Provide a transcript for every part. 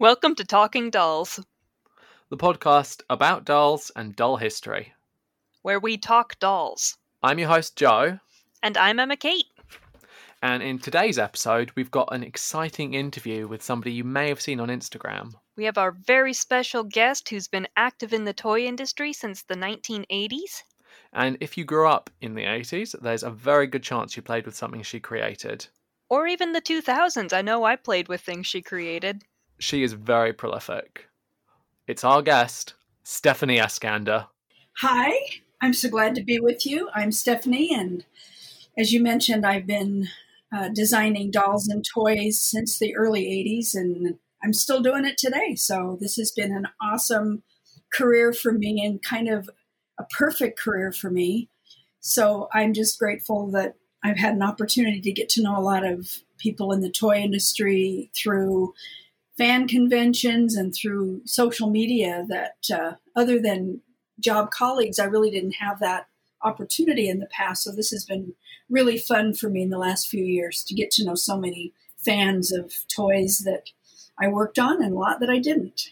Welcome to Talking Dolls, the podcast about dolls and doll history. where we talk dolls. I'm your host, Joe, And I'm Emma Kate. and in today's episode, we've got an exciting interview with somebody you may have seen on Instagram. We have our very special guest who's been active in the toy industry since the 1980s. And if you grew up in the 80s, there's a very good chance you played with something she created. Or even the 2000s. I know I played with things she created. She is very prolific. It's our guest, Stephanie Askander. Hi, I'm so glad to be with you. I'm Stephanie, and as you mentioned, I've been uh, designing dolls and toys since the early 80s, and I'm still doing it today. So, this has been an awesome career for me and kind of a perfect career for me. So, I'm just grateful that I've had an opportunity to get to know a lot of people in the toy industry through fan conventions and through social media that uh, other than job colleagues, I really didn't have that opportunity in the past. So this has been really fun for me in the last few years to get to know so many fans of toys that I worked on and a lot that I didn't.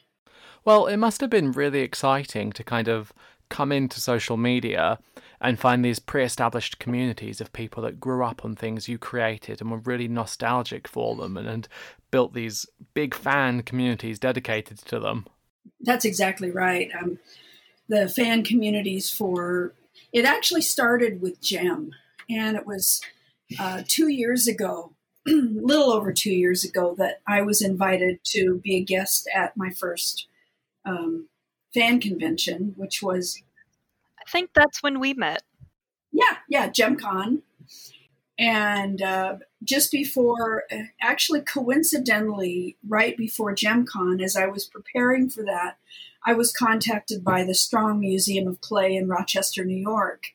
Well, it must have been really exciting to kind of come into social media and find these pre established communities of people that grew up on things you created and were really nostalgic for them and, and built these big fan communities dedicated to them. That's exactly right. Um, the fan communities for it actually started with Jem, and it was uh, two years ago, a little over two years ago, that I was invited to be a guest at my first um, fan convention, which was I think that's when we met. yeah, yeah, JemCon. And uh, just before, actually coincidentally, right before JemCon, as I was preparing for that, I was contacted by the Strong Museum of Play in Rochester, New York.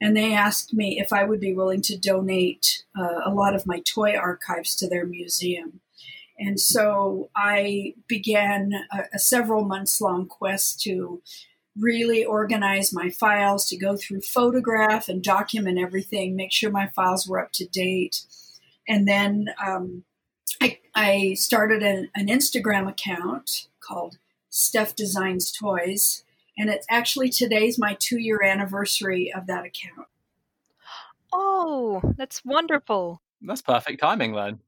And they asked me if I would be willing to donate uh, a lot of my toy archives to their museum. And so I began a, a several months long quest to really organize my files, to go through photograph and document everything, make sure my files were up to date. And then um, I, I started an, an Instagram account called Steph Designs Toys. And it's actually today's my two year anniversary of that account. Oh, that's wonderful. That's perfect timing then.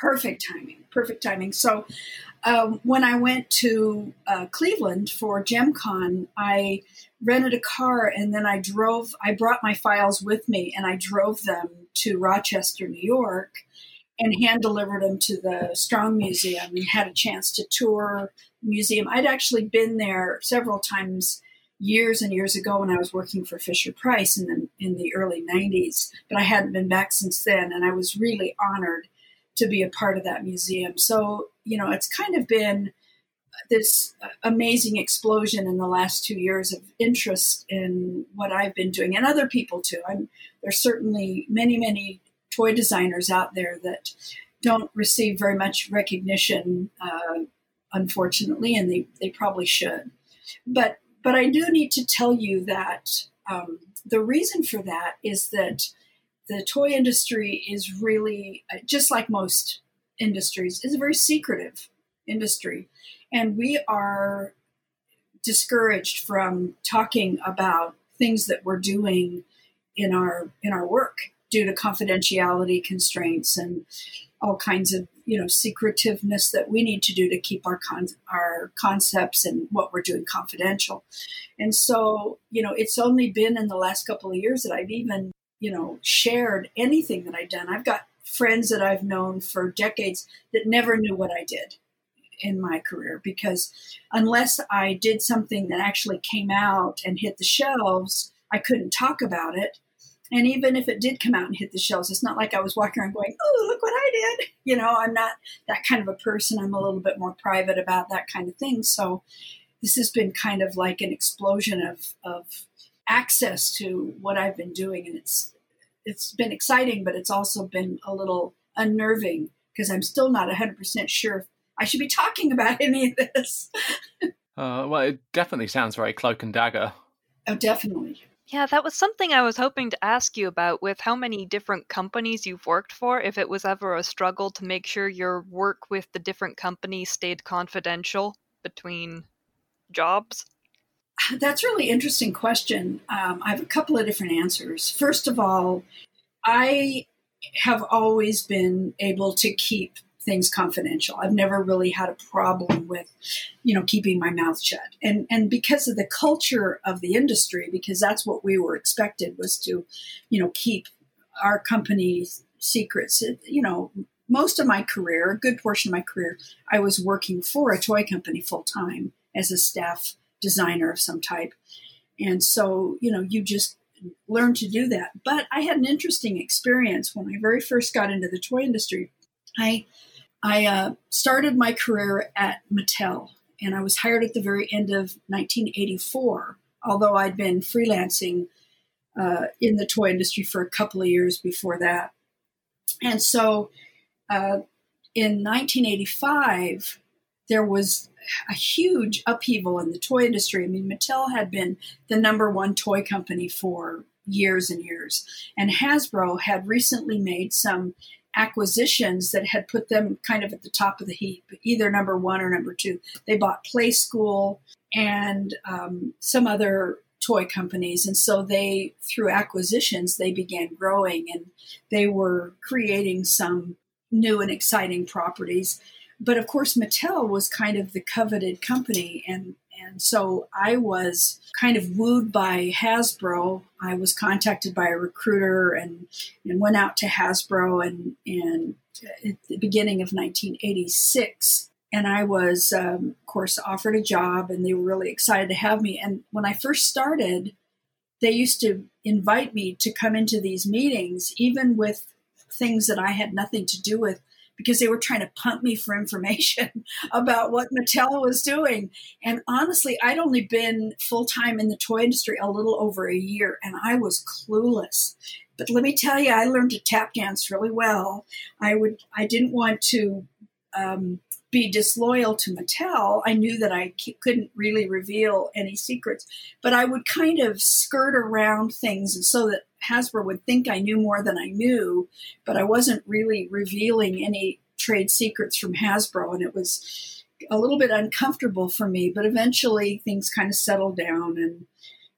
Perfect timing. Perfect timing. So, um, when I went to uh, Cleveland for JemCon, I rented a car and then I drove. I brought my files with me and I drove them to Rochester, New York, and hand delivered them to the Strong Museum and had a chance to tour the museum. I'd actually been there several times years and years ago when I was working for Fisher Price in the in the early '90s, but I hadn't been back since then, and I was really honored to be a part of that museum. So, you know, it's kind of been this amazing explosion in the last two years of interest in what I've been doing and other people too. I'm, there's certainly many, many toy designers out there that don't receive very much recognition, uh, unfortunately, and they, they probably should. But, but I do need to tell you that um, the reason for that is that the toy industry is really uh, just like most industries. Is a very secretive industry. And we are discouraged from talking about things that we're doing in our in our work due to confidentiality constraints and all kinds of you know secretiveness that we need to do to keep our con- our concepts and what we're doing confidential. And so you know it's only been in the last couple of years that I've even you know, shared anything that I've done. I've got friends that I've known for decades that never knew what I did in my career because unless I did something that actually came out and hit the shelves, I couldn't talk about it. And even if it did come out and hit the shelves, it's not like I was walking around going, "Oh, look what I did." You know, I'm not that kind of a person. I'm a little bit more private about that kind of thing. So this has been kind of like an explosion of of access to what I've been doing, and it's it's been exciting, but it's also been a little unnerving because I'm still not 100% sure if I should be talking about any of this. Uh, well, it definitely sounds very cloak and dagger. oh, definitely, Yeah, that was something I was hoping to ask you about with how many different companies you've worked for, if it was ever a struggle to make sure your work with the different companies stayed confidential between jobs. That's really interesting question. Um, I have a couple of different answers. First of all, I have always been able to keep things confidential. I've never really had a problem with, you know, keeping my mouth shut. And and because of the culture of the industry, because that's what we were expected was to, you know, keep our company's secrets. You know, most of my career, a good portion of my career, I was working for a toy company full time as a staff designer of some type. And so, you know, you just learn to do that. But I had an interesting experience when I very first got into the toy industry. I I uh, started my career at Mattel, and I was hired at the very end of 1984. Although I'd been freelancing uh, in the toy industry for a couple of years before that, and so uh, in 1985 there was a huge upheaval in the toy industry. I mean, Mattel had been the number one toy company for years and years, and Hasbro had recently made some acquisitions that had put them kind of at the top of the heap, either number one or number two. They bought Playskool and um, some other toy companies, and so they, through acquisitions, they began growing and they were creating some new and exciting properties. But of course, Mattel was kind of the coveted company, and and so I was kind of wooed by Hasbro. I was contacted by a recruiter and, and went out to Hasbro and, and at the beginning of 1986. And I was, um, of course, offered a job and they were really excited to have me. And when I first started, they used to invite me to come into these meetings, even with things that I had nothing to do with because they were trying to pump me for information about what Mattel was doing. And honestly, I'd only been full time in the toy industry a little over a year and I was clueless. But let me tell you, I learned to tap dance really well. I would, I didn't want to um, be disloyal to Mattel. I knew that I couldn't really reveal any secrets, but I would kind of skirt around things so that Hasbro would think I knew more than I knew, but I wasn't really revealing any trade secrets from Hasbro, and it was a little bit uncomfortable for me. But eventually, things kind of settled down, and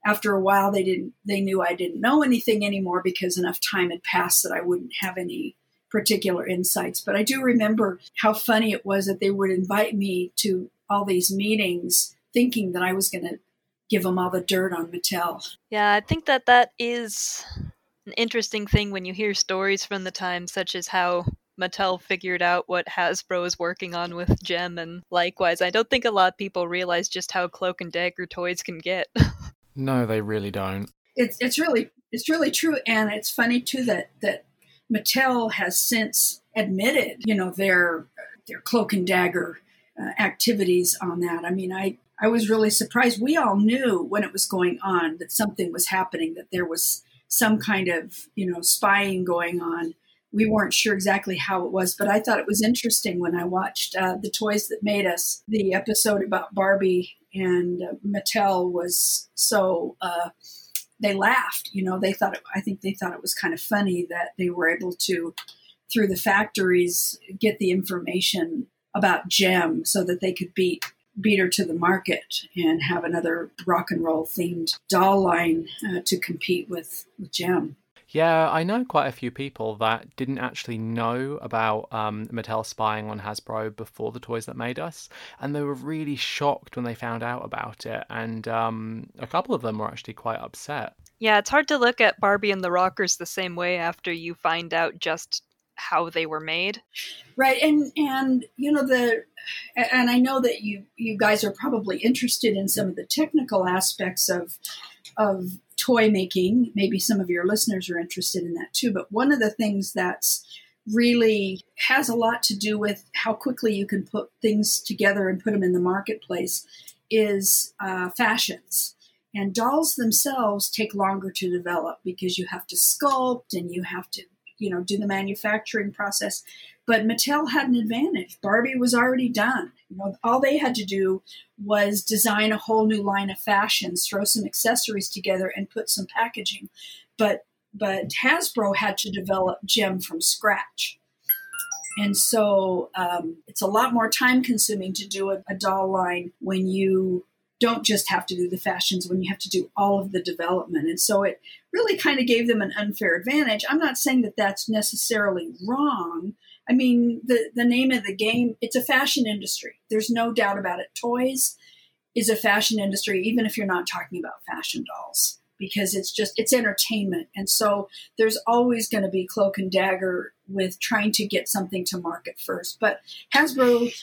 after a while, they didn't. They knew I didn't know anything anymore because enough time had passed that I wouldn't have any particular insights. But I do remember how funny it was that they would invite me to all these meetings, thinking that I was going to give them all the dirt on Mattel. Yeah, I think that that is an interesting thing when you hear stories from the time, such as how Mattel figured out what Hasbro is working on with Jem, and likewise, I don't think a lot of people realize just how cloak and dagger toys can get. no, they really don't. It's it's really it's really true, and it's funny too that that Mattel has since admitted, you know, their their cloak and dagger uh, activities on that. I mean, I I was really surprised. We all knew when it was going on that something was happening, that there was some kind of, you know, spying going on. We weren't sure exactly how it was, but I thought it was interesting when I watched uh, The Toys That Made Us, the episode about Barbie and uh, Mattel was so, uh, they laughed. You know, they thought, it, I think they thought it was kind of funny that they were able to, through the factories, get the information about Jem so that they could beat beat her to the market and have another rock and roll themed doll line uh, to compete with, with Jem. Yeah, I know quite a few people that didn't actually know about um, Mattel spying on Hasbro before the toys that made us, and they were really shocked when they found out about it. And um, a couple of them were actually quite upset. Yeah, it's hard to look at Barbie and the Rockers the same way after you find out just how they were made. Right, and and you know the and I know that you you guys are probably interested in some of the technical aspects of of toy making. Maybe some of your listeners are interested in that too. But one of the things that's really has a lot to do with how quickly you can put things together and put them in the marketplace is uh, fashions. And dolls themselves take longer to develop because you have to sculpt and you have to, you know, do the manufacturing process. But Mattel had an advantage. Barbie was already done. You know, all they had to do was design a whole new line of fashions, throw some accessories together, and put some packaging. But but Hasbro had to develop Jem from scratch. And so um, it's a lot more time consuming to do a, a doll line when you don't just have to do the fashions when you have to do all of the development. And so it really kind of gave them an unfair advantage. I'm not saying that that's necessarily wrong. I mean, the, the name of the game, it's a fashion industry. There's no doubt about it. Toys is a fashion industry, even if you're not talking about fashion dolls, because it's just, it's entertainment. And so there's always going to be cloak and dagger with trying to get something to market first. But Hasbro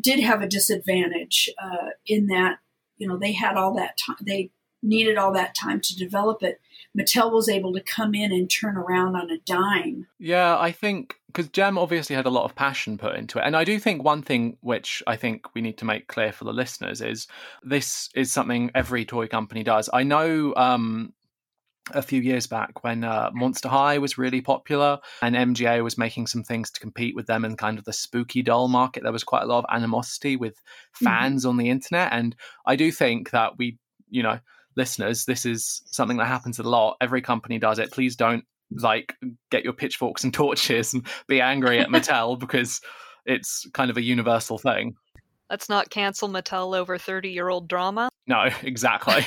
did have a disadvantage uh, in that you know they had all that time they needed all that time to develop it. Mattel was able to come in and turn around on a dime. Yeah i think because jem obviously had a lot of passion put into it. And i do think one thing which i think we need to make clear for the listeners is this is something every toy company does. I know um, a few years back when uh, Monster High was really popular and MGA was making some things to compete with them in kind of the spooky doll market. There was quite a lot of animosity with mm-hmm. fans mm-hmm. on the internet. And I do think that we, you know, listeners, this is something that happens a lot. Every company does it. Please don't like get your pitchforks and torches and be angry at Mattel because it's kind of a universal thing. Let's not cancel Mattel over 30 year old drama. No, exactly.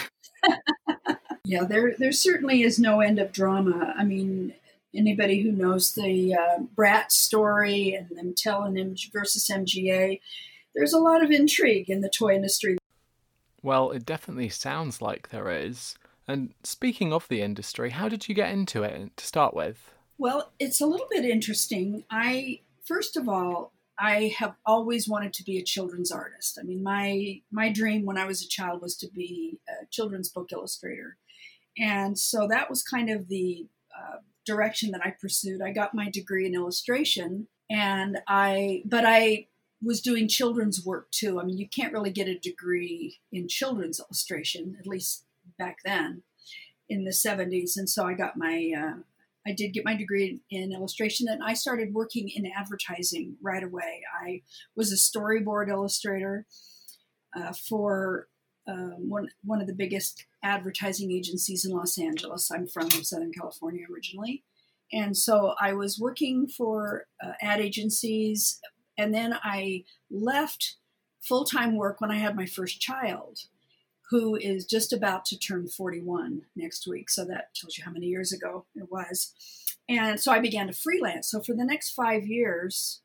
Yeah, there there certainly is no end of drama. I mean, anybody who knows the uh, Bratz story and them telling him versus MGA, there's a lot of intrigue in the toy industry. Well, it definitely sounds like there is. And speaking of the industry, how did you get into it to start with? Well, it's a little bit interesting. I first of all, I have always wanted to be a children's artist. I mean, my my dream when I was a child was to be a children's book illustrator. And so that was kind of the uh, direction that I pursued. I got my degree in illustration, and I, but I was doing children's work too. I mean, you can't really get a degree in children's illustration, at least back then in the 70s. And so I got my, uh, I did get my degree in illustration and I started working in advertising right away. I was a storyboard illustrator uh, for um, one one of the biggest advertising agencies in Los Angeles. I'm from Southern California originally, and so I was working for uh, ad agencies, and then I left full time work when I had my first child, who is just about to turn 41 next week. So that tells you how many years ago it was. And so I began to freelance. So for the next five years,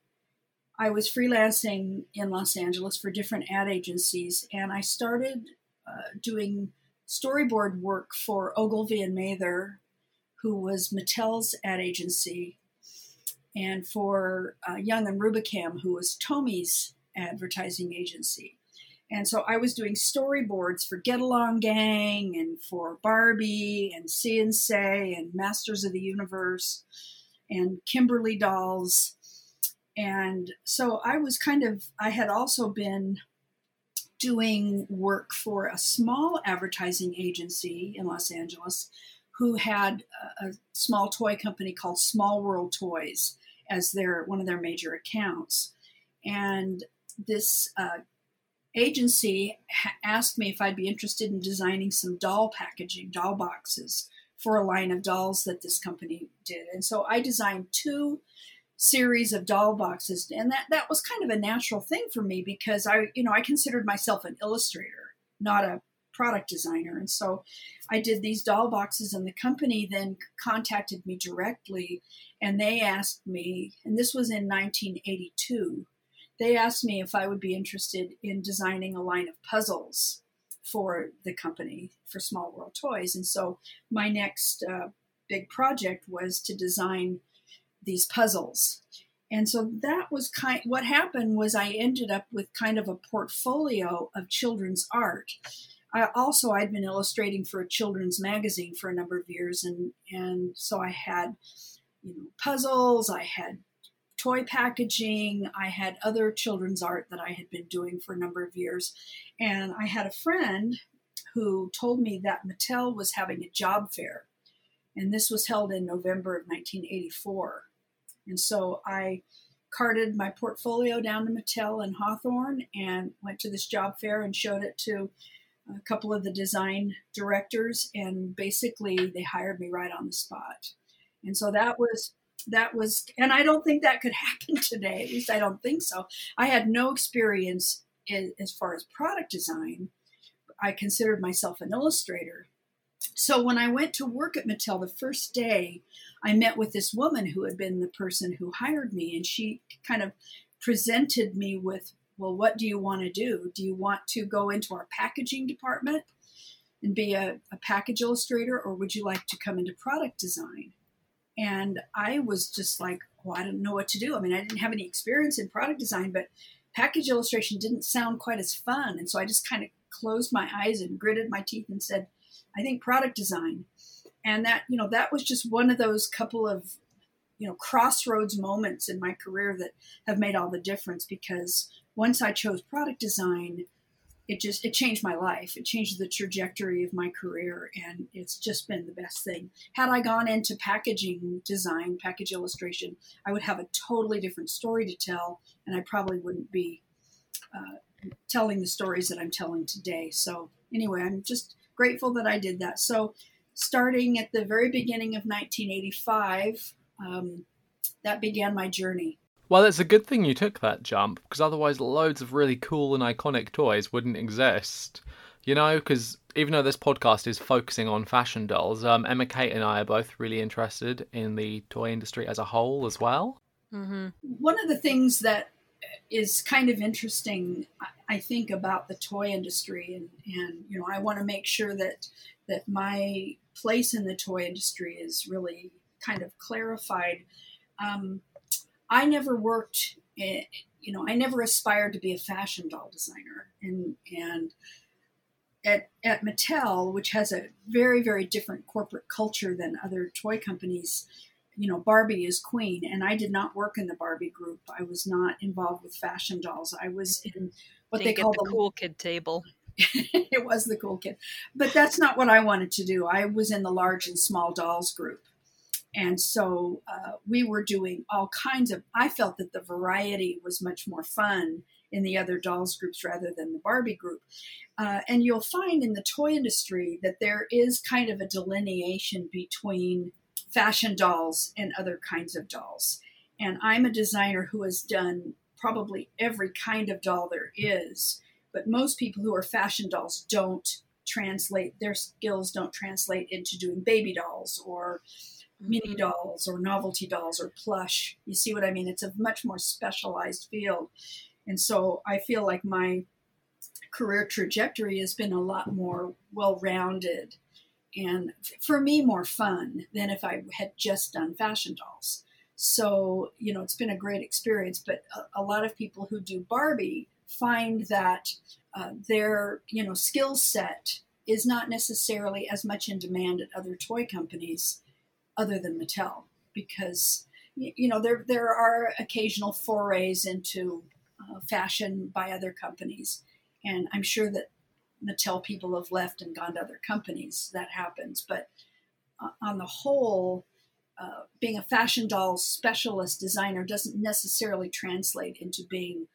I was freelancing in Los Angeles for different ad agencies, and I started uh, doing storyboard work for Ogilvy and Mather, who was Mattel's ad agency, and for uh, Young and Rubicam, who was Tomy's advertising agency. And so I was doing storyboards for Get Along Gang and for Barbie and See and Say and Masters of the Universe and Kimberly Dolls and so I was kind of, I had also been doing work for a small advertising agency in Los Angeles who had a, a small toy company called Small World Toys as their one of their major accounts. And this uh, agency ha- asked me if I'd be interested in designing some doll packaging, doll boxes for a line of dolls that this company did. And so I designed two series of doll boxes and that that was kind of a natural thing for me because I you know I considered myself an illustrator not a product designer and so I did these doll boxes and the company then contacted me directly and they asked me and this was in 1982 they asked me if I would be interested in designing a line of puzzles for the company for Small World Toys and so my next uh, big project was to design these puzzles. And so that was kind what happened was I ended up with kind of a portfolio of children's art. I also I'd been illustrating for a children's magazine for a number of years and and so I had you know puzzles, I had toy packaging, I had other children's art that I had been doing for a number of years. And I had a friend who told me that Mattel was having a job fair. And this was held in November of 1984. And so I carted my portfolio down to Mattel in Hawthorne and went to this job fair and showed it to a couple of the design directors and basically they hired me right on the spot. And so that was that was and I don't think that could happen today. At least I don't think so. I had no experience in, as far as product design. I considered myself an illustrator. So when I went to work at Mattel the first day, I met with this woman who had been the person who hired me, and she kind of presented me with, well, what do you want to do? Do you want to go into our packaging department and be a, a package illustrator, or would you like to come into product design? And I was just like, well, I didn't know what to do. I mean, I didn't have any experience in product design, but package illustration didn't sound quite as fun. And so I just kind of closed my eyes and gritted my teeth and said, I think product design. And that you know that was just one of those couple of you know crossroads moments in my career that have made all the difference because once i chose product design it just it changed my life. It changed the trajectory of my career and it's just been the best thing. Had i gone into packaging design package illustration i would have a totally different story to tell and i probably wouldn't be uh, telling the stories that i'm telling today. So anyway i'm just grateful that i did that so starting at the very beginning of 1985, um, that began my journey. Well, it's a good thing you took that jump because otherwise, loads of really cool and iconic toys wouldn't exist. You know, because even though this podcast is focusing on fashion dolls, um, Emma Kate and I are both really interested in the toy industry as a whole as well. Mm-hmm. One of the things that is kind of interesting, I think, about the toy industry, and, and you know, I want to make sure that that my place in the toy industry is really kind of clarified. Um, I never worked, in, you know, I never aspired to be a fashion doll designer, and and at at Mattel, which has a very very different corporate culture than other toy companies. You know, Barbie is queen, and I did not work in the Barbie group. I was not involved with fashion dolls. I was in what Didn't they call the, the cool kid table. it was the cool kid. But that's not what I wanted to do. I was in the large and small dolls group. And so uh, we were doing all kinds of, I felt that the variety was much more fun in the other dolls groups rather than the Barbie group. Uh, and you'll find in the toy industry that there is kind of a delineation between fashion dolls and other kinds of dolls. And I'm a designer who has done probably every kind of doll there is but most people who are fashion dolls don't translate their skills don't translate into doing baby dolls or mm-hmm. mini dolls or novelty dolls or plush. You see what I mean? It's a much more specialized field. And so I feel like my career trajectory has been a lot more well rounded and for me more fun than if I had just done fashion dolls. So, you know, it's been a great experience, but a, a lot of people who do Barbie find that uh, their you know skill set is not necessarily as much in demand at other toy companies other than Mattel because you know there there are occasional forays into uh, fashion by other companies. And I'm sure that Mattel people have left and gone to other companies that happens but uh, on the whole uh, being a fashion doll specialist designer doesn't necessarily translate into being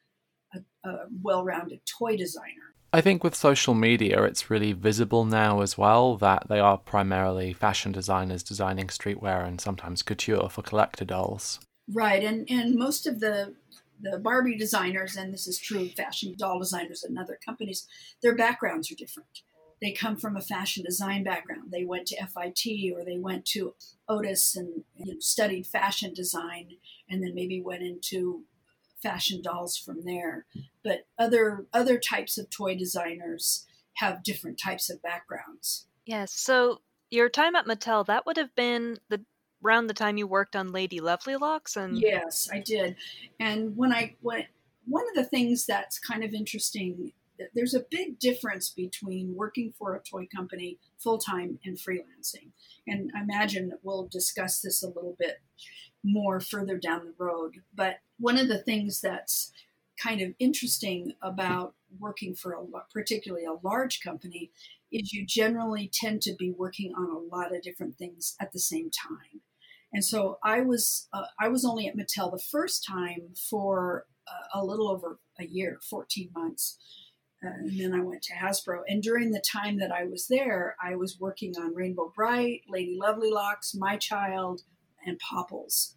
a, a well rounded toy designer. I think with social media, it's really visible now as well that they are primarily fashion designers designing streetwear and sometimes couture for collector dolls. Right, and and most of the the Barbie designers, and this is true of fashion doll designers and other companies, their backgrounds are different. They come from a fashion design background. They went to FIT or they went to Otis and you know, studied fashion design, and then maybe went into fashion dolls from there. But other other types of toy designers have different types of backgrounds. Yes. So your time at Mattel, that would have been the around the time you worked on Lady Lovely Locks and Yes, I did. And when I went one of the things that's kind of interesting there's a big difference between working for a toy company full time and freelancing. And I imagine we'll discuss this a little bit more further down the road. But one of the things that's kind of interesting about working for a particularly a large company is you generally tend to be working on a lot of different things at the same time And so I was uh, I was only at Mattel the first time for uh, a little over a year, 14 months. And then I went to Hasbro. And during the time that I was there, I was working on Rainbow Brite, Lady Lovely Locks, My Child, and Popples.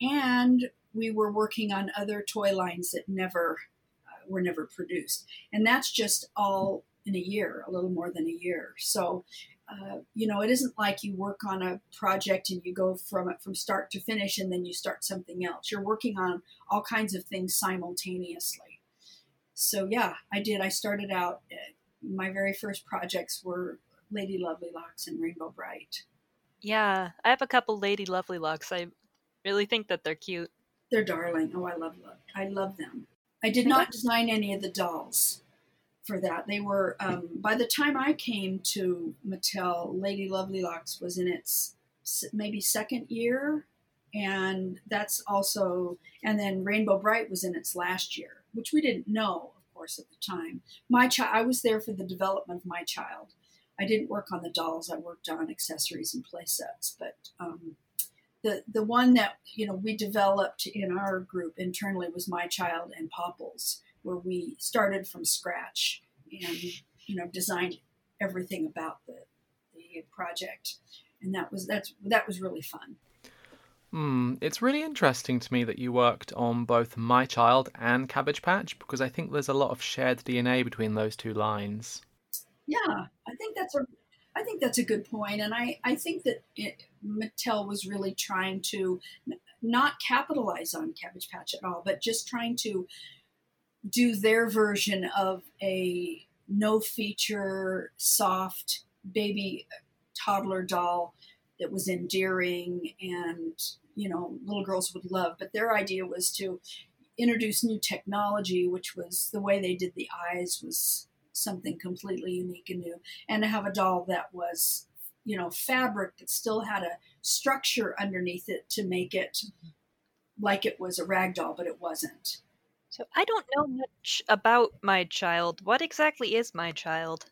And we were working on other toy lines that never uh, were never produced. And that's just all in a year, a little more than a year. So, uh, you know, it isn't like you work on a project and you go from it from start to finish and then you start something else. You're working on all kinds of things simultaneously. So, yeah, I did. I started out, uh, my very first projects were Lady Lovely Locks and Rainbow Brite. Yeah, I have a couple Lady Lovely Locks. I really think that they're cute. They're darling. Oh, I love, love I love them. I did not design any of the dolls for that. They were um, by the time I came to Mattel, Lady Lovely Locks was in its maybe second year, and that's also and then Rainbow Brite was in its last year, which we didn't know, of course, at the time. My child, I was there for the development of my child. I didn't work on the dolls. I worked on accessories and play sets, but. Um, the, the one that you know we developed in our group internally was my child and Popples, where we started from scratch and you know designed everything about the the project, and that was that's that was really fun. Hmm, it's really interesting to me that you worked on both My Child and Cabbage Patch because I think there's a lot of shared DNA between those two lines. Yeah, I think that's a I think that's a good point, and I I think that it, Mattel was really trying to not capitalize on Cabbage Patch at all, but just trying to do their version of a no feature, soft baby toddler doll that was endearing and you know little girls would love. But their idea was to introduce new technology, which was the way they did the eyes was something completely unique and new, and to have a doll that was you know fabric that still had a structure underneath it to make it like it was a rag doll, but it wasn't. So I don't know much about my child. What exactly is my child?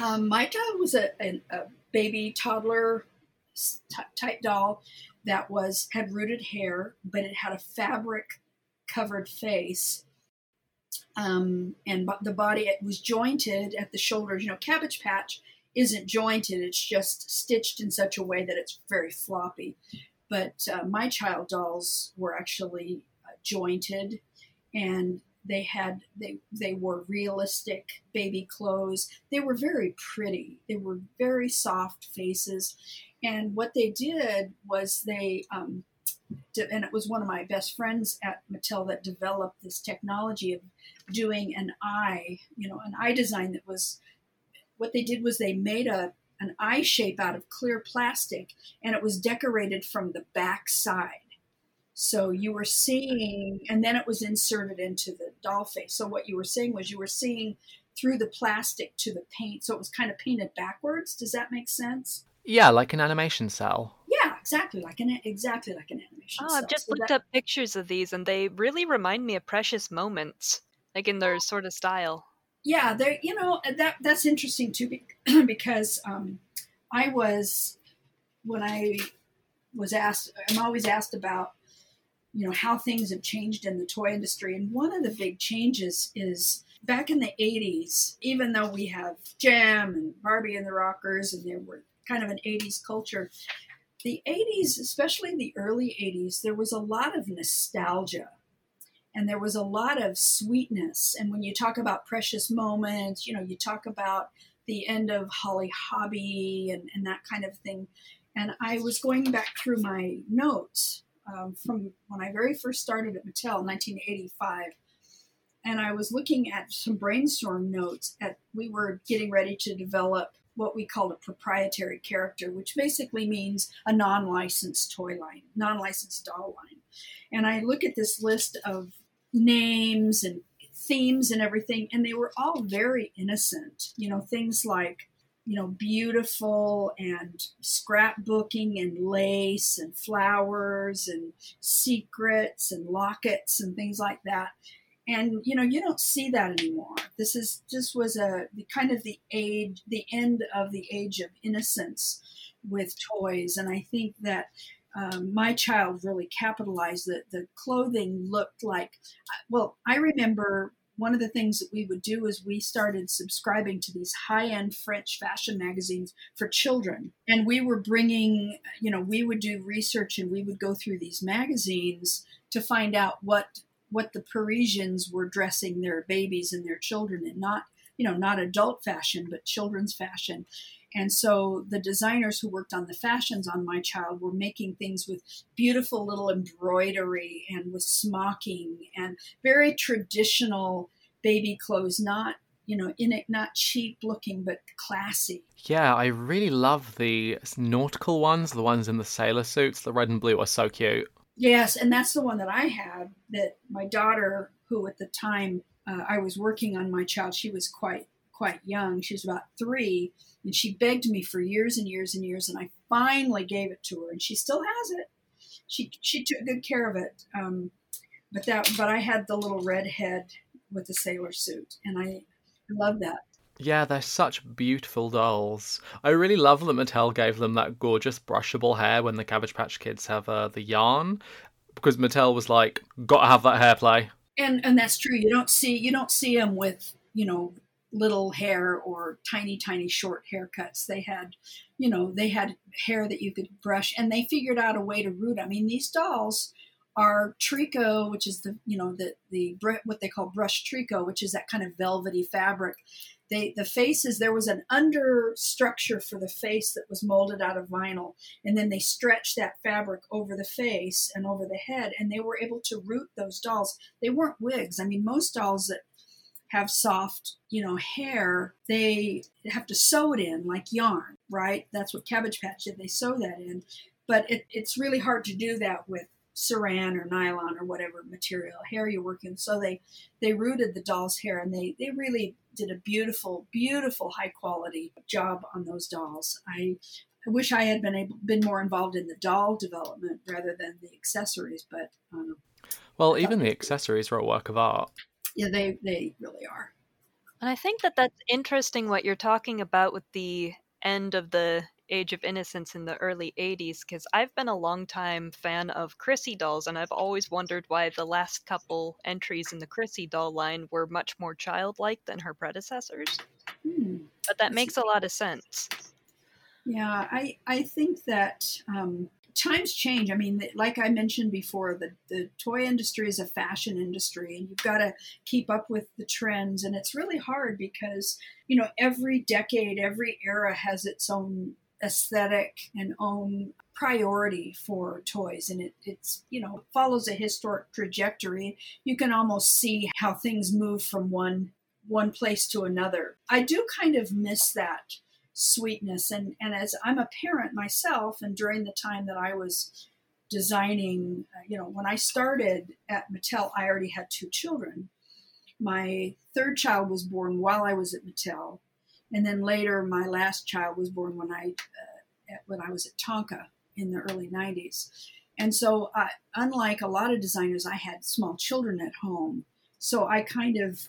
Um, my child was a, a, a baby toddler type doll that was had rooted hair, but it had a fabric covered face. Um, and the body it was jointed at the shoulders. You know, Cabbage Patch isn't jointed; it's just stitched in such a way that it's very floppy. But uh, my child dolls were actually uh, jointed and they had they they wore realistic baby clothes they were very pretty they were very soft faces and what they did was they um, and it was one of my best friends at Mattel that developed this technology of doing an eye, you know, an eye design that was what they did was they made a an eye shape out of clear plastic and it was decorated from the back side. So you were seeing, and then it was inserted into the doll face. So what you were seeing was you were seeing through the plastic to the paint. So it was kind of painted backwards. Does that make sense? Yeah, like an animation cell. Yeah, exactly like an exactly like an animation. Oh, I've just so looked that, up pictures of these, and they really remind me of Precious Moments, like in their sort of style. Yeah, they you know that that's interesting too because um, I was when I was asked, I'm always asked about you know how things have changed in the toy industry and one of the big changes is back in the 80s even though we have Jem and barbie and the rockers and there were kind of an 80s culture. The 80s especially the early 80s there was a lot of nostalgia and there was a lot of sweetness. And when you talk about precious moments you know you talk about the end of Holly Hobbie and, and that kind of thing. And i was going back through my notes um, from when I very first started at Mattel in 1985. And I was looking at some brainstorm notes at we were getting ready to develop what we call a proprietary character, which basically means a non-licensed toy line, non-licensed doll line. And I look at this list of names and themes and everything, and they were all very innocent. You know, things like you know, beautiful and scrapbooking and lace and flowers and secrets and lockets and things like that. And you know, you don't see that anymore. This is just was a the kind of the age, the end of the age of innocence with toys. And I think that um, my child really capitalized that the clothing looked like well i remember one of the things that we would do is we started subscribing to these high-end french fashion magazines for children and we were bringing you know we would do research and we would go through these magazines to find out what what the parisians were dressing their babies and their children in not you know not adult fashion but children's fashion and so the designers who worked on the fashions on my child were making things with beautiful little embroidery and with smocking and very traditional baby clothes, not you know, in it not cheap looking but classy. Yeah, I really love the nautical ones, the ones in the sailor suits. The red and blue are so cute. Yes, and that's the one that I had that my daughter, who at the time uh, I was working on my child, she was quite quite young. She was about three, and she begged me for years and years and years, and I finally gave it to her, and she still has it. She she took good care of it. Um, but that but I had the little red head with the sailor suit, and I love that. Yeah, they're such beautiful dolls. I really love that Mattel gave them that gorgeous brushable hair when the Cabbage Patch Kids have uh, the yarn, because Mattel was like, "Got to have that hair play." And and that's true. You don't see you don't see them with you know little hair or tiny tiny short haircuts they had you know they had hair that you could brush and they figured out a way to root i mean these dolls are tricot which is the you know the the what they call brush tricot which is that kind of velvety fabric they the faces there was an under structure for the face that was molded out of vinyl and then they stretched that fabric over the face and over the head and they were able to root those dolls they weren't wigs i mean most dolls that have soft, you know, hair, they have to sew it in like yarn, right? That's what Cabbage Patch did. They sew that in. But it, it's really hard to do that with saran or nylon or whatever material hair you're working. So they they rooted the doll's hair and they they really did a beautiful, beautiful high quality job on those dolls. I I wish I had been able been more involved in the doll development rather than the accessories, but um, well, even the accessories were a work of art yeah, they they really are. And I think that that's interesting what you're talking about with the end of the Age of Innocence in the early 80s because I've been a long time fan of Crissy dolls and I've always wondered why the last couple entries in the Crissy doll line were much more childlike than her predecessors. Hmm. But that makes a lot of sense. Yeah, I I think that um, times change. I mean, like I mentioned before, the, the toy industry is a fashion industry, and you've got to keep up with the trends. And it's really hard because, you know, every decade, every era has its own aesthetic and own priority for toys and it, it's you know follows a historic trajectory you can almost see how things move from one one place to another i do kind of miss that sweetness. And, and as I'm a parent myself, and during the time that I was designing, uh, you know, when I started at Mattel, I already had two children. My third child was born while I was at Mattel, and then later my last child was born when I uh, at, when I was at Tonka in the early 90s. And so, uh, unlike a lot of designers, I had small children at home, so I kind of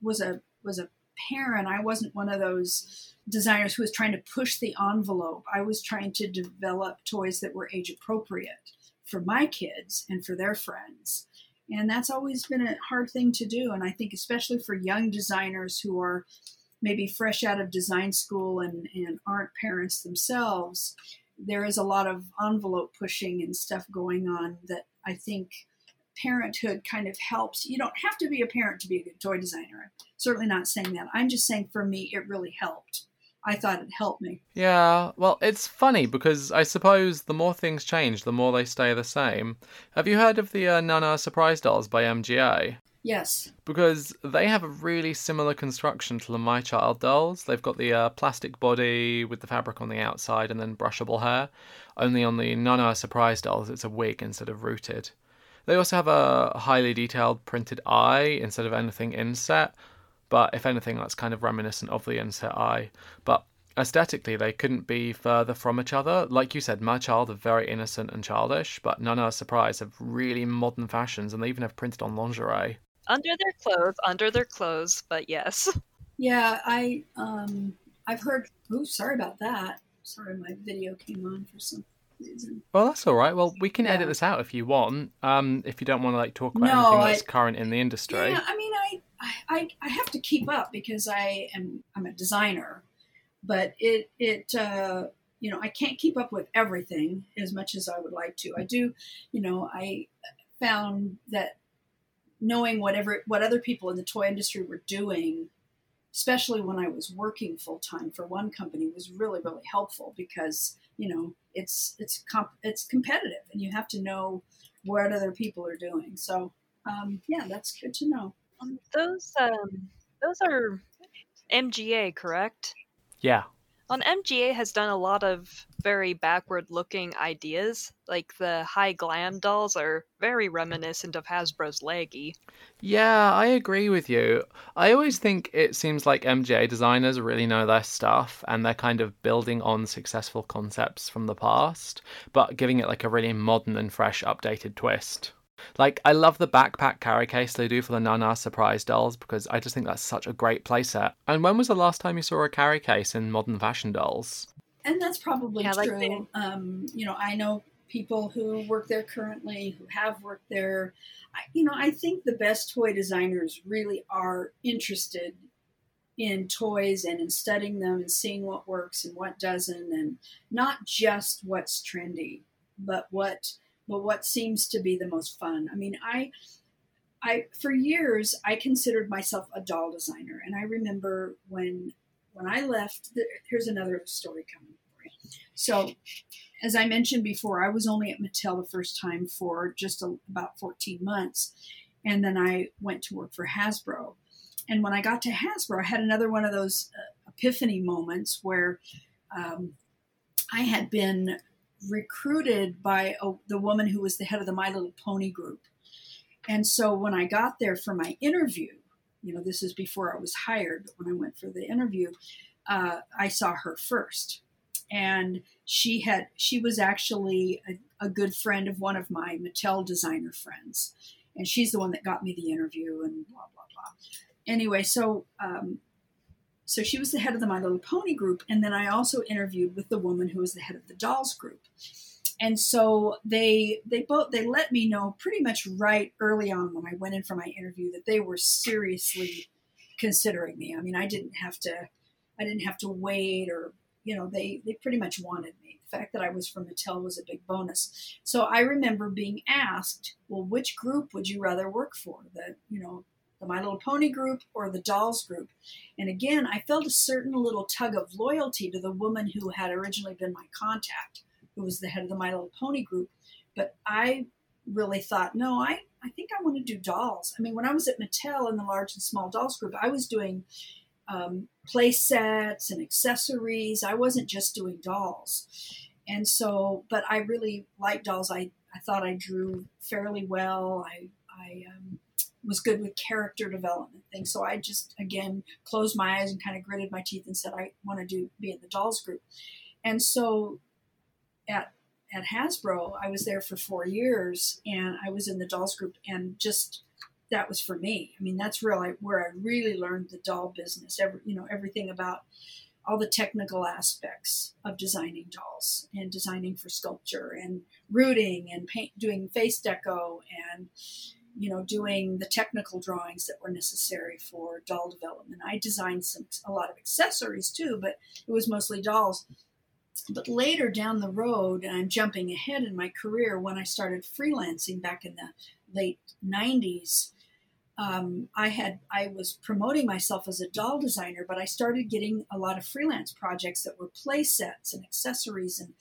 was a was a parent. I wasn't one of those designers who was trying to push the envelope. I was trying to develop toys that were age appropriate for my kids and for their friends. And that's always been a hard thing to do. And I think, especially for young designers who are maybe fresh out of design school and, and aren't parents themselves, there is a lot of envelope pushing and stuff going on that I think parenthood kind of helps. You don't have to be a parent to be a good toy designer. I'm certainly not saying that. I'm just saying for me, it really helped I thought it helped me. Yeah, well, it's funny because I suppose the more things change, the more they stay the same. Have you heard of the uh, Nana Surprise Dolls by MGA? Yes. Because they have a really similar construction to the My Child dolls. They've got the uh, plastic body with the fabric on the outside and then brushable hair. Only on the Nana Surprise dolls, it's a wig instead of rooted. They also have a highly detailed printed eye instead of anything inset, but if anything, that's kind of reminiscent of the inset eye. But aesthetically, they couldn't be further from each other. Like you said, My Child are very innocent and childish, but Nana Surprise have really modern fashions, and they even have printed on lingerie. Under their clothes, under their clothes, but yes. Yeah, I um, I've heard. Oh, sorry about that. Sorry, my video came on for some reason. Well, that's all right. Well, we can Yeah. edit this out if you want. Um, if you don't want to like talk about No, anything I- that's current in the industry. Yeah, I mean, I, I, I have to keep up because I am I'm a designer, but it it uh, you know I can't keep up with everything as much as I would like to. I do, you know, I found that knowing whatever what other people in the toy industry were doing, especially when I was working full time for one company, was really really helpful because you know it's it's comp- it's competitive and you have to know what other people are doing. So um, yeah, that's good to know. Um, those um, those are MGA, correct? yeah. On MGA has done a lot of very backward-looking ideas. Like the high glam dolls are very reminiscent of Hasbro's Leggy. Yeah, I agree with you. I always think it seems like MGA designers really know their stuff and they're kind of building on successful concepts from the past, but giving it like a really modern and fresh, updated twist. Like, I love the backpack carry case they do for the Nana Surprise dolls because I just think that's such a great playset. And when was the last time you saw a carry case in modern fashion dolls? And that's probably Yeah, true. they- um, you know, I know people who work there currently, who have worked there. I, you know, I think the best toy designers really are interested in toys and in studying them and seeing what works and what doesn't, and not just what's trendy, but what but what seems to be the most fun. I mean, I I for years I considered myself a doll designer, and I remember when when I left. The, here's another story coming for you. So, as I mentioned before, I was only at Mattel the first time for just a, about 14 months, and then I went to work for Hasbro. And when I got to Hasbro, I had another one of those uh, epiphany moments where um, I had been recruited by a, the woman who was the head of the My Little Pony group. And so when I got there for my interview, you know, this is before I was hired, when I went for the interview, uh, I saw her first. And she had, she was actually a, a good friend of one of my Mattel designer friends. And she's the one that got me the interview and blah, blah, blah. Anyway, so, um, so she was the head of the My Little Pony group. And then I also interviewed with the woman who was the head of the Dolls group and so they they both they let me know pretty much right early on when I went in for my interview that they were seriously considering me. I mean, I didn't have to I didn't have to wait or you know they they pretty much wanted me. The fact that I was from Mattel was a big bonus. So I remember being asked, well, which group would you rather work for? The you know the My Little Pony group or the Dolls group? And again, I felt a certain little tug of loyalty to the woman who had originally been my contact who was the head of the My Little Pony group. But I really thought, no, I, I think I want to do dolls. I mean, when I was at Mattel in the large and small dolls group, I was doing um, play sets and accessories. I wasn't just doing dolls. And so, but I really liked dolls. I, I thought I drew fairly well. I, I um, was good with character development things. So I just, again, closed my eyes and kind of gritted my teeth and said, I want to do be in the dolls group. And so at at Hasbro, I was there for four years, and I was in the dolls group, and just that was for me. I mean, that's really where I really learned the doll business. Every you know everything about all the technical aspects of designing dolls and designing for sculpture and rooting and paint, doing face deco and you know doing the technical drawings that were necessary for doll development. I designed some a lot of accessories too, but it was mostly dolls. But later down the road, I'm jumping ahead in my career when I started freelancing back in the late 90s. Um, I had I was promoting myself as a doll designer, but I started getting a lot of freelance projects that were play sets and accessories, and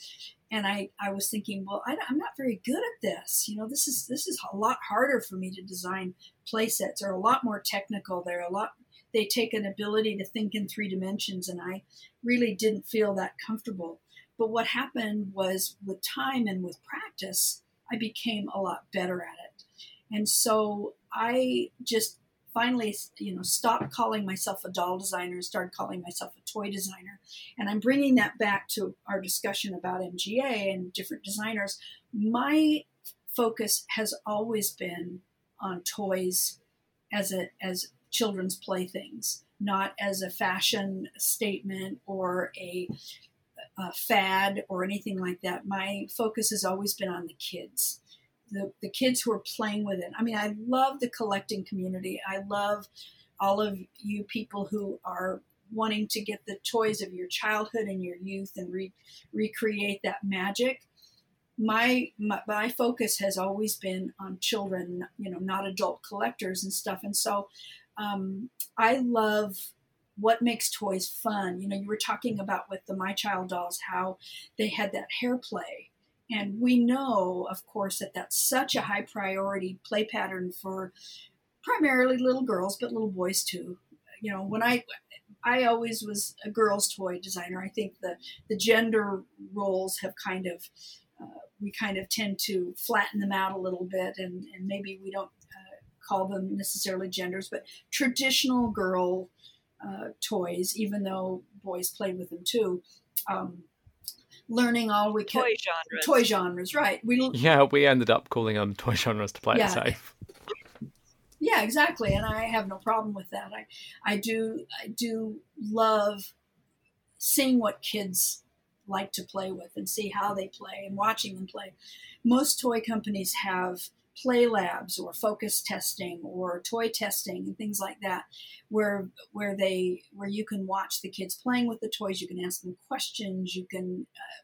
and I, I was thinking, well, I, am not very good at this. You know, this is this is a lot harder for me to design play sets. They're a lot more technical. They're a lot they take an ability to think in three dimensions, and I really didn't feel that comfortable. But what happened was with time and with practice, I became a lot better at it. And so I just finally, you know, stopped calling myself a doll designer and started calling myself a toy designer. And I'm bringing that back to our discussion about MGA and different designers. My focus has always been on toys as a as children's playthings, not as a fashion statement or a uh, fad or anything like that. My focus has always been on the kids, the, the kids who are playing with it. I mean, I love the collecting community. I love all of you people who are wanting to get the toys of your childhood and your youth and re- recreate that magic. My, my, my focus has always been on children, you know, not adult collectors and stuff. And so um, I love what makes toys fun. You know, you were talking about with the My Child dolls how they had that hair play. And we know, of course, that that's such a high priority play pattern for primarily little girls, but little boys too. You know, when I I always was a girls' toy designer. I think the the gender roles have kind of uh, we kind of tend to flatten them out a little bit, and, and maybe we don't uh, call them necessarily genders, but traditional girl uh, toys, even though boys played with them too. Um, learning all we could. Toy genres. Toy genres, right? We yeah, we ended up calling them toy genres to play yeah. it safe. Yeah, exactly, and I have no problem with that. I, I do, I do love seeing what kids like to play with and see how they play and watching them play. Most toy companies have play labs or focus testing or toy testing and things like that where where they where you can watch the kids playing with the toys you can ask them questions you can uh,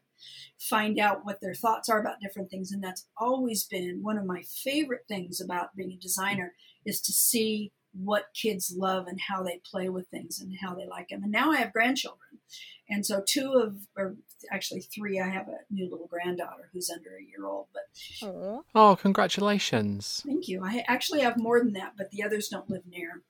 find out what their thoughts are about different things. And that's always been one of my favorite things about being a designer is to see what kids love and how they play with things and how they like them and now i have grandchildren and so two of, or actually three, I have a new little granddaughter who's under a year old. But Aww. oh, congratulations! Thank you. I actually have more than that, but the others don't live near.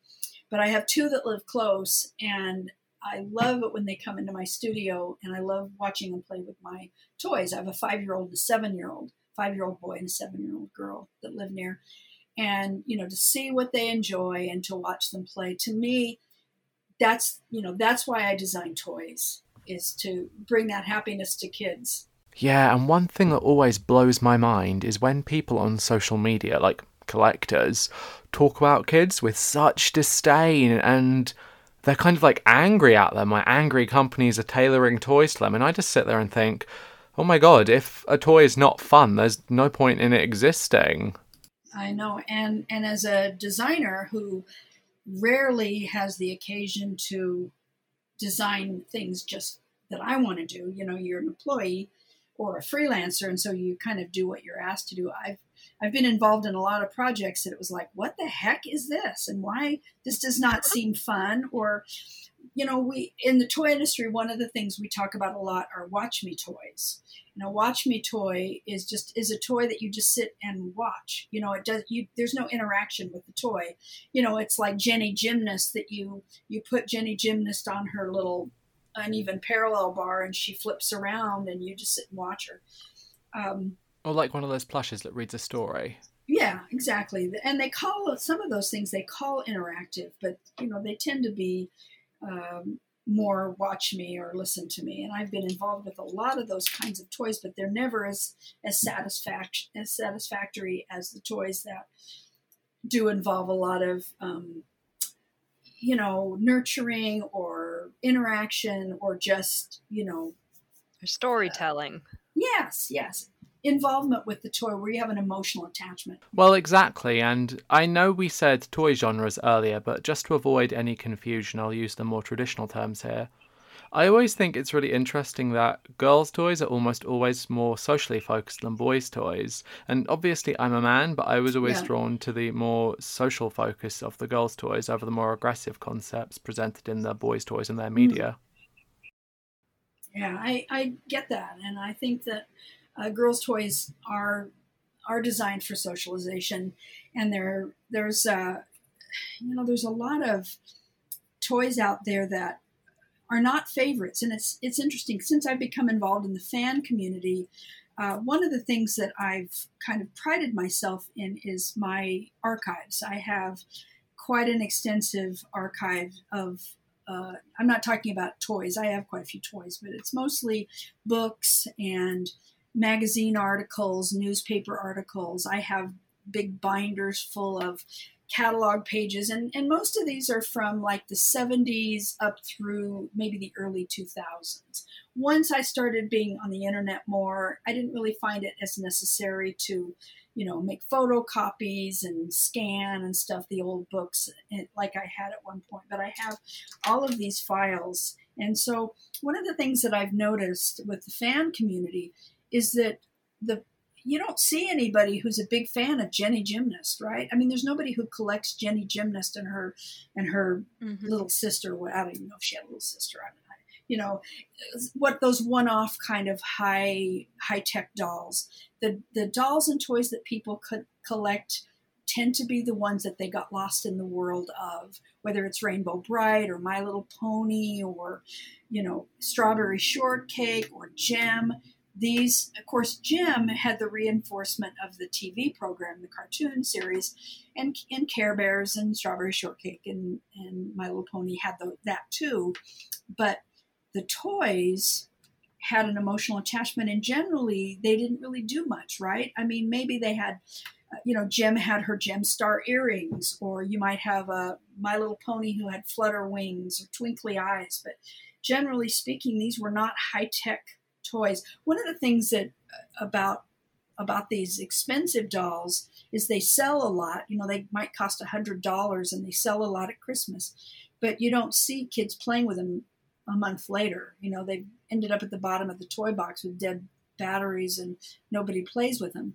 But I have two that live close, and I love it when they come into my studio, and I love watching them play with my toys. I have a five-year-old, and a seven-year-old, five-year-old boy, and a seven-year-old girl that live near. And you know, to see what they enjoy and to watch them play, to me, that's you know that's why I design toys is to bring that happiness to kids. Yeah, and one thing that always blows my mind is when people on social media, like collectors, talk about kids with such disdain and they're kind of like angry at them. My angry companies are tailoring toys to them, and I just sit there and think, oh my god, if a toy is not fun, there's no point in it existing. I know, and and as a designer who rarely has the occasion to design things just that I want to do. You know, you're an employee or a freelancer, and so you kind of do what you're asked to do. I've I've been involved in a lot of projects that it was like, what the heck is this, and why this does not seem fun, or you know, we in the toy industry, one of the things we talk about a lot are watch me toys. You know, watch me toy is just is a toy that you just sit and watch. You know, it does you there's no interaction with the toy. You know, it's like Jenny Gymnast that you you put Jenny Gymnast on her little uneven parallel bar and she flips around and you just sit and watch her. Um, or like one of those plushes that reads a story. Yeah, exactly. And they call some of those things they call interactive, but you know they tend to be um, more watch me or listen to me. And I've been involved with a lot of those kinds of toys, but they're never as as satisfact as satisfactory as the toys that do involve a lot of um, you know nurturing or interaction or just you know storytelling. Uh, yes, yes involvement with the toy where you have an emotional attachment. Well, exactly. And I know we said toy genres earlier, but just to avoid any confusion, I'll use the more traditional terms here. I always think it's really interesting that girls' toys are almost always more socially focused than boys' toys. And obviously, I'm a man, but I was always yeah. drawn to the more social focus of the girls' toys over the more aggressive concepts presented in the boys' toys and their mm. media. Yeah, I, I get that. And I think that uh, girls' toys are are designed for socialization, and there there's uh, you know there's a lot of toys out there that are not favorites, and it's it's interesting since I've become involved in the fan community. Uh, one of the things that I've kind of prided myself in is my archives. I have quite an extensive archive of uh, I'm not talking about toys. I have quite a few toys, but it's mostly books and magazine articles, newspaper articles. I have big binders full of catalog pages, and, and most of these are from like the 70s up through maybe the early 2000s. Once I started being on the internet more, I didn't really find it as necessary to, you know, make photocopies and scan and stuff, the old books eh, like I had at one point. But I have all of these files. And so, one of the things that I've noticed with the fan community is that the you don't see anybody who's a big fan of Jenny Gymnast, right? I mean, there's nobody who collects Jenny Gymnast and her and her mm-hmm. little sister. I don't even know if she had a little sister. I mean, you know, what those one-off kind of high high-tech dolls. The the dolls and toys that people could collect tend to be the ones that they got lost in the world of, whether it's Rainbow Brite or My Little Pony or, you know, Strawberry Shortcake or Jem these, of course, Jem had the reinforcement of the TV program, the cartoon series, and, and Care Bears and Strawberry Shortcake and, and My Little Pony had the, that too. But the toys had an emotional attachment, and generally they didn't really do much, right? I mean, maybe they had, uh, you know, Jem had her Jem Star earrings, or you might have a My Little Pony who had flutter wings or twinkly eyes, but generally speaking, these were not high tech toys. One of the things that uh, about about these expensive dolls is they sell a lot. You know, they might cost a hundred dollars and they sell a lot at Christmas, but you don't see kids playing with them a month later. You know, they ended up at the bottom of the toy box with dead batteries and nobody plays with them.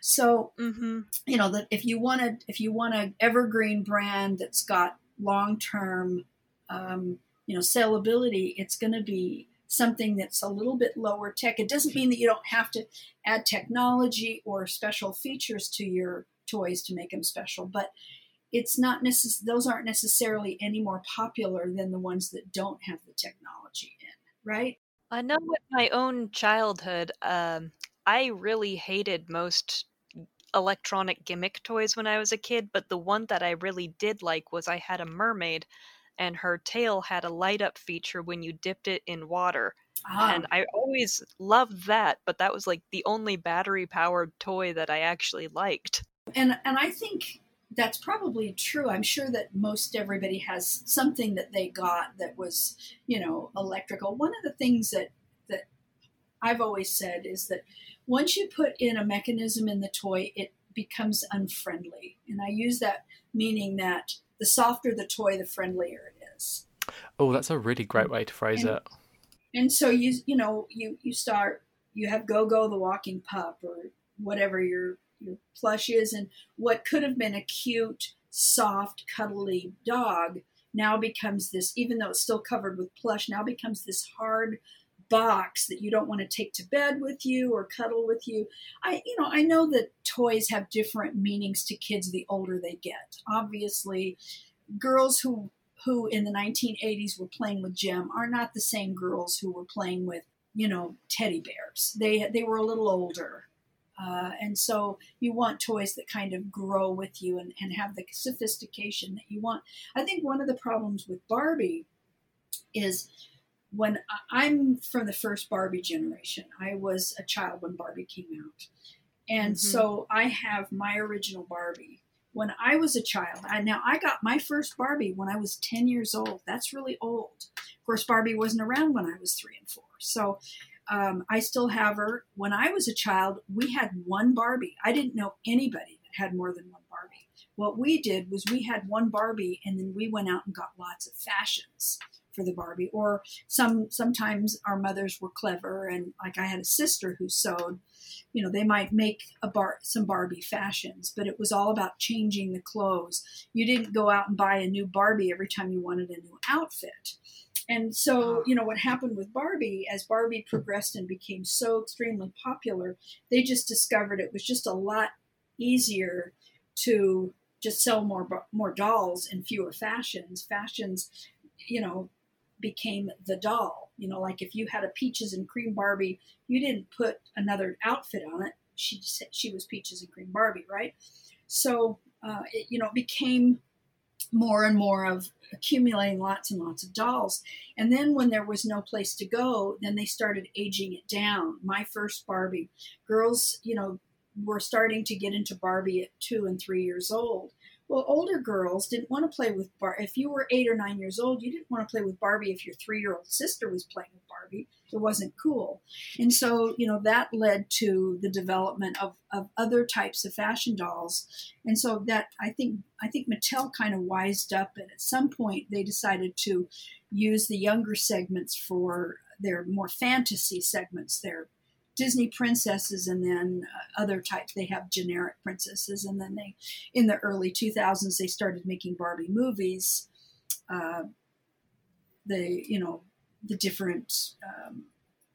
So, mm-hmm. you know, that if you want to, if you want an evergreen brand that's got long term, um, you know, saleability, it's going to be something that's a little bit lower tech. It doesn't mean that you don't have to add technology or special features to your toys to make them special, but it's not necess- those aren't necessarily any more popular than the ones that don't have the technology in, right? I know with my own childhood, um, I really hated most electronic gimmick toys when I was a kid, but the one that I really did like was I had a mermaid and her tail had a light up feature when you dipped it in water. Ah. And I always loved that, but that was like the only battery powered toy that I actually liked. And and I think that's probably true. I'm sure that most everybody has something that they got that was, you know, electrical. One of the things that that I've always said is that once you put in a mechanism in the toy, it becomes unfriendly. And I use that meaning that the softer the toy, the friendlier it is. Oh, that's a really great way to phrase and, it. And so you you know you you start you have Go Go the walking pup or whatever your your plush is, and what could have been a cute, soft, cuddly dog now becomes this. Even though it's still covered with plush, now becomes this hard box that you don't want to take to bed with you or cuddle with you. I you know, I know that toys have different meanings to kids the older they get. Obviously, girls who who in the 1980s were playing with Jem are not the same girls who were playing with, you know, teddy bears. They they were a little older. Uh, and so you want toys that kind of grow with you and, and have the sophistication that you want. I think one of the problems with Barbie is when I'm from the first Barbie generation, I was a child when Barbie came out. And mm-hmm. so I have my original Barbie. When I was a child, I, now I got my first Barbie when I was 10 years old. That's really old. Of course, Barbie wasn't around when I was three and four. So um, I still have her. When I was a child, we had one Barbie. I didn't know anybody that had more than one Barbie. What we did was we had one Barbie and then we went out and got lots of fashions for the Barbie. Or some sometimes our mothers were clever, and like I had a sister who sewed. You know, they might make a bar some Barbie fashions, but it was all about changing the clothes. You didn't go out and buy a new Barbie every time you wanted a new outfit. And so, you know, what happened with Barbie, as Barbie progressed and became so extremely popular, they just discovered it was just a lot easier to just sell more more dolls in fewer fashions. Fashions, you know, became the doll. You know, like if you had a peaches and cream Barbie, you didn't put another outfit on it. She she was peaches and cream Barbie, right? So uh, it, you know, it became more and more of accumulating lots and lots of dolls. And then when there was no place to go, then they started aging it down. My first Barbie, girls, you know, were starting to get into Barbie at two and three years old. Well, older girls didn't want to play with Barbie. If you were eight or nine years old, you didn't want to play with Barbie if your three year old sister was playing with Barbie. It wasn't cool. And so, you know, that led to the development of, of other types of fashion dolls. And so that I think I think Mattel kind of wised up and at some point they decided to use the younger segments for their more fantasy segments, their Disney princesses and then uh, other types. They have generic princesses, and then they, in the early 2000s, they started making Barbie movies. Uh, the you know the different um,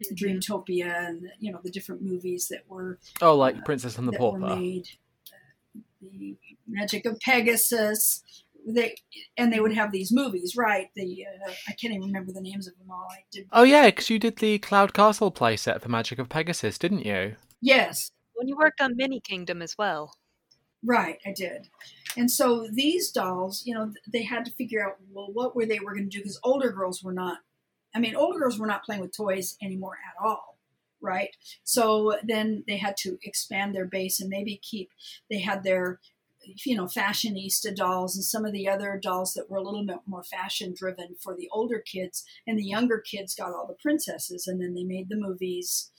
mm-hmm. Dreamtopia and you know the different movies that were oh like uh, Princess and the Pauper made. Uh, the Magic of Pegasus, they and they would have these movies, right? The uh, I can't even remember the names of them all. I did. Oh yeah, because you did the Cloud Castle playset for Magic of Pegasus, didn't you? Yes. When you worked on Mini Kingdom as well. Right, I did. And so these dolls, you know, they had to figure out well what were they were going to do because older girls were not. I mean, older girls were not playing with toys anymore at all right? So then they had to expand their base and maybe keep. They had their you know, fashionista dolls and some of the other dolls that were a little bit more fashion driven for the older kids. And the younger kids got all the princesses, and then they made the movies.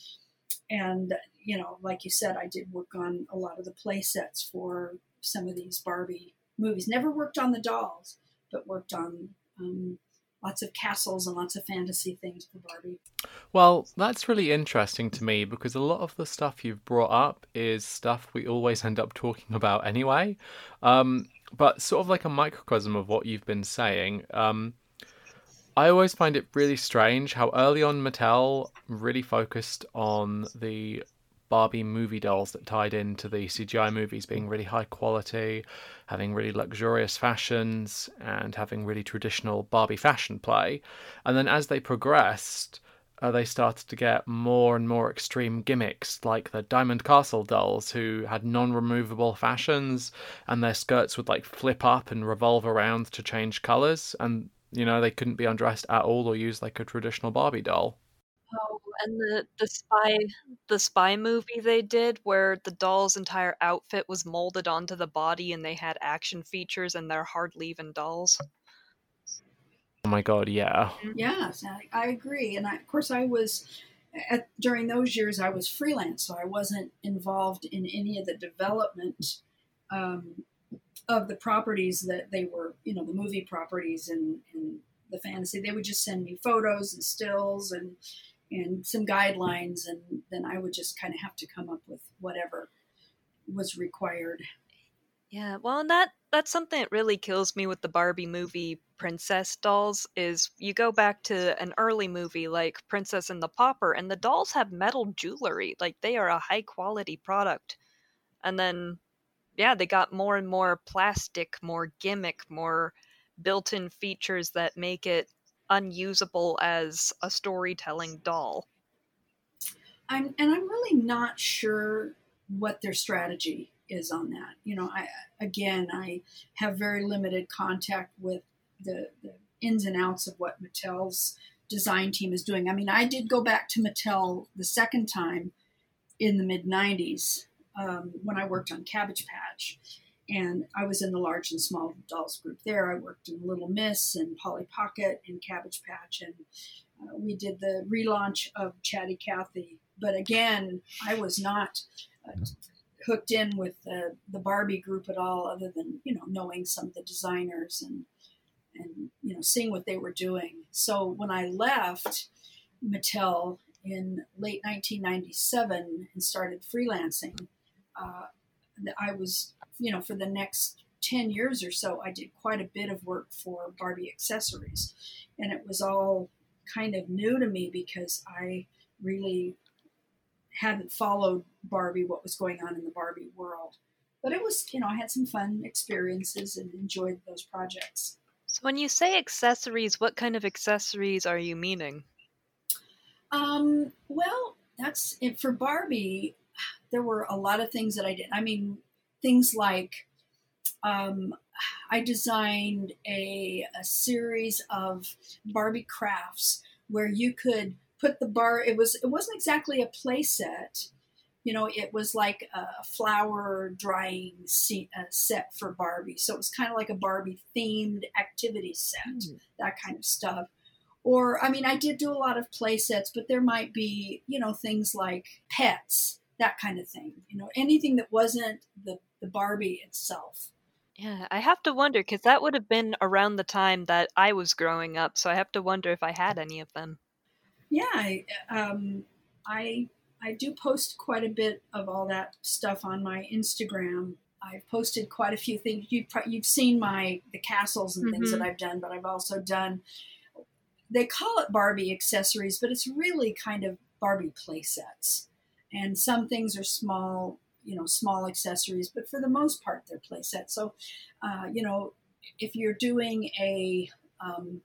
And, you know, like you said, I did work on a lot of the play sets for some of these Barbie movies. Never worked on the dolls, but worked on um, lots of castles and lots of fantasy things for Barbie. Well, that's really interesting to me because a lot of the stuff you've brought up is stuff we always end up talking about anyway. Um, but sort of like a microcosm of what you've been saying. Um, I always find it really strange how early on Mattel really focused on the Barbie movie dolls that tied into the CGI movies being really high quality, having really luxurious fashions, and having really traditional Barbie fashion play. And then as they progressed, uh, they started to get more and more extreme gimmicks, like the Diamond Castle dolls, who had non removable fashions, and their skirts would like flip up and revolve around to change colours, and you know, they couldn't be undressed at all or use like a traditional Barbie doll. Oh, and the the spy the spy movie they did where the doll's entire outfit was molded onto the body and they had action features and they're hardly even dolls. Oh my god, yeah. Mm-hmm. Yes, I, I agree. And I, of course, I was at, during those years I was freelance, so I wasn't involved in any of the development um, of the properties that they were, you know, the movie properties and, and the fantasy. They would just send me photos and stills and and some guidelines, and then I would just kind of have to come up with whatever was required. Yeah, well, and that that's something that really kills me with the Barbie movie princess dolls is you go back to an early movie like Princess and the Pauper and the dolls have metal jewelry, like they are a high quality product. And then yeah, they got more and more plastic, more gimmick, more built-in features that make it unusable as a storytelling doll. I'm and I'm really not sure what their strategy is on that. You know, I again I have very limited contact with the, the ins and outs of what Mattel's design team is doing. I mean, I did go back to Mattel the second time in the mid '90s um, when I worked on Cabbage Patch, and I was in the large and small dolls group there. I worked in Little Miss and Polly Pocket and Cabbage Patch, and uh, we did the relaunch of Chatty Cathy. But again, I was not uh, hooked in with the, the Barbie group at all, other than you know knowing some of the designers and and you know seeing what they were doing. So when I left Mattel in late 1997 and started freelancing, uh, I was you know, for the next 10 years or so, I did quite a bit of work for Barbie accessories. And it was all kind of new to me because I really hadn't followed Barbie, what was going on in the Barbie world. But it was, you know, I had some fun experiences and enjoyed those projects. So, when you say accessories, what kind of accessories are you meaning? Um, well, that's it. For Barbie, there were a lot of things that I did. I mean, things like um, I designed a, a series of Barbie crafts where you could put the bar. It was it wasn't exactly a play set, you know, it was like a flower drying set for Barbie. So it was kind of like a Barbie themed activity set, mm. that kind of stuff. Or, I mean, I did do a lot of play sets, but there might be, you know, things like pets, that kind of thing. You know, anything that wasn't the, the Barbie itself. Yeah, I have to wonder because that would have been around the time that I was growing up. So I have to wonder if I had any of them. Yeah, I, um, I I do post quite a bit of all that stuff on my Instagram. I've posted quite a few things. You've, you've seen my the castles and mm-hmm. things that mm-hmm. I've done, but I've also done. They call it Barbie accessories, but it's really kind of Barbie play sets. And some things are small, you know, small accessories, but for the most part, they're play sets. So, uh, you know, if you're doing a um,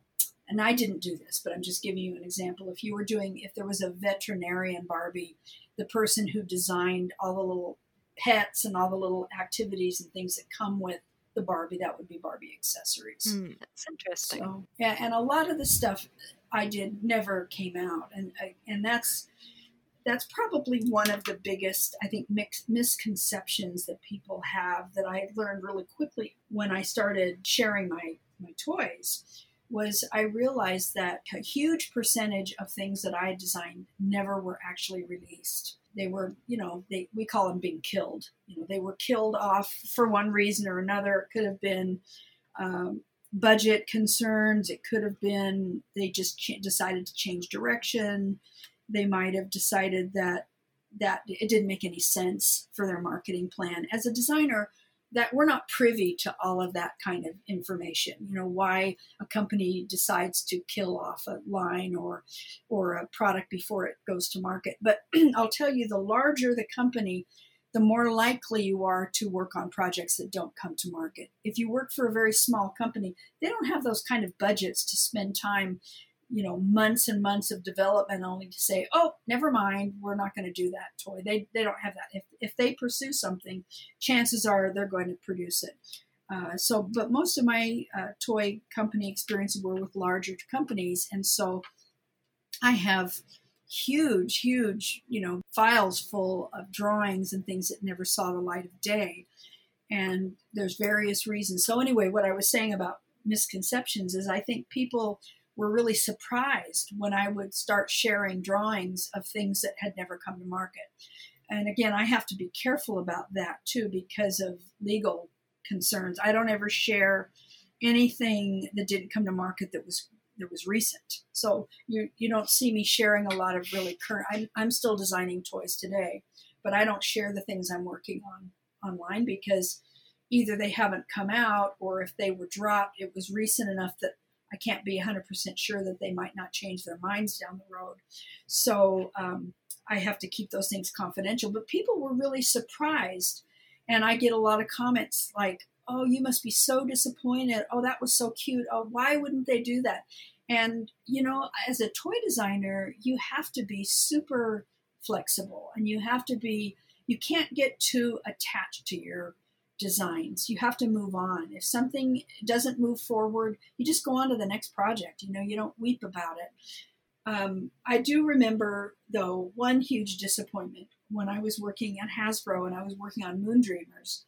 and I didn't do this, but I'm just giving you an example. If you were doing, if there was a veterinarian Barbie, the person who designed all the little pets and all the little activities and things that come with the Barbie, that would be Barbie accessories. Mm, that's interesting. So, yeah, and a lot of the stuff I did never came out, and and that's that's probably one of the biggest, I think, mix, misconceptions that people have that I learned really quickly when I started sharing my my toys was I realized that a huge percentage of things that I designed never were actually released. They were, you know, they we call them being killed. You know, they were killed off for one reason or another. It could have been um, budget concerns. It could have been they just ch- decided to change direction. They might have decided that that it didn't make any sense for their marketing plan. As a designer, that we're not privy to all of that kind of information. You know why a company decides to kill off a line or or a product before it goes to market. But i'll tell you the larger the company the more likely you are to work on projects that don't come to market. If you work for a very small company they don't have those kind of budgets to spend time you know months and months of development only to say oh never mind we're not going to do that toy. They, they don't have that. If, if they pursue something chances are they're going to produce it. Uh, so but most of my uh, toy company experiences were with larger companies and so i have huge huge you know files full of drawings and things that never saw the light of day. And there's various reasons. So anyway what i was saying about misconceptions is i think people were really surprised when I would start sharing drawings of things that had never come to market. And again, I have to be careful about that too because of legal concerns. I don't ever share anything that didn't come to market that was that was recent. So you you don't see me sharing a lot of really current. I'm, I'm still designing toys today, but I don't share the things I'm working on online because either they haven't come out or if they were dropped, it was recent enough that I can't be 100% sure that they might not change their minds down the road. So um, I have to keep those things confidential. But people were really surprised. And I get a lot of comments like, oh, you must be so disappointed. Oh, that was so cute. Oh, why wouldn't they do that? And, you know, as a toy designer, you have to be super flexible and you have to be, you can't get too attached to your designs. You have to move on. If something doesn't move forward, you just go on to the next project. You know, you don't weep about it. Um, I do remember, though, one huge disappointment when I was working at Hasbro and I was working on Moondreamers.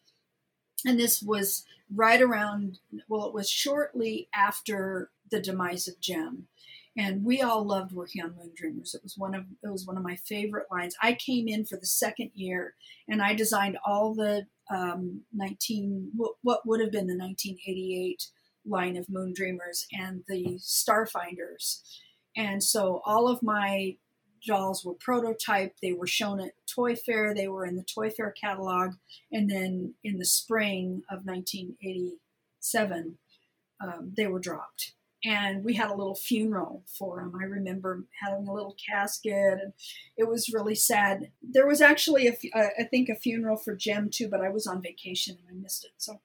And this was right around, well, it was shortly after the demise of Jem and we all loved working on Moondreamers. It was one of it was one of my favorite lines. I came in for the second year, and I designed all the um, 19 what would have been the 1988 line of Moondreamers and the Starfinders, and so all of my dolls were prototyped. They were shown at Toy Fair. They were in the Toy Fair catalog, and then in the spring of 1987, um, they were dropped and we had a little funeral for him. I remember having a little casket, and it was really sad. There was actually, a, uh, I think, a funeral for Jem too, but I was on vacation and I missed it. So.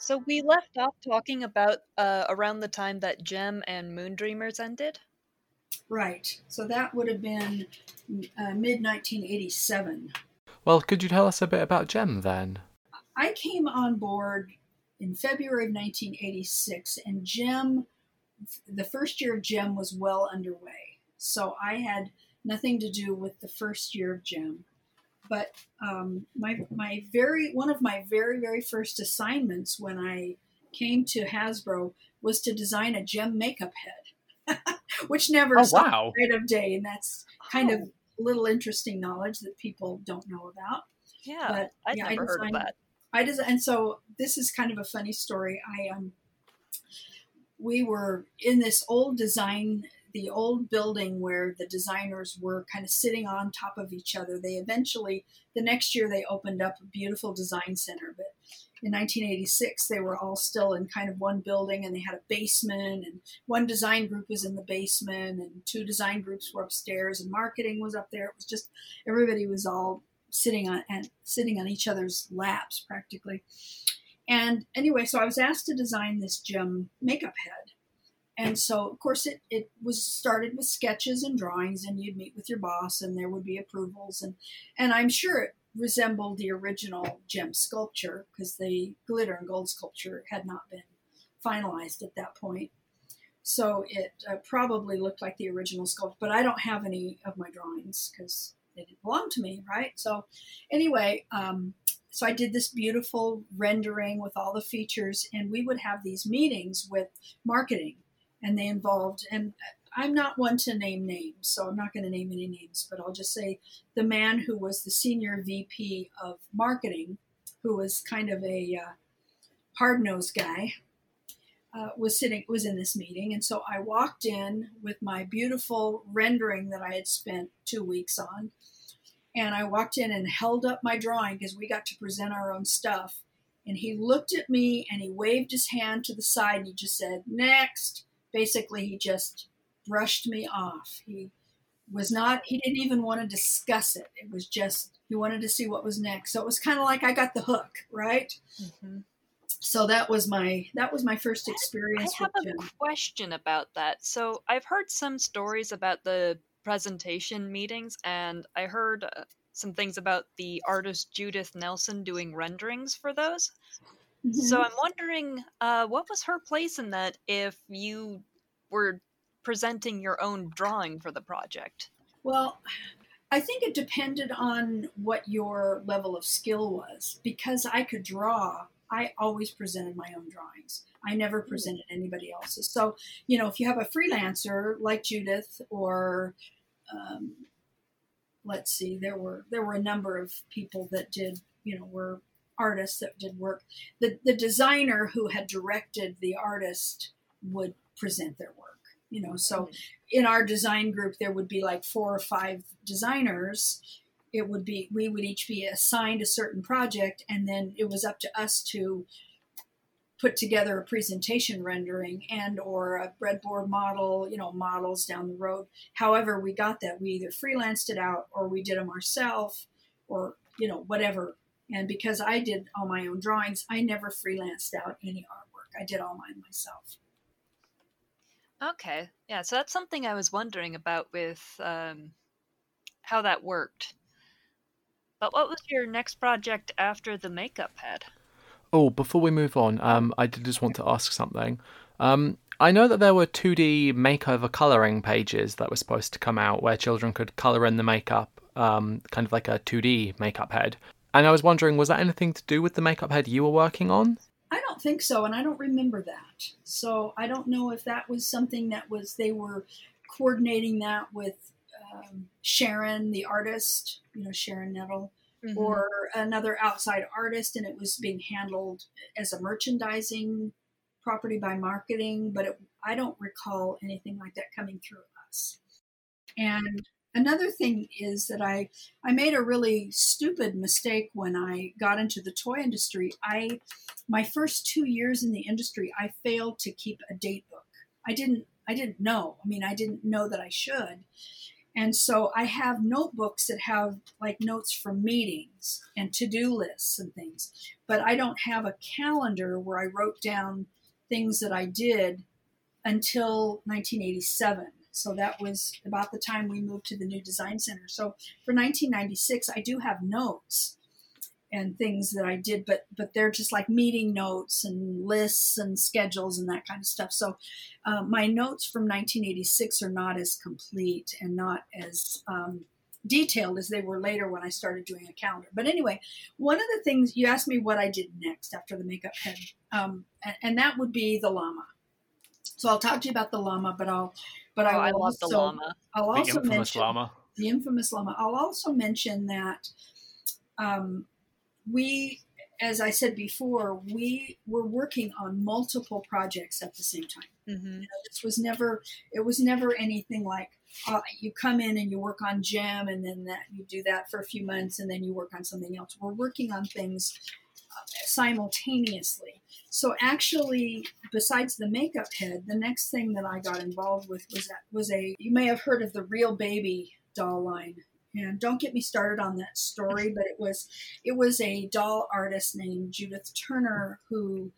So we left off talking about uh, around the time that Jem and Moondreamers ended. Right. So that would have been uh, mid 1987. Well, could you tell us a bit about Jem then? I came on board in February of 1986, and Jem, the first year of Jem was well underway. So I had nothing to do with the first year of Jem. But um, my my very one of my very very first assignments when I came to Hasbro was to design a Jem makeup head, which never oh, saw wow. the light of day, and that's kind Oh. of little interesting knowledge that people don't know about. Yeah, But, I'd yeah, I never heard of that. I just and so this is kind of a funny story. I um we were in this old design the old building where the designers were kind of sitting on top of each other. They eventually the next year they opened up a beautiful design center, but in 1986 they were all still in kind of one building and they had a basement and one design group was in the basement and two design groups were upstairs and marketing was up there. It was just everybody was all sitting on and sitting on each other's laps practically. And anyway, so I was asked to design this Jem makeup head. And so, of course, it, it was started with sketches and drawings, and you'd meet with your boss, and there would be approvals. And, and I'm sure it resembled the original Jem sculpture because the glitter and gold sculpture had not been finalized at that point. So it uh, probably looked like the original sculpture, but I don't have any of my drawings because they didn't belong to me, right? So, anyway, um, so I did this beautiful rendering with all the features, and we would have these meetings with marketing, and they involved, and I'm not one to name names, so I'm not going to name any names, but I'll just say the man who was the senior VP of marketing, who was kind of a uh, hard nosed guy, uh, was sitting was in this meeting, and so I walked in with my beautiful rendering that I had spent two weeks on, and I walked in and held up my drawing because we got to present our own stuff. And he looked at me and he waved his hand to the side and he just said, Next. Basically, he just brushed me off. He was not, he didn't even want to discuss it. It was just, he wanted to see what was next. So it was kind of like I got the hook, right? Mhm. So that was my, that was my first experience. I have a Jem. question about that. So I've heard some stories about the presentation meetings, and I heard uh, some things about the artist Judith Nelson doing renderings for those. So Mhm. I'm wondering, uh, what was her place in that if you were presenting your own drawing for the project? Well, I think it depended on what your level of skill was. Because I could draw, I always presented my own drawings. I never presented anybody else's. So, you know, if you have a freelancer like Judith or um, let's see, there were there were a number of people that did, you know, were artists that did work. The the designer who had directed the artist would present their work. You know, so in our design group there would be like four or five designers. It would be we would each be assigned a certain project and then it was up to us to put together a presentation rendering and or a breadboard model you know models down the road. However we got that we either freelanced it out or we did them ourselves or you know whatever. And because i did all my own drawings i never freelanced out any artwork. I did all mine myself Okay, yeah, so that's something I was wondering about with um, how that worked. But what was your next project after the makeup head? Oh, before we move on, um, I did just want to ask something. Um, I know that there were 2D makeover coloring pages that were supposed to come out where children could color in the makeup, um, kind of like a 2D makeup head. And I was wondering, was that anything to do with the makeup head you were working on? I don't think so, and I don't remember that. So I don't know if that was something that was they were coordinating that with um, Sharon, the artist, you know Sharon Nettle, Mm-hmm. or another outside artist, and it was being handled as a merchandising property by marketing. But it, I don't recall anything like that coming through us. And another thing is that I I made a really stupid mistake when I got into the toy industry. I my first 2 years in the industry, I failed to keep a date book. I didn't I didn't know. I mean, I didn't know that I should. And so I have notebooks that have like notes from meetings and to-do lists and things. But I don't have a calendar where I wrote down things that I did until 1987. So that was about the time we moved to the new design center. So for 1996, I do have notes. and things that I did, but but they're just like meeting notes and lists and schedules and that kind of stuff. So uh, my notes from 1986 are not as complete and not as um, detailed as they were later when I started doing a calendar. But anyway, one of the things you asked me what I did next after the makeup head, um, and, and, that would be the llama. So I'll talk to you about the llama, but I'll but oh, I, I love also, the llama. I'll also the infamous mention llama. the infamous llama. I'll also mention that um, we, as I said before, we were working on multiple projects at the same time. Mm-hmm. You know, this was never, it was never anything like uh, you come in and you work on Jem and then that you do that for a few months and then you work on something else. We're working on things simultaneously. So actually, besides the makeup head, the next thing that I got involved with was that was a you may have heard of the Real Baby doll line and don't get me started on that story but it was it was a doll artist named judith turner who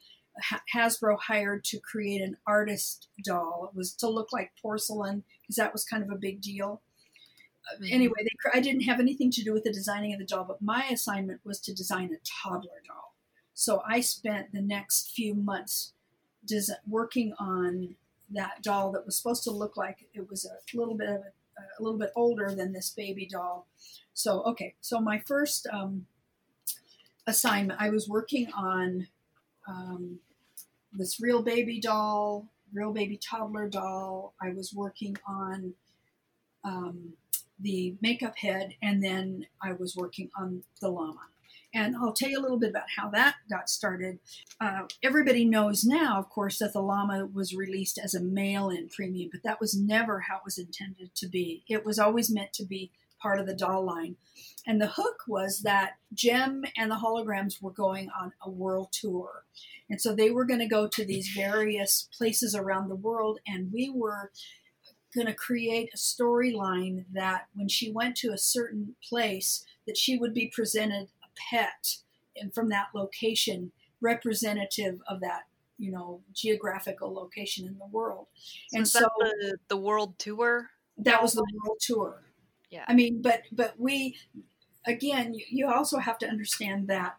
hasbro hired to create an artist doll it was to look like porcelain because that was kind of a big deal mm-hmm. anyway they, i didn't have anything to do with the designing of the doll but my assignment was to design a toddler doll so i spent the next few months des- working on that doll that was supposed to look like it was a little bit of a a little bit older than this baby doll. So, okay, so my first um, assignment, I was working on um, this real baby doll, real baby toddler doll. I was working on um, the makeup head, and then I was working on the llama. And I'll tell you a little bit about how that got started. Uh, everybody knows now, of course, that the llama was released as a mail in premium, but that was never how it was intended to be. It was always meant to be part of the doll line. And the hook was that Jem and the holograms were going on a world tour. And so they were going to go to these various places around the world, and we were going to create a storyline that when she went to a certain place that she would be presented pet and from that location representative of that you know geographical location in the world. So and so the, the world tour? That was the world tour. Yeah. I mean but but we again you, you also have to understand that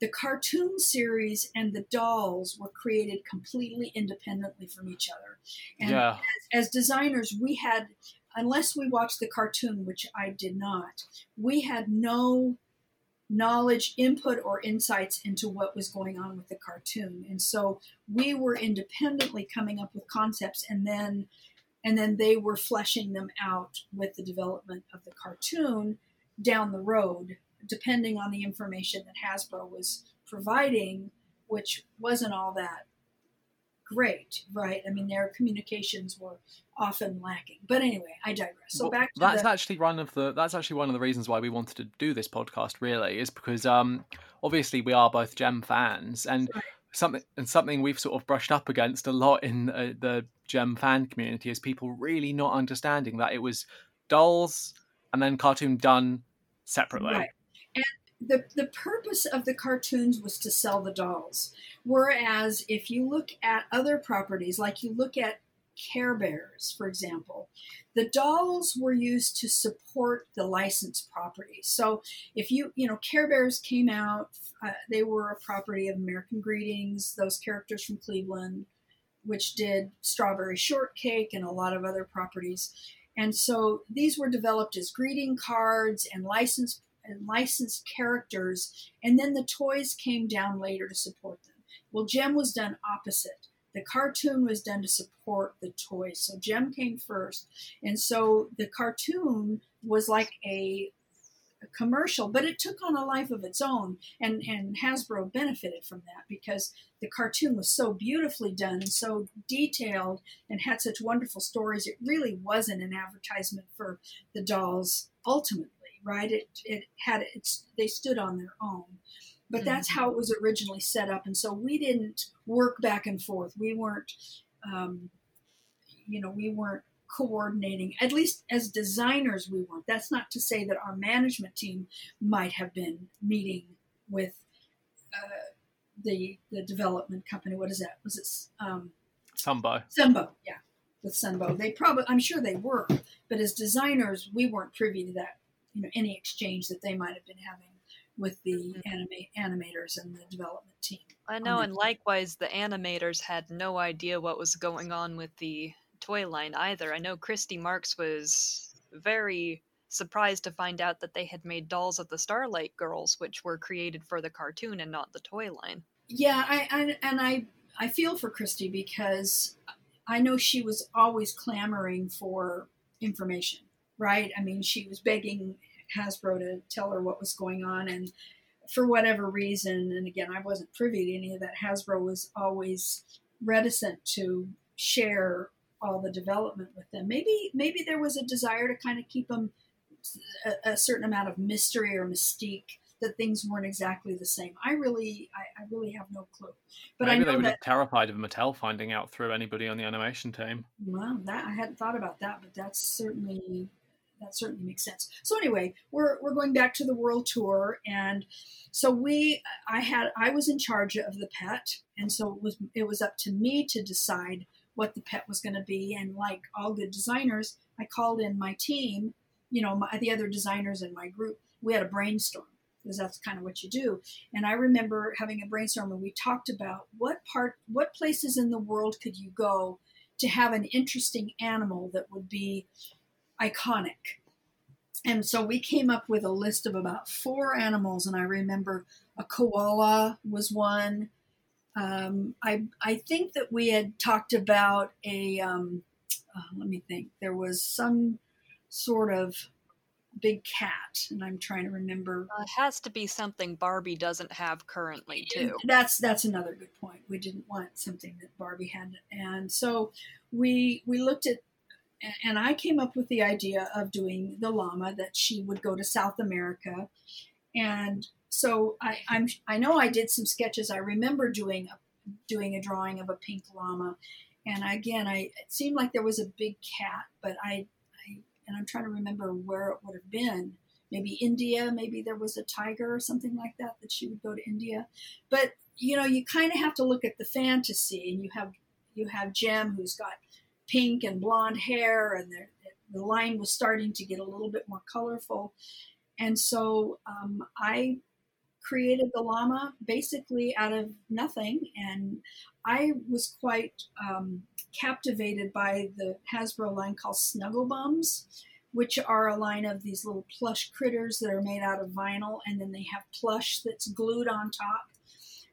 the cartoon series and the dolls were created completely independently from each other. And yeah. as, as designers we had unless we watched the cartoon which i did not we had no knowledge, input, or insights into what was going on with the cartoon. And so we were independently coming up with concepts and then and then they were fleshing them out with the development of the cartoon down the road, depending on the information that Hasbro was providing, which wasn't all that great, right? I mean, their communications were often lacking. But anyway, I digress. So well, back to that's the... actually one of the that's actually one of the reasons why we wanted to do this podcast. Really, is because um, obviously we are both Jem fans, and right. something and something we've sort of brushed up against a lot in uh, the Jem fan community is people really not understanding that it was dolls and then cartoon done separately. Right. And the, the purpose of the cartoons was to sell the dolls. Whereas if you look at other properties, like you look at Care Bears, for example, the dolls were used to support the licensed property. So if you, you know, Care Bears came out, uh, they were a property of American Greetings, those characters from Cleveland, which did Strawberry Shortcake and a lot of other properties. And so these were developed as greeting cards and licensed and licensed characters, and then the toys came down later to support them. Well, Jem was done opposite. The cartoon was done to support the toys. So Jem came first. And so the cartoon was like a, a, commercial, but it took on a life of its own. And, and Hasbro benefited from that because the cartoon was so beautifully done and so detailed and had such wonderful stories. It really wasn't an advertisement for the dolls ultimately right? It it had it's they stood on their own. But mm-hmm. that's how it was originally set up, and so we didn't work back and forth. We weren't, um, you know, we weren't coordinating. At least as designers, we weren't. That's not to say that our management team might have been meeting with uh, the the development company. What is that? Was it um, Sunbow? Sunbow, yeah, with Sunbow. They probably, I'm sure they were, but as designers, we weren't privy to that you know any exchange that they might have been having with the mm-hmm. anima- animators and the development team. I know, and likewise, the animators had no idea what was going on with the toy line either. I know Christy Marx was very surprised to find out that they had made dolls of the Starlight Girls, which were created for the cartoon and not the toy line. Yeah, I, I and I I feel for Christy because I know she was always clamoring for information, right? I mean, she was begging Hasbro to tell her what was going on, and for whatever reason, and again, I wasn't privy to any of that, Hasbro was always reticent to share all the development with them. Maybe maybe there was a desire to kind of keep them a, a certain amount of mystery or mystique that things weren't exactly the same. I really, I, I really have no clue. But Maybe I know they were that, terrified of Mattel finding out through anybody on the animation team. Well, that I hadn't thought about that, but that's certainly that certainly makes sense. So anyway, we're we're going back to the world tour, and so we, I had, I was in charge of the pet, and so it was it was up to me to decide what the pet was going to be, and like all good designers, I called in my team, you know, my, the other designers in my group. We had a brainstorm because that's kind of what you do. And I remember having a brainstorm and we talked about what part, what places in the world could you go to have an interesting animal that would be iconic. And so we came up with a list of about four animals, and I remember a koala was one. Um, I I think that we had talked about a. Um, uh, let me think. There was some sort of big cat, and I'm trying to remember. Uh, it has to be something Barbie doesn't have currently, too. That's that's another good point. We didn't want something that Barbie had, and so we we looked at, and I came up with the idea of doing the llama that she would go to South America, and so I I'm I know I did some sketches. I remember doing a, doing a drawing of a pink llama, and again I it seemed like there was a big cat, but I and I'm trying to remember where it would have been. Maybe India, maybe there was a tiger or something like that that she would go to India. But you know, you kind of have to look at the fantasy, and you have you have Jem who's got pink and blonde hair, and the, the line was starting to get a little bit more colorful. And so um, I created the llama basically out of nothing, and I was quite um, captivated by the Hasbro line called Snuggle Bums, which are a line of these little plush critters that are made out of vinyl, and then they have plush that's glued on top.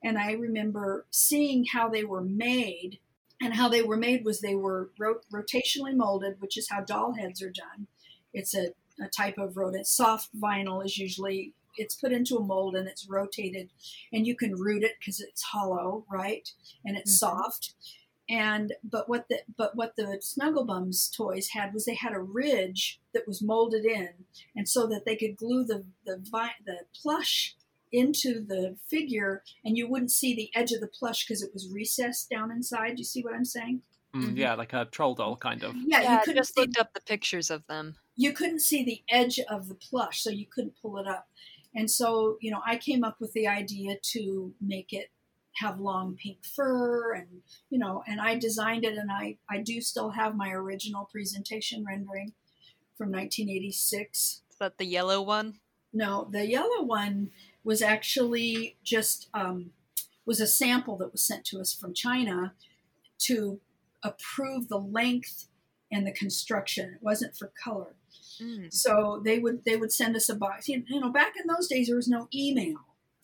And I remember seeing how they were made, and how they were made was they were rot- rotationally molded, which is how doll heads are done. It's a, a type of rodent. Soft vinyl is usually it's put into a mold and it's rotated, and you can root it because it's hollow, right? And it's mm-hmm. soft and but what the but what the Snugglebums toys had was they had a ridge that was molded in, and so that they could glue the the vi- the plush into the figure, and you wouldn't see the edge of the plush because it was recessed down inside. Do you see what I'm saying? Mm, mm-hmm. Yeah, like a troll doll kind of. Yeah, yeah you could just looked up the pictures of them. You couldn't see the edge of the plush, so you couldn't pull it up. And so, you know, I came up with the idea to make it have long pink fur and you know and i designed it and i i do still have my original presentation rendering from 1986 is that the yellow one no the yellow one was actually just um, was a sample that was sent to us from china to approve the length and the construction it wasn't for color mm. so they would they would send us a box you know back in those days there was no email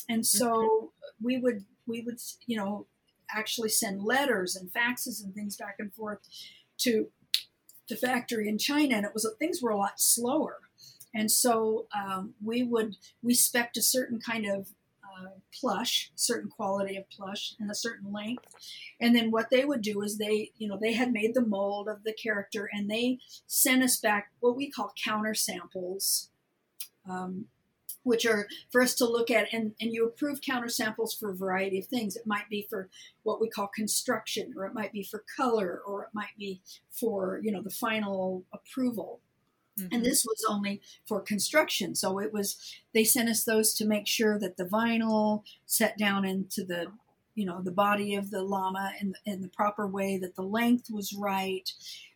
and so mm-hmm. we would we would, you know, actually send letters and faxes and things back and forth to the factory in China, and it was things were a lot slower. And so um, we would we a certain kind of uh, plush, certain quality of plush, and a certain length. And then what they would do is they, you know, they had made the mold of the character, and they sent us back what we call counter samples. Um, which are for us to look at and, and you approve counter samples for a variety of things it might be for what we call construction or it might be for color or it might be for you know the final approval mm-hmm. and this was only for construction so it was they sent us those to make sure that the vinyl set down into the you know the body of the llama in the, in the proper way that the length was right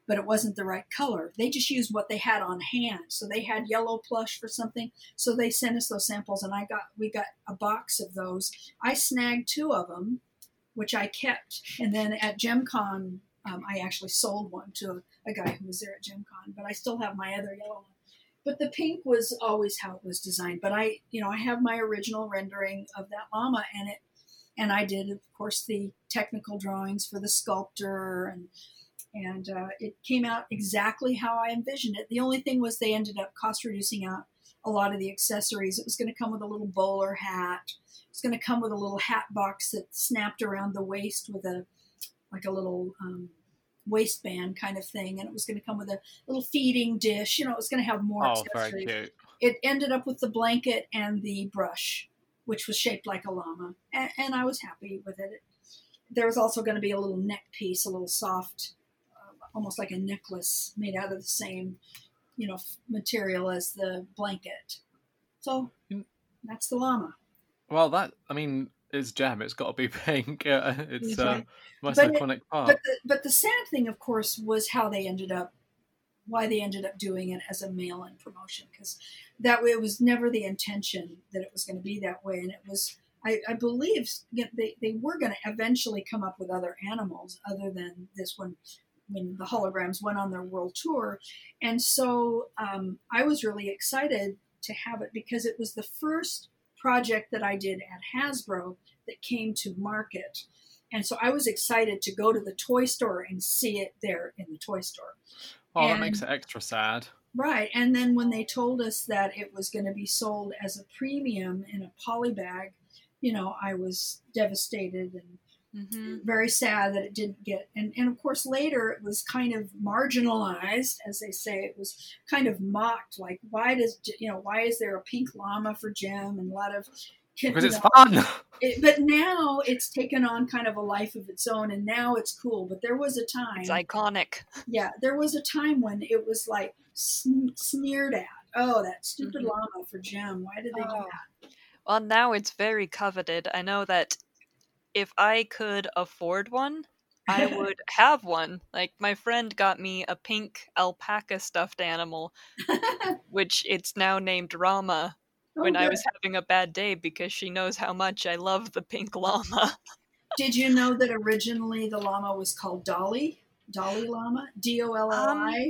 but it wasn't the right color. They just used what they had on hand. So they had yellow plush for something. So they sent us those samples and I got, we got a box of those. I snagged two of them, which I kept. And then at JemCon, um, I actually sold one to a, guy who was there at JemCon, but I still have my other yellow one. But the pink was always how it was designed. But I, you know, I have my original rendering of that llama and it, and I did, of course, the technical drawings for the sculptor and and uh, it came out exactly how I envisioned it. The only thing was they ended up cost reducing out a lot of the accessories. It was going to come with a little bowler hat. It's going to come with a little hat box that snapped around the waist with a like a little um, waistband kind of thing, and it was going to come with a little feeding dish. You know, it was going to have more Oh, accessories. It ended up with the blanket and the brush, which was shaped like a llama, and, and I was happy with it. There was also going to be a little neck piece, a little soft, uh, almost like a necklace made out of the same, you know, f- material as the blanket. So Mm. that's the llama. Well, that I mean, it's Jem. It's got to be pink. Uh, it's uh, most But it- iconic part. But the, but the sad thing, of course, was how they ended up, why they ended up doing it as a mail-in promotion, because that way it was never the intention that it was going to be that way, and it was. I, I believe they, they were going to eventually come up with other animals other than this one when the holograms went on their world tour. And so um, I was really excited to have it because it was the first project that I did at Hasbro that came to market. And so I was excited to go to the toy store and see it there in the toy store. oh, that makes it extra sad. Right. And then when they told us that it was going to be sold as a premium in a poly bag, you know, I was devastated and hmm very sad that it didn't get and, and of course later it was kind of marginalized as they say it was kind of mocked like why does you know why is there a pink llama for Jem and a lot of kid- Because it's know, fun. it, but now it's taken on kind of a life of its own and now it's cool but there was a time It's iconic. yeah there was a time when it was like sn- sneered at oh that stupid Mhm. llama for Jem why did they do Oh. that Well, now it's very coveted. I know that if I could afford one, I would have one. Like my friend got me a pink alpaca stuffed animal, which it's now named Rama. Oh, when I was having a bad day because she knows how much I love the pink llama. Did you know that originally the llama was called Dolly? Dolly Llama? Um, D O L L I?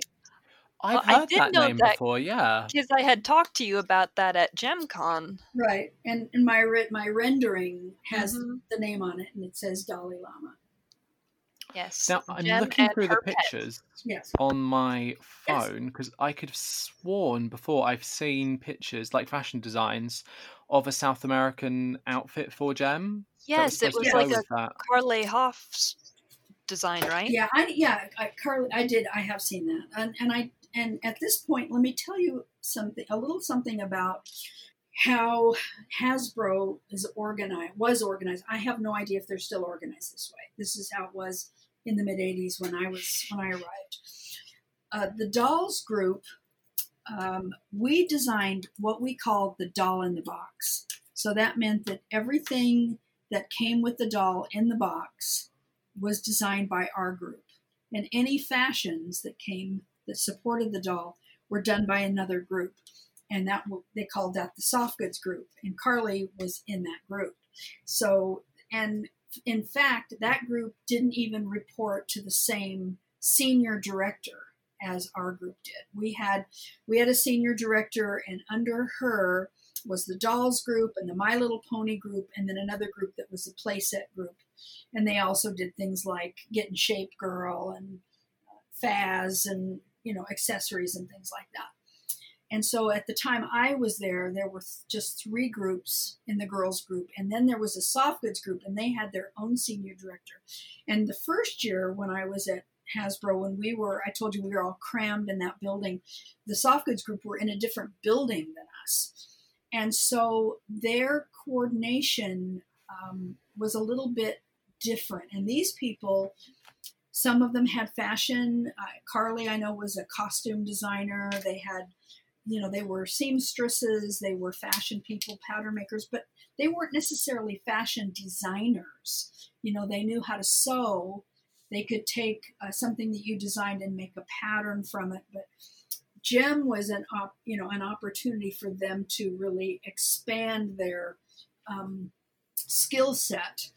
I've Well, I heard did that know name that- before. Yeah. Because I had talked to you about that at JemCon. Right. And, and my re- my rendering has Mhm. the name on it and it says Dolly Lama. Yes. Now I'm Jem looking through the pictures Yes. on my phone because I could have sworn before I've seen pictures like fashion designs of a South American outfit for Jem. that Yes, it was to like a with that. Carle Hoff's design, right? Yeah, I yeah, I Carly I did I have seen that. And and I and at this point let me tell you something a little something about how Hasbro is organized was organized. I have no idea if they're still organized this way. This is how it was in the mid '80s when I was when I arrived. Uh, the dolls group, um, we designed what we called the doll in the box. So that meant that everything that came with the doll in the box was designed by our group, and any fashions that came that supported the doll were done by another group, and that they called that the soft goods group, and Carly was in that group. So, and in fact, that group didn't even report to the same senior director as our group did. We had we had a senior director, and under her was the dolls group and the My Little Pony group, and then another group that was the playset group and they also did things like Get in Shape Girl and uh, Faz and you know accessories and things like that. And so at the time I was there, there were just three groups in the girls group, and then there was a soft goods group, and they had their own senior director. And the first year when I was at Hasbro, when we were, I told you we were all crammed in that building. The soft goods group were in a different building than us, and so their coordination um, was a little bit different. And these people, some of them had fashion. Uh, Carly, I know, was a costume designer. They had, you know, they were seamstresses, they were fashion people, pattern makers, but they weren't necessarily fashion designers. You know, they knew how to sew they could take uh, something that you designed and make a pattern from it. But Jem was an op, you know an opportunity for them to really expand their um, skill set,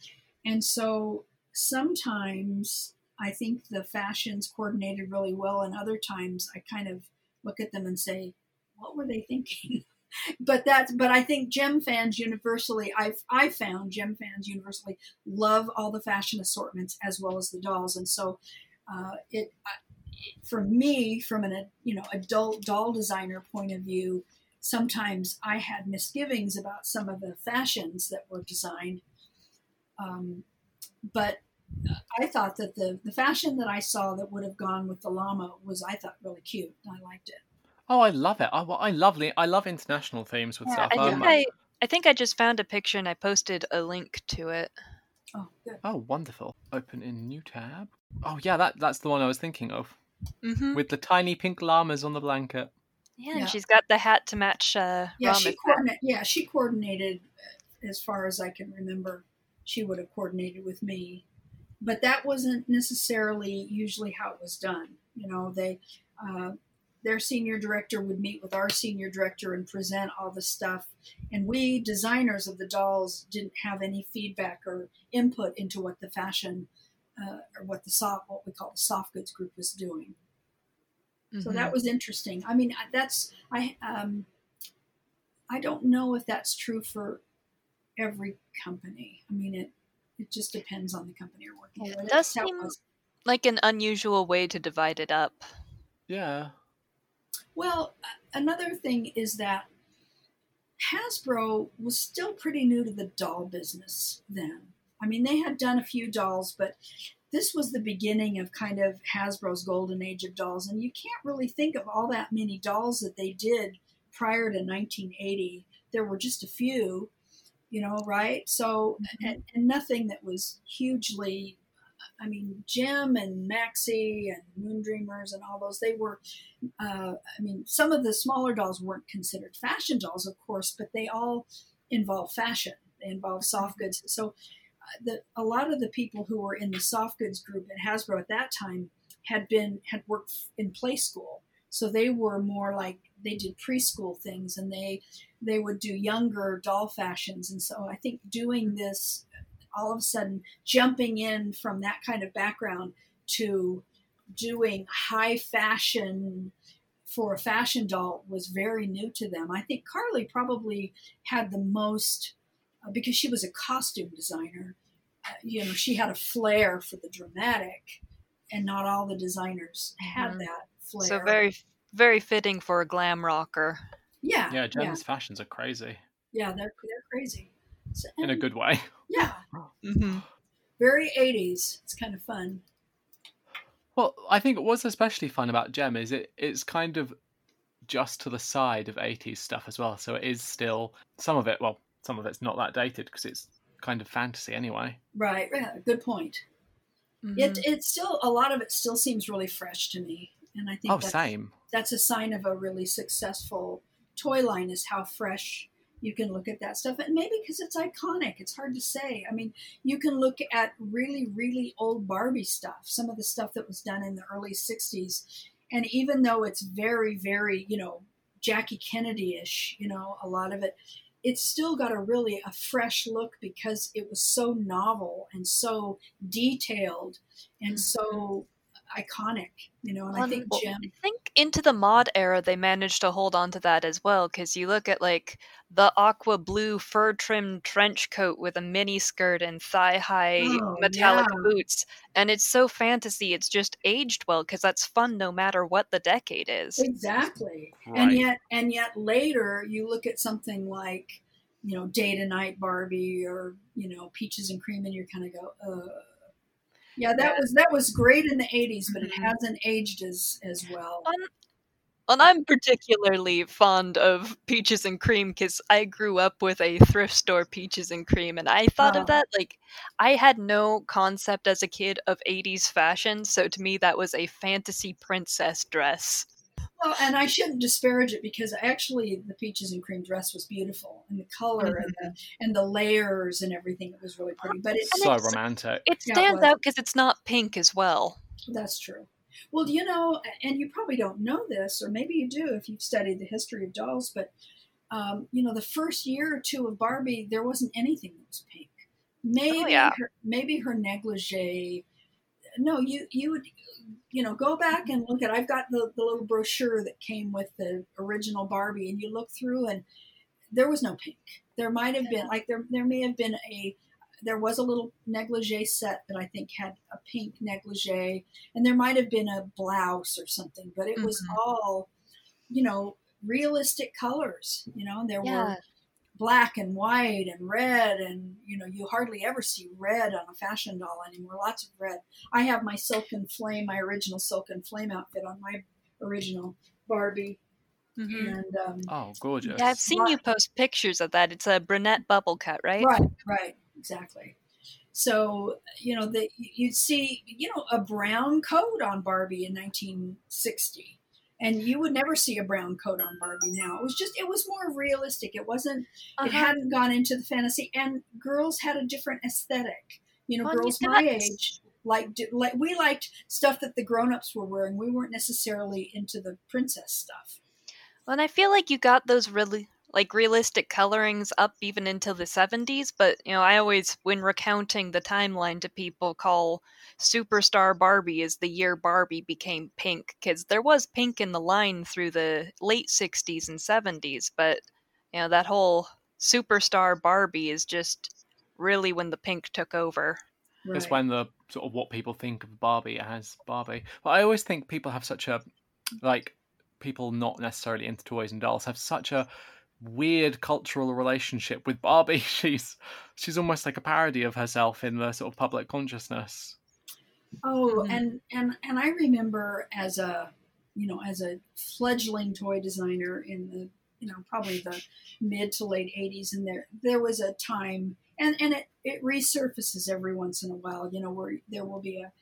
and so sometimes I think the fashions coordinated really well, and other times I kind of look at them and say, what were they thinking? but that's but I think Jem fans universally I've I found Jem fans universally love all the fashion assortments as well as the dolls, and so uh, it for me from an you know adult doll designer point of view. Sometimes I had misgivings about some of the fashions that were designed, um, but I thought that the the fashion that I saw that would have gone with the llama was I thought really cute. I liked it. Oh, I love it. I, I love I love international themes with Yeah, stuff. I think Um, I, I think I just found a picture and I posted a link to it. Oh, good. Oh, wonderful. Open in new tab. Oh yeah, that that's the one I was thinking of. Mm-hmm. With the tiny pink llamas on the blanket. Yeah, and Yeah. she's got the hat to match. Uh, Yeah, she hat. coordinated. Yeah, she coordinated uh, as far as I can remember. She would have coordinated with me, but that wasn't necessarily usually how it was done. You know, they uh, their senior director would meet with our senior director and present all the stuff, and we designers of the dolls didn't have any feedback or input into what the fashion uh, or what the soft what we call the soft goods group was doing. So Mhm. that was interesting. I mean, that's I um, I don't know if that's true for every company. I mean, it it just depends on the company you're working Yeah, with. it does That's seem- was. like an unusual way to divide it up. Yeah. Well, another thing is that Hasbro was still pretty new to the doll business then. I mean, they had done a few dolls, but this was the beginning of kind of Hasbro's golden age of dolls. And you can't really think of all that many dolls that they did prior to 1980. There were just a few, you know, right? So, and, and nothing that was hugely. I mean, Jem and Maxie and Moondreamers and all those, they were uh, I mean, some of the smaller dolls weren't considered fashion dolls, of course, but they all involve fashion. They involve soft goods. So, uh, the, a lot of the people who were in the soft goods group at Hasbro at that time had been had worked in Playskool, so they were more like they did preschool things, and they they would do younger doll fashions. And so, I think doing this, all of a sudden, jumping in from that kind of background to doing high fashion for a fashion doll was very new to them. I think Carly probably had the most uh, because she was a costume designer. Uh, you know, she had a flair for the dramatic, and not all the designers had Mhm. that flair. So very, very fitting for a glam rocker. Yeah, Yeah, yeah, fashions are crazy. yeah, they're they're crazy. So, In a good way. yeah, Mm-hmm. very 80s. It's kind of fun. Well, I think what's especially fun about Jem is it it's kind of just to the side of 80s stuff as well. So it is still some of it, well, some of it's not that dated because it's kind of fantasy anyway. Right. Yeah, good point. Mm-hmm. It it's still a lot of it still seems really fresh to me, and I think Oh, that's, same. that's a sign of a really successful toy line is how fresh you can look at that stuff. And maybe because it's iconic it's hard to say. I mean you can look at really really old barbie stuff some of the stuff that was done in the early 60s and even though it's very very you know jackie kennedy-ish you know a lot of it it's still got a really a fresh look because it was so novel and so detailed and so mm-hmm. Iconic you know and i think Jem I think into the mod era they managed to hold on to that as well because you look at like the aqua blue fur trimmed trench coat with a mini skirt and thigh high Oh, metallic yeah. boots and it's so fantasy it's just aged well because that's fun no matter what the decade is exactly Right. and yet and yet later you look at something like you know day to night barbie or you know peaches and cream and you kind of go uh yeah that was that was great in the 80s but it Mhm. hasn't aged as as well Um, and I'm particularly fond of peaches and cream because I grew up with a thrift store peaches and cream, and I thought of that like I had no concept as a kid of 80s fashion, so to me that was a fantasy princess dress. Well, and I shouldn't disparage it because actually the peaches and cream dress was beautiful, and the color mm-hmm. and the and the layers and everything. It was really pretty, but it's so romantic. It stands yeah, it out because it's not pink as well. That's true. Well, you know, and you probably don't know this, or maybe you do if you've studied the history of dolls, but um, you know, the first year or two of Barbie, there wasn't anything that was pink. Maybe oh, yeah. her, maybe her negligee. No, you you would you know go back and look at. I've got the the little brochure that came with the original Barbie, and you look through, and there was no pink. There might have been like there there may have been a there was a little negligee set that I think had a pink negligee, and there might have been a blouse or something, but it mm-hmm. was all, you know, realistic colors. You know, there yeah. were black and white and red, and you know, you hardly ever see red on a fashion doll anymore. Lots of red. I have my Silken Flame, my original Silken Flame outfit on my original Barbie. Mm-hmm. And um, oh, gorgeous! Yeah, I've seen you post pictures of that. It's a brunette bubble cut, right? Right, right exactly. So, you know, that you'd see, you know, a brown coat on Barbie in 1960. And you would never see a brown coat on Barbie now. It was just, it was more realistic. It wasn't, uh-huh. it hadn't gone into the fantasy. And girls had a different aesthetic. You know, well, girls my age like like we liked stuff that the grown-ups were wearing we weren't necessarily into the princess stuff well and i feel like you got those really like realistic colorings up even into the 70s but you know i always when recounting the timeline to people call superstar barbie is the year barbie became pink because there was pink in the line through the late 60s and 70s but you know that whole superstar barbie is just really when the pink took over right. it's when the sort of what people think of barbie as barbie but i always think people have such a like people not necessarily into toys and dolls have such a weird cultural relationship with Barbie. She's she's almost like a parody of herself in the sort of public consciousness. Oh, mm-hmm. and and and I remember as a you know as a fledgling toy designer in the you know probably the mid to late 80s and there there was a time and and it it resurfaces every once in a while you know where there will be a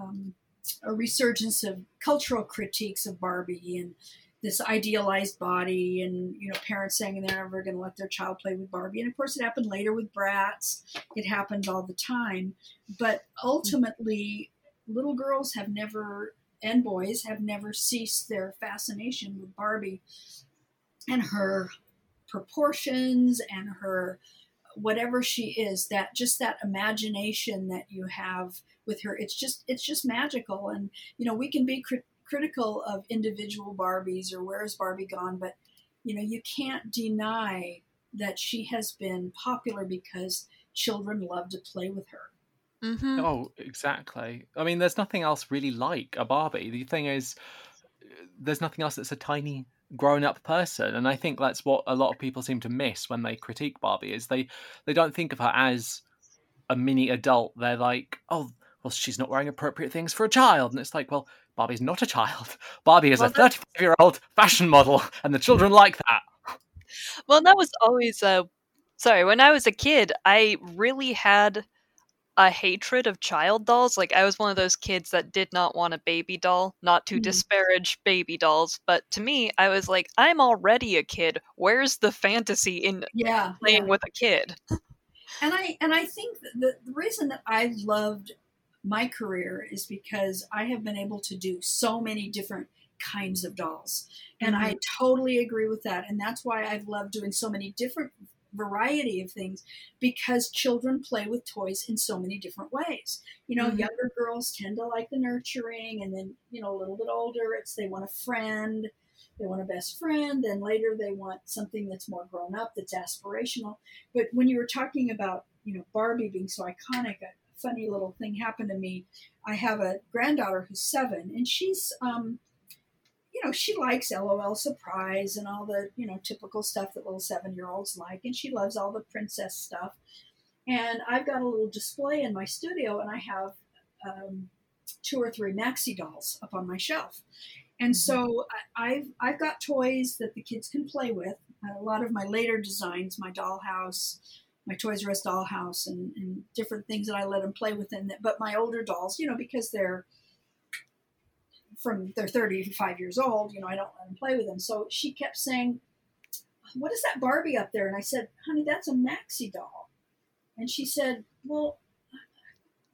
um, a resurgence of cultural critiques of Barbie and this idealized body and you know parents saying they're never going to let their child play with barbie. And of course it happened later with Bratz. It happens all the time. But ultimately little girls have never and boys have never ceased their fascination with barbie and her proportions and her whatever she is that just that imagination that you have with her. It's just it's just magical. And you know we can be critical of individual Barbies or where's Barbie gone, but you know, you can't deny that she has been popular because children love to play with her. Mm-hmm. Oh, exactly. I mean, there's nothing else really like a Barbie. The thing is, there's nothing else that's a tiny grown up person and i think that's what a lot of people seem to miss when they critique barbie is they they don't think of her as a mini adult they're like oh well she's not wearing appropriate things for a child and it's like well Barbie's not a child. Barbie is well, a 35 year old fashion model, and the children like that. Well, that was always a. Sorry, when I was a kid, I really had a hatred of child dolls. Like, I was one of those kids that did not want a baby doll, not to mm. disparage baby dolls, but to me, I was like, I'm already a kid. Where's the fantasy in yeah, playing yeah. with a kid? And I and I think the, the reason that I loved my career is because I have been able to do so many different kinds of dolls. And mm-hmm. I totally agree with that. And that's why I've loved doing so many different variety of things because children play with toys in so many different ways. You know, mm-hmm. younger girls tend to like the nurturing and then, you know, a little bit older it's they want a friend, they want a best friend, then later they want something that's more grown up, that's aspirational. But when you were talking about, you know, Barbie being so iconic, funny little thing happened to me. I have a granddaughter who's seven, and she's, um, you know, she likes LOL Surprise and all the, you know, typical stuff that little seven year olds like, and she loves all the princess stuff. And I've got a little display in my studio, and I have um, two or three Maxie dolls up on my shelf. And so mm-hmm. I've I've got toys that the kids can play with. A lot of my later designs, my dollhouse, my Toys R Us dollhouse and, and different things that I let them play with that. But my older dolls, you know, because they're from they're 35 years old. You know, I don't let them play with them. So she kept saying, "What is that Barbie up there?" And I said, "Honey, that's a Maxie doll." And she said, "Well,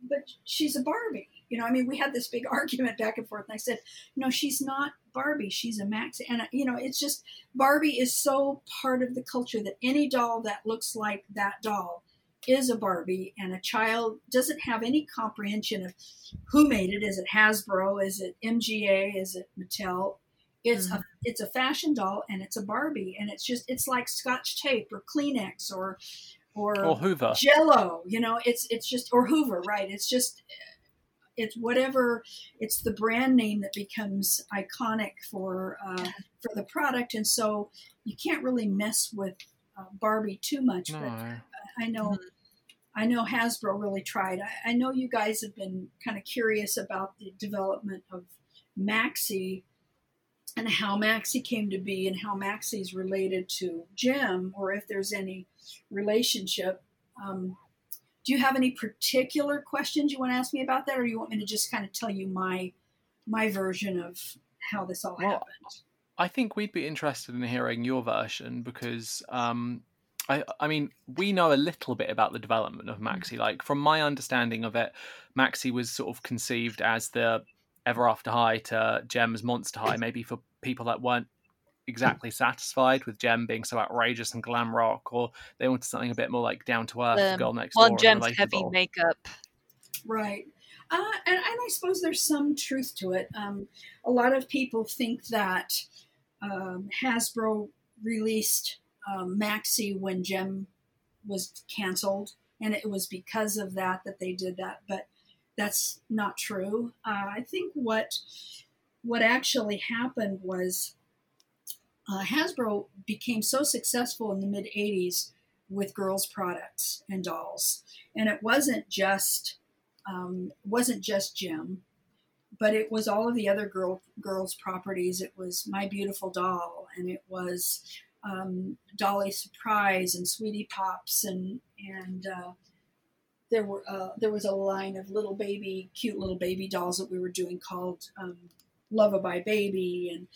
but she's a Barbie." You know, I mean, we had this big argument back and forth, and I said, "No, she's not Barbie. She's a Max. And you know, it's just Barbie is so part of the culture that any doll that looks like that doll is a Barbie, and a child doesn't have any comprehension of who made it. Is it Hasbro? Is it MGA? Is it Mattel? It's mm-hmm. a it's a fashion doll, and it's a Barbie, and it's just it's like Scotch tape or Kleenex or or, or Hoover, Jello. You know, it's it's just or Hoover, right? It's just it's whatever it's the brand name that becomes iconic for uh, for the product, and so you can't really mess with uh, Barbie too much. No. But I know. Mm-hmm. I know Hasbro really tried. I, I know you guys have been kind of curious about the development of Maxie and how Maxie came to be and how Maxie is related to Jem or if there's any relationship. Um, do you have any particular questions you want to ask me about that, or you want me to just kind of tell you my my version of how this all well, happened? I think we'd be interested in hearing your version because um, I, I mean, we know a little bit about the development of Maxie. Mm. Like from my understanding of it, Maxie was sort of conceived as the Ever After High to Jem's Monster High, maybe for people that weren't exactly satisfied with Jem being so outrageous and glam rock, or they wanted something a bit more like down to earth, um, girl next well, door. Jem's heavy makeup. Right. Uh, and, and, I suppose there's some truth to it. Um, a lot of people think that um, Hasbro released um, Maxie when Jem was canceled, and it was because of that that they did that. But that's not true. Uh, I think what what actually happened was uh, Hasbro became so successful in the mid '80s with girls' products and dolls, and it wasn't just um, wasn't just Jem, but it was all of the other girl girls' properties. It was My Beautiful Doll, and it was um, Dolly Surprise and Sweetie Pops and and uh, there were uh, there was a line of little baby cute little baby dolls that we were doing called um, Lullaby Baby and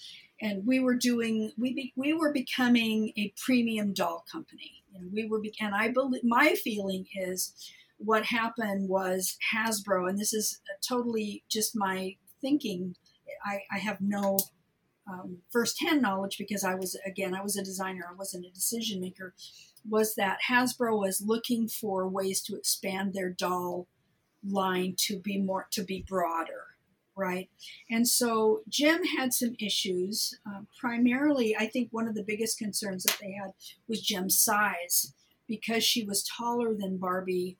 and we were doing we be, we were becoming a premium doll company. And we were and I believe my feeling is what happened was Hasbro and this is totally just my thinking. I, I have no um, firsthand knowledge because I was again I was a designer. I wasn't a decision maker. Was that Hasbro was looking for ways to expand their doll line to be more to be broader right and so Jem had some issues uh, primarily I think one of the biggest concerns that they had was Jem's size because she was taller than Barbie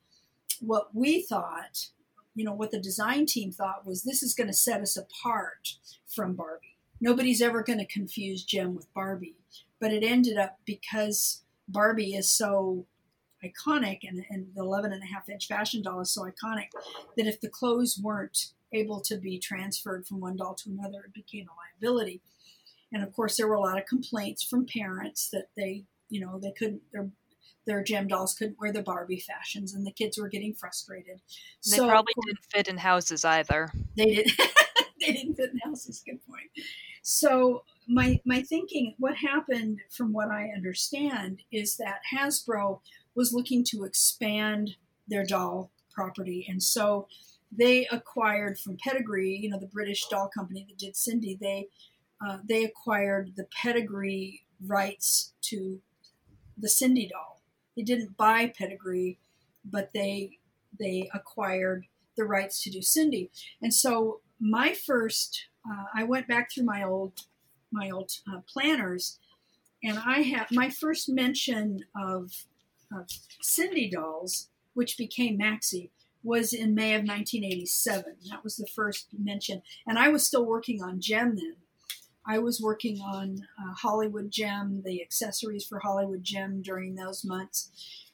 what we thought you know what the design team thought was this is going to set us apart from Barbie nobody's ever going to confuse Jem with Barbie. But it ended up because Barbie is so iconic and, and the 11 and a half inch fashion doll is so iconic that if the clothes weren't able to be transferred from one doll to another, it became a liability. And of course, there were a lot of complaints from parents that they, you know, they couldn't, their their Jem dolls couldn't wear the Barbie fashions, and the kids were getting frustrated. They so, probably didn't fit in houses either. They did. they didn't fit in houses. Good point. So my my thinking, what happened from what I understand, is that Hasbro was looking to expand their doll property, and so they acquired from Pedigree, you know, the British doll company that did Sindy. They uh, they acquired the Pedigree rights to the Sindy doll. They didn't buy Pedigree, but they they acquired the rights to do Sindy. And so my first uh, I went back through my old my old uh, planners, and I have my first mention of, of Sindy dolls, which became Maxie, was in May of 1987. That was the first mention, and I was still working on Jem then. I was working on uh, Hollywood Jem, the accessories for Hollywood Jem during those months,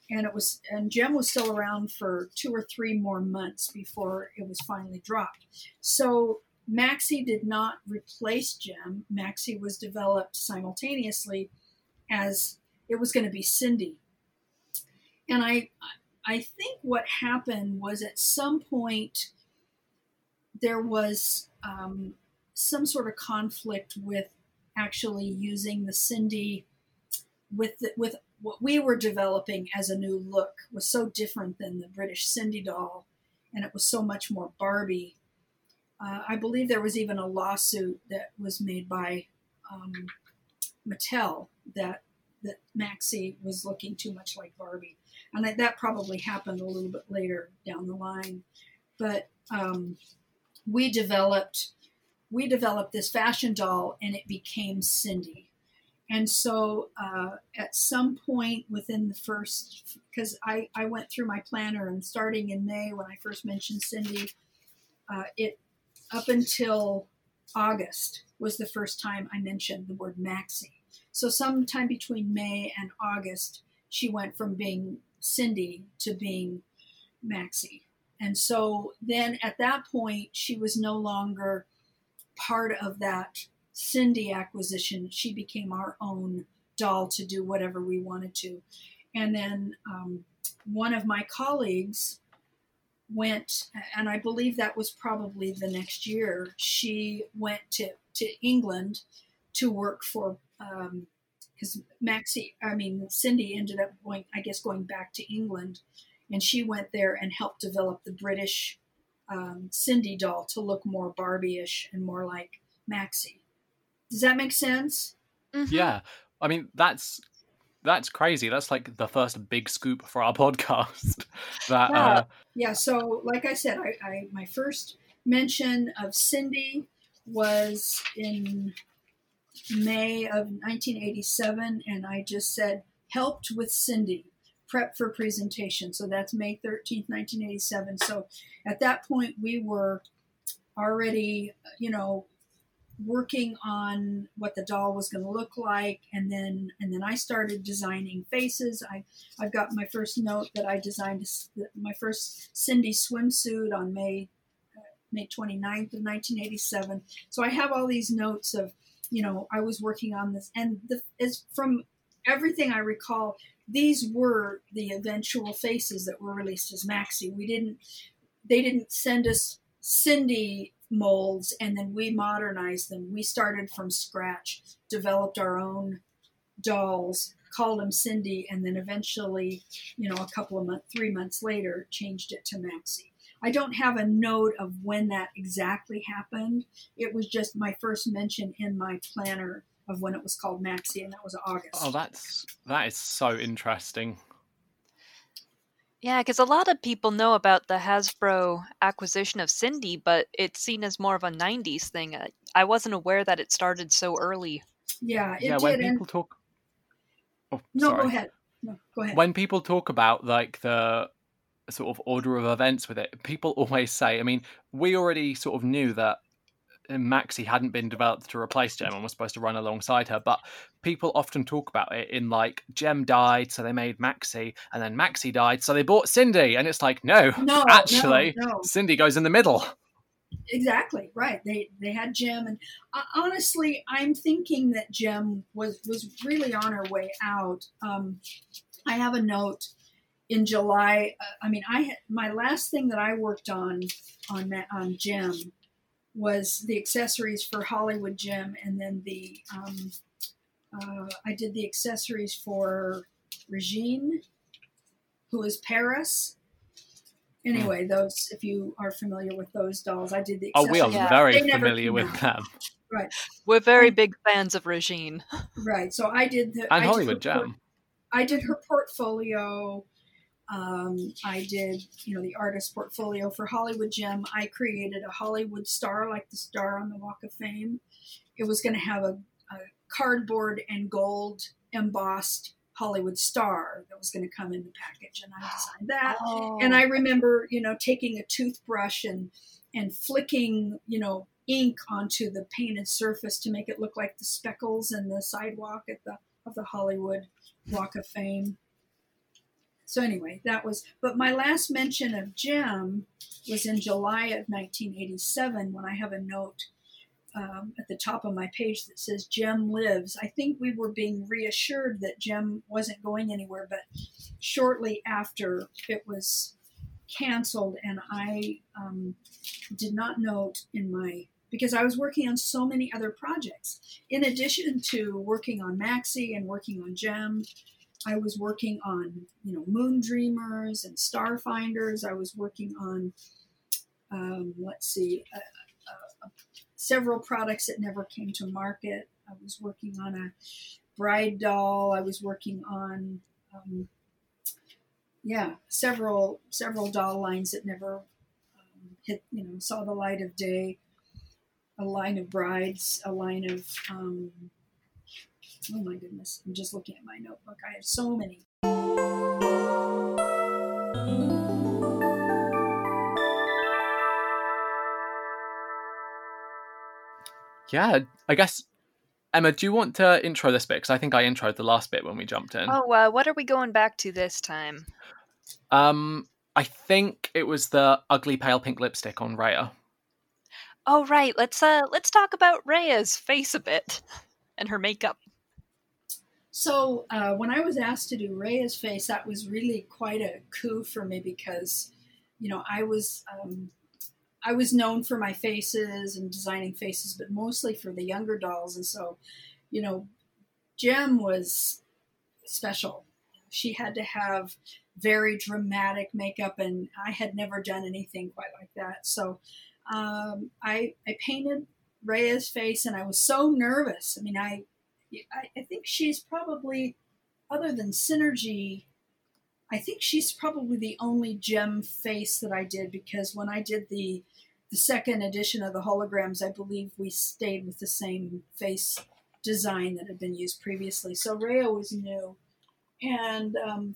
and it was and Jem was still around for two or three more months before it was finally dropped. So Maxie did not replace Jem. Maxie was developed simultaneously as it was going to be Sindy. And I, I think what happened was at some point there was um, some sort of conflict with actually using the Sindy with the, with what we were developing as a new look was so different than the British Sindy doll, and it was so much more Barbie. Uh, I believe there was even a lawsuit that was made by um, Mattel that that Maxie was looking too much like Barbie, and that, that probably happened a little bit later down the line. But um, we developed we developed this fashion doll, and it became Sindy. And so, uh, at some point within the first, because I, I went through my planner, and starting in May when I first mentioned Sindy, uh, it up until August was the first time I mentioned the word Maxie. So, sometime between May and August, she went from being Sindy to being Maxie. And so then at that point, she was no longer part of that Sindy acquisition. She became our own doll to do whatever we wanted to. And then um, one of my colleagues went, and I believe that was probably the next year, she went to, to England to work for, because Maxie, I mean, Sindy ended up going, I guess, going back to England. And she went there and helped develop the British um, Sindy doll to look more Barbie-ish and more like Maxie. Does that make sense? Mm-hmm. Yeah, I mean that's that's crazy. That's like the first big scoop for our podcast. that yeah. Uh... yeah. So, like I said, I, I my first mention of Sindy was in May of 1987, and I just said helped with Sindy prep for presentation. So that's May 13th, 1987. So at that point, we were already, you know, working on what the doll was going to look like and then and then I started designing faces I I've got my first note that I designed my first Sindy swimsuit on May uh, May 29th of 1987 so I have all these notes of you know I was working on this and the is from everything I recall these were the eventual faces that were released as Maxie. We didn't, they didn't send us Sindy molds and then we modernized them. We started from scratch, developed our own dolls, called them Sindy, and then eventually, you know, a couple of months, three months later, changed it to Maxie. I don't have a note of when that exactly happened. It was just my first mention in my planner of when it was called Maxie, and that was August. Oh, that's that is so interesting. Yeah, because a lot of people know about the Hasbro acquisition of Sindy, but it's seen as more of a '90s thing. I wasn't aware that it started so early. Yeah, yeah. Did, when people and... talk, oh, no, sorry. go ahead. No, go ahead. When people talk about like the sort of order of events with it, people always say. I mean, we already sort of knew that Maxie hadn't been developed to replace Jem and was supposed to run alongside her. But people often talk about it in like Jem died, so they made Maxie, and then Maxie died, so they bought Sindy. And it's like, no, no actually, no, no. Sindy goes in the middle. Exactly right. They they had Jem, and uh, honestly, I'm thinking that Jem was was really on her way out. Um, I have a note in July. Uh, I mean, I had my last thing that I worked on on on Jem was the accessories for Hollywood Jem, and then the um, uh, I did the accessories for Regine, who is Paris. Anyway, those if you are familiar with those dolls, I did the. Oh, we are yeah. very familiar with out. them. Right. We're very big fans of Regine. Right. So I did the and I Hollywood Jem. I did her portfolio. Um, I did, you know, the artist portfolio for Hollywood Jem. I created a Hollywood star, like the star on the Walk of Fame. It was going to have a, a, cardboard and gold embossed Hollywood star that was going to come in the package, and I designed that. Oh. And I remember, you know, taking a toothbrush and and flicking, you know, ink onto the painted surface to make it look like the speckles and the sidewalk at the of the Hollywood Walk of Fame so anyway, that was. But my last mention of Jem was in July of 1987 when I have a note um, at the top of my page that says Jem lives. I think we were being reassured that Jem wasn't going anywhere, but shortly after it was canceled, and I um, did not note in my because I was working on so many other projects. In addition to working on Maxie and working on Jem, I was working on, you know, Moondreamers and Starfinders. I was working on, um, let's see, uh, uh, several products that never came to market. I was working on a bride doll. I was working on, um, yeah, several several doll lines that never um, hit, you know, saw the light of day. A line of brides, a line of um, Oh my goodness. I'm just looking at my notebook. I have so many. Yeah, I guess Emma, do you want to intro this bit? Because I think I introed the last bit when we jumped in. Oh, uh, what are we going back to this time? Um, I think it was the ugly pale pink lipstick on Raya. Oh, right. Let's uh, let's talk about Raya's face a bit and her makeup. So uh, when I was asked to do Raya's face, that was really quite a coup for me because, you know, I was um, I was known for my faces and designing faces, but mostly for the younger dolls, and so, you know, Jem was special. She had to have very dramatic makeup, and I had never done anything quite like that. So um, I I painted Raya's face, and I was so nervous. I mean, I I, I think she's probably, other than Synergy, I think she's probably the only Jem face that I did because when I did the the second edition of the holograms, I believe we stayed with the same face design that had been used previously. So Raya was new, and um,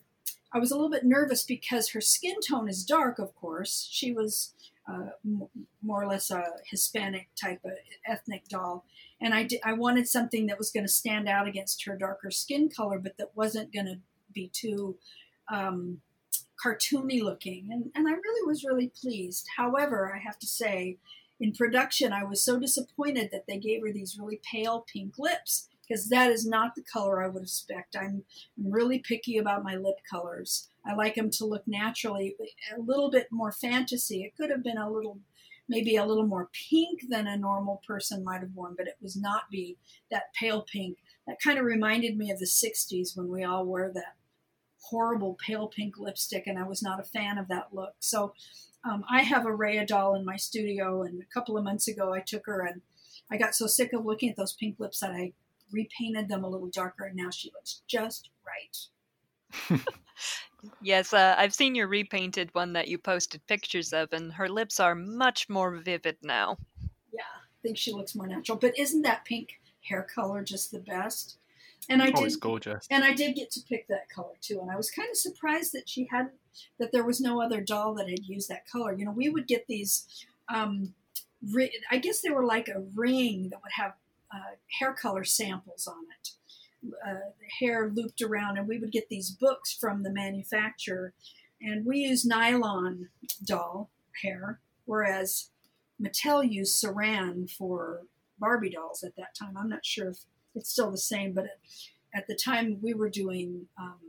I was a little bit nervous because her skin tone is dark. Of course, she was uh, more or less a Hispanic type of ethnic doll, and I, I wanted something that was going to stand out against her darker skin color, but that wasn't going to be too um, cartoony looking. And, and I really was really pleased. However, I have to say, in production, I was so disappointed that they gave her these really pale pink lips because that is not the color I would expect. I'm, I'm really picky about my lip colors. I like them to look naturally, a little bit more fantasy. It could have been a little maybe a little more pink than a normal person might have worn, but it was not be that pale pink. That kind of reminded me of the 60s when we all wore that horrible pale pink lipstick, and I was not a fan of that look. So um, I have a Raya doll in my studio, and a couple of months ago I took her and I got so sick of looking at those pink lips that I repainted them a little darker, and now she looks just right. Yes, uh, I've seen your repainted one that you posted pictures of, and her lips are much more vivid now. Yeah, I think she looks more natural. But isn't that pink hair color just the best? And I oh, did, gorgeous. And I did get to pick that color too. And I was kind of surprised that she had that there was no other doll that had used that color. You know, we would get these. Um, I guess they were like a ring that would have uh, hair color samples on it uh, hair looped around, and we would get these books from the manufacturer, and we use nylon doll hair, whereas Mattel used saran for Barbie dolls at that time. I'm not sure if it's still the same, but at, the time we were doing um,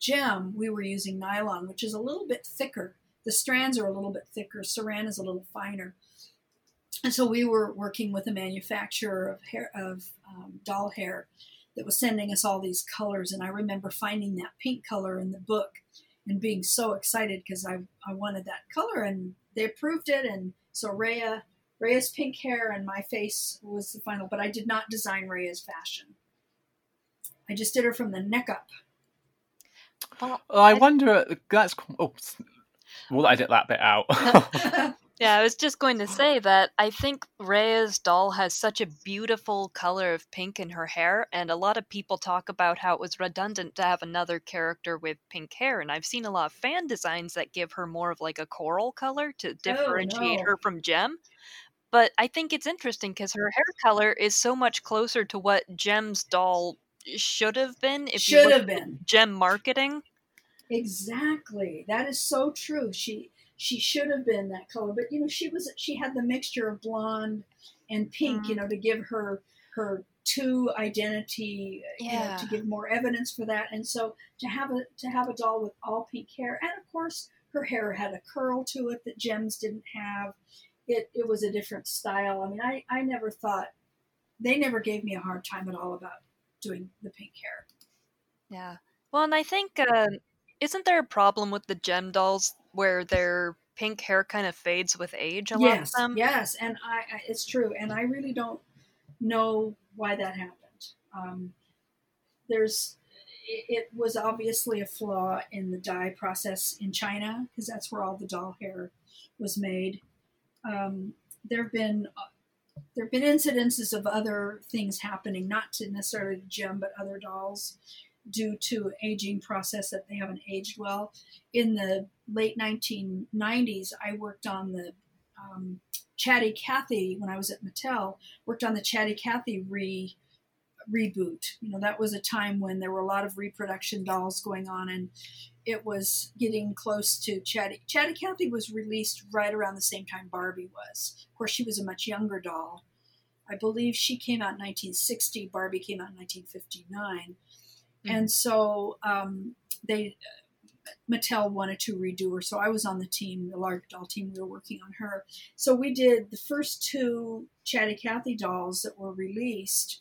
Jem, we were using nylon, which is a little bit thicker. The strands are a little bit thicker. Saran is a little finer. And so we were working with a manufacturer of hair of um, doll hair that was sending us all these colors. And I remember finding that pink color in the book and being so excited because I, I wanted that color and they approved it. And so Raya, Raya's pink hair and my face was the final, but I did not design Raya's fashion. I just did her from the neck up. Well, I wonder. That's oh, we'll edit that bit out. Yeah, I was just going to say that I think Raya's doll has such a beautiful color of pink in her hair, and a lot of people talk about how it was redundant to have another character with pink hair. And I've seen a lot of fan designs that give her more of like a coral color to oh, differentiate oh, no. her from Jem. But I think it's interesting because her hair color is so much closer to what Jem's doll should have been if should have been Jem marketing. Exactly. That is so true. She she should have been that color but you know she was she had the mixture of blonde and pink mm. you know to give her her two identity yeah. you know, to give more evidence for that and so to have a to have a doll with all pink hair and of course her hair had a curl to it that Jem's didn't have it, it was a different style. I mean, I, I never thought, they never gave me a hard time at all about doing the pink hair. Yeah. Well, and I think, uh, isn't there a problem with the Jem dolls where their pink hair kind of fades with age a yes, lot of them? Yes, and I, I, it's true. And I really don't know why that happened. Um, there's, it, it was obviously a flaw in the dye process in China because that's where all the doll hair was made. Um, there have been uh, there have been incidences of other things happening, not to necessarily the Jem, but other dolls, due to aging process that they haven't aged well. In the late 1990s, I worked on the um, Chatty Cathy when I was at Mattel. Worked on the Chatty Cathy re reboot. You know, that was a time when there were a lot of reproduction dolls going on, and it was getting close to Chatty. Chatty Cathy was released right around the same time Barbie was. Of course, she was a much younger doll. I believe she came out in 1960. Barbie came out in 1959, mm-hmm. and so um, they. Mattel wanted to redo her, so I was on the team, the large doll team. We were working on her. So we did the first two Chatty Cathy dolls that were released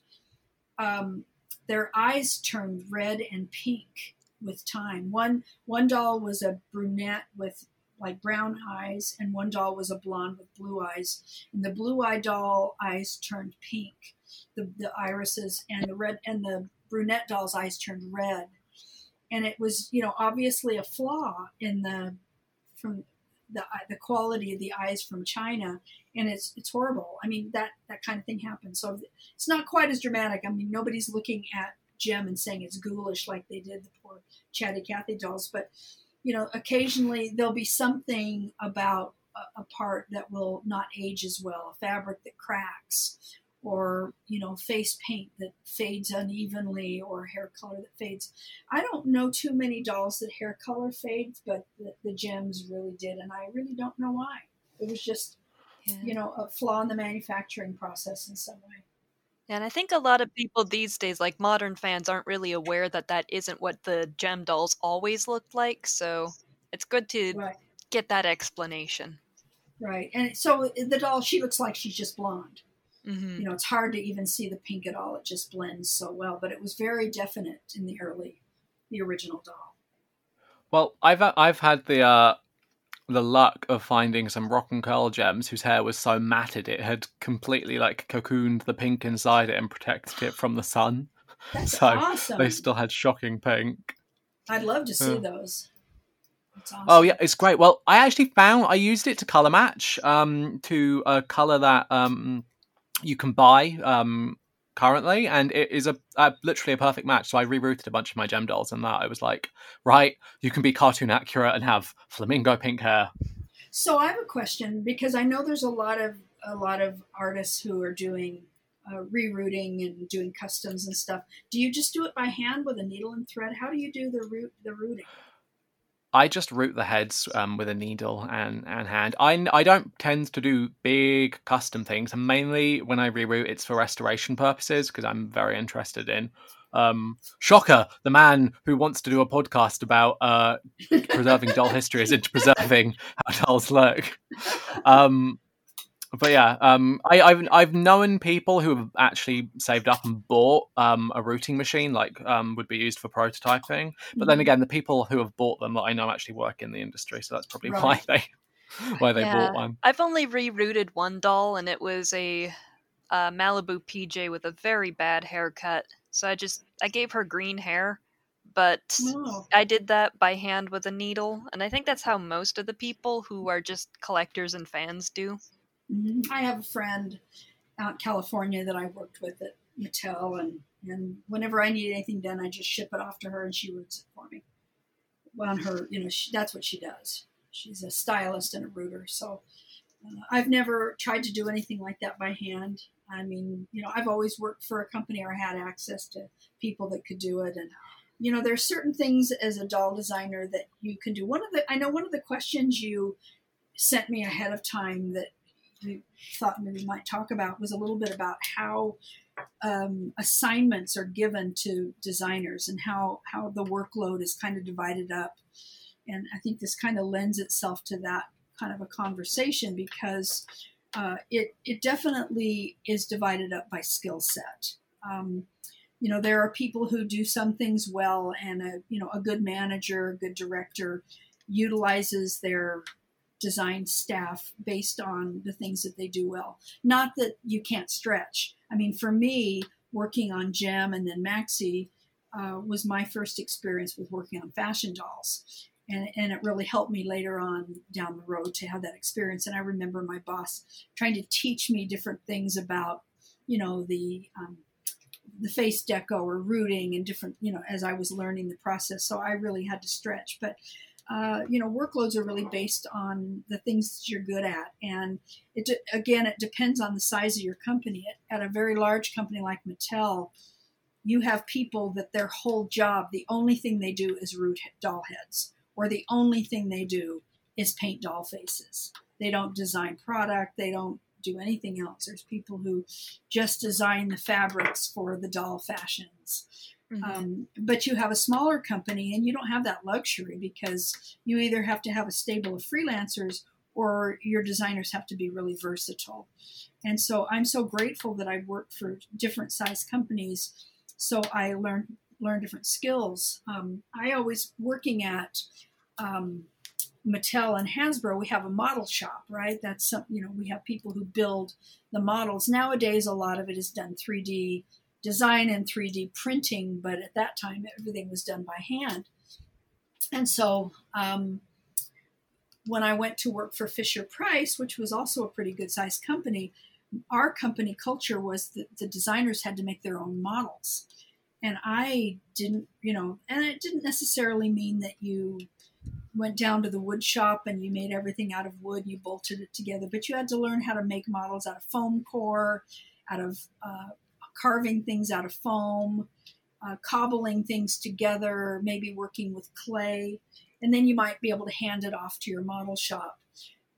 um, their eyes turned red and pink with time. One one doll was a brunette with like brown eyes, and one doll was a blonde with blue eyes. And the blue eye doll eyes turned pink, the, the irises, and the red and the brunette doll's eyes turned red. And it was, you know, obviously a flaw in the from the uh, the quality of the eyes from China, and it's it's horrible. I mean that that kind of thing happens. So it's not quite as dramatic. I mean nobody's looking at Jem and saying it's ghoulish like they did the poor Chatty Cathy dolls, but you know occasionally there'll be something about a, a part that will not age as well, a fabric that cracks, or you know face paint that fades unevenly or hair color that fades i don't know too many dolls that hair color fades but the, the Jems really did and i really don't know why it was just yeah. you know a flaw in the manufacturing process in some way and I think a lot of people these days, like modern fans, aren't really aware that that isn't what the Jem dolls always looked like. So it's good to right. get that explanation. Right. And so eh, the doll, she looks like she's just blonde. Mm-hmm. You know, it's hard to even see the pink at all. It just blends so well, but it was very definite in the early, the original doll. Well, I've I've had the uh, the luck of finding some rock and curl Jems whose hair was so matted it had completely like cocooned the pink inside it and protected it from the sun. That's so awesome. They still had shocking pink. I'd love to see those. Awesome. Oh yeah, it's great. Well, I actually found I used it to color match um, to a color that um, you can buy um, currently, and it is a, a, literally a perfect match. So I rerouted a bunch of my Jem dolls, and that I was like, right, you can be cartoon accurate and have flamingo pink hair. So I have a question because I know there's a lot of a lot of artists who are doing uh, rerouting and doing customs and stuff. Do you just do it by hand with a needle and thread? How do you do the root the rooting? I just root the heads um, with a needle and, and hand. I, I don't tend to do big custom things. And mainly when I reroute, it's for restoration purposes because I'm very interested in. Um, Shocker, the man who wants to do a podcast about uh, preserving doll history is into preserving how dolls look. Um, but yeah, um, I, have I've known people who have actually saved up and bought um, a routing machine, like um, would be used for prototyping. But then mm-hmm. again, the people who have bought them that I know actually work in the industry, so that's probably right. why they why they yeah. bought one. I've only rerouted one doll, and it was a, a Malibu PJ with a very bad haircut. So I just I gave her green hair, but oh. I did that by hand with a needle, and I think that's how most of the people who are just collectors and fans do. Mm-hmm. I have a friend out in California that I worked with at Mattel, and and whenever I need anything done, I just ship it off to her, and she roots it for me. Well, on her, you know, she, that's what she does. She's a stylist and a rooter, so uh, I've never tried to do anything like that by hand. I mean, you know, I've always worked for a company or had access to people that could do it, and you know, there's certain things as a doll designer that you can do. One of the, I know, one of the questions you sent me ahead of time that we thought maybe we might talk about was a little bit about how um, assignments are given to designers and how how the workload is kind of divided up. And I think this kind of lends itself to that kind of a conversation because uh, it it definitely is divided up by skill set. Um, you know, there are people who do some things well, and a you know a good manager, a good director utilizes their design staff based on the things that they do well. Not that you can't stretch. I mean, for me, working on Jem and then Maxie uh, was my first experience with working on fashion dolls. And, and it really helped me later on down the road to have that experience. And I remember my boss trying to teach me different things about, you know, the um, the face deco or rooting and different, you know, as I was learning the process. So I really had to stretch. But uh, you know, workloads are really based on the things that you're good at. And it, again, it depends on the size of your company. At, at a very large company like Mattel, you have people that their whole job, the only thing they do is root doll heads, or the only thing they do is paint doll faces. They don't design product, they don't do anything else. There's people who just design the fabrics for the doll fashions. Mm-hmm. Um, but you have a smaller company and you don't have that luxury because you either have to have a stable of freelancers or your designers have to be really versatile. And so I'm so grateful that I've worked for different size companies so I learned learn different skills. Um, I always working at um, Mattel and Hasbro, we have a model shop, right? That's some, you know, we have people who build the models. Nowadays, a lot of it is done 3D design and 3D printing, but at that time, everything was done by hand. And so um, when I went to work for Fisher Price, which was also a pretty good sized company, our company culture was that the designers had to make their own models. And I didn't, you know, and it didn't necessarily mean that you went down to the wood shop and you made everything out of wood, you bolted it together, but you had to learn how to make models out of foam core, out of uh, carving things out of foam, uh, cobbling things together, maybe working with clay, and then you might be able to hand it off to your model shop.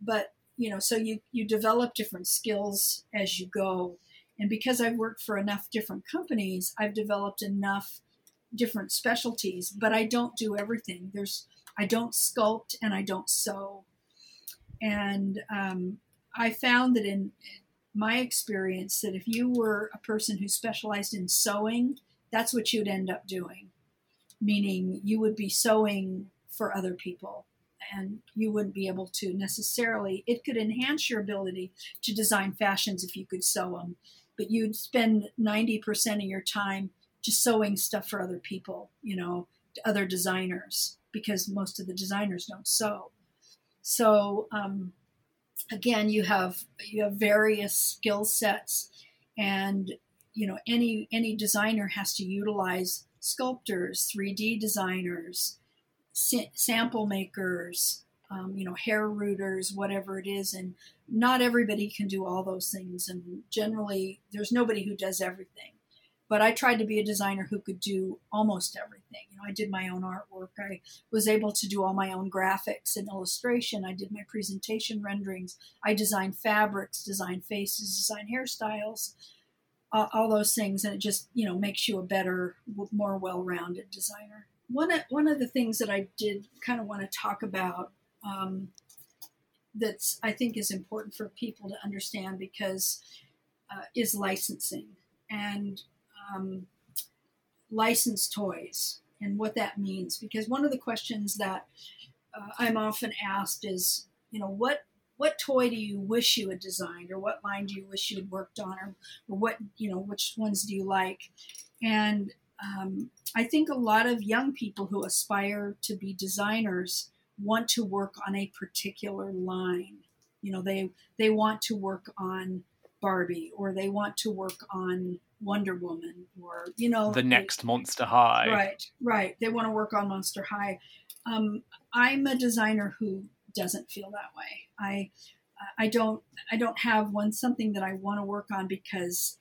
But you know, so you you develop different skills as you go, and because I've worked for enough different companies, I've developed enough different specialties. But I don't do everything. There's I don't sculpt and I don't sew, and um, I found that in my experience that if you were a person who specialized in sewing, that's what you'd end up doing. Meaning you would be sewing for other people and you wouldn't be able to necessarily, it could enhance your ability to design fashions if you could sew them, but you'd spend 90% of your time just sewing stuff for other people, you know, other designers, because most of the designers don't sew. So, um, again you have you have various skill sets and you know any any designer has to utilize sculptors 3d designers sa- sample makers um, you know hair rooters whatever it is. And not everybody can do all those things. And generally there's nobody who does everything but I tried to be a designer who could do almost everything. You know, I did my own artwork. I was able to do all my own graphics and illustration. I did my presentation renderings. I designed fabrics, designed faces, designed hairstyles, uh, all those things, and it just you know makes you a better, more well-rounded designer. One of, one of the things that I did kind of want to talk about um, that's I think is important for people to understand because uh, is licensing and um, licensed toys and what that means. Because one of the questions that uh, I'm often asked is, you know, what what toy do you wish you had designed, or what line do you wish you had worked on, or, or what you know, which ones do you like? And um, I think a lot of young people who aspire to be designers want to work on a particular line. You know, they they want to work on Barbie, or they want to work on Wonder Woman or you know the next Monster High. Right, right. They want to work on Monster High. Um, I'm a designer who doesn't feel that way. I I don't I don't have one something that I want to work on because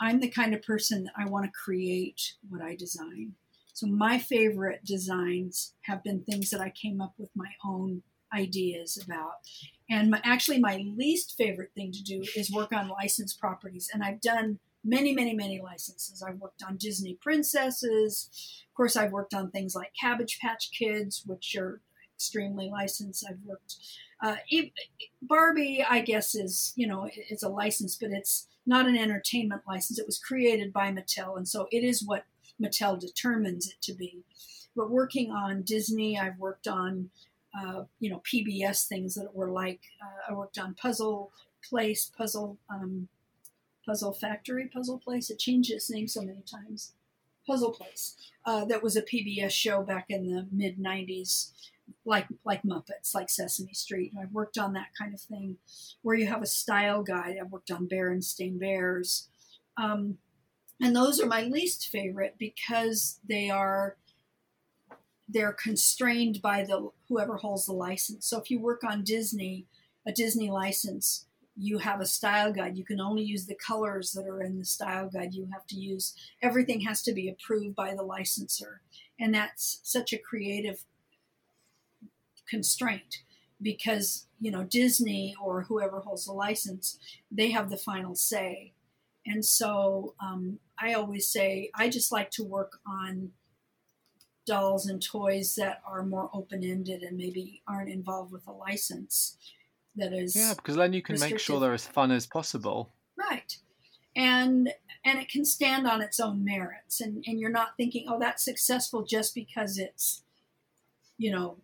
I'm the kind of person that I want to create what I design. So my favorite designs have been things that I came up with my own ideas about. And my, actually, my least favorite thing to do is work on licensed properties. And I've done many, many, many licenses. I've worked on Disney princesses. Of course, I've worked on things like Cabbage Patch Kids, which are extremely licensed. I've worked. Uh, Barbie, I guess, is you know it's a license, but it's not an entertainment license. It was created by Mattel, and so it is what Mattel determines it to be. But working on Disney, I've worked on uh, you know PBS things that were like uh, I worked on Puzzle Place, Puzzle um, Puzzle Factory, Puzzle Place. It changed its name so many times. Puzzle Place. Uh, that was a PBS show back in the mid '90s, like like Muppets, like Sesame Street. I've worked on that kind of thing, where you have a style guide. I've worked on Berenstain Bears, um, and those are my least favorite because they are they're constrained by the whoever holds the license. So if you work on Disney, a Disney license, you have a style guide. You can only use the colors that are in the style guide. You have to use everything has to be approved by the licensor. And that's such a creative constraint because, you know, Disney or whoever holds the license, they have the final say. And so um, I always say, I just like to work on dolls and toys that are more open ended and maybe aren't involved with a license that is yeah because then you can make sure they're as fun as possible. Right. And and it can stand on its own merits and and you're not thinking oh that's successful just because it's you know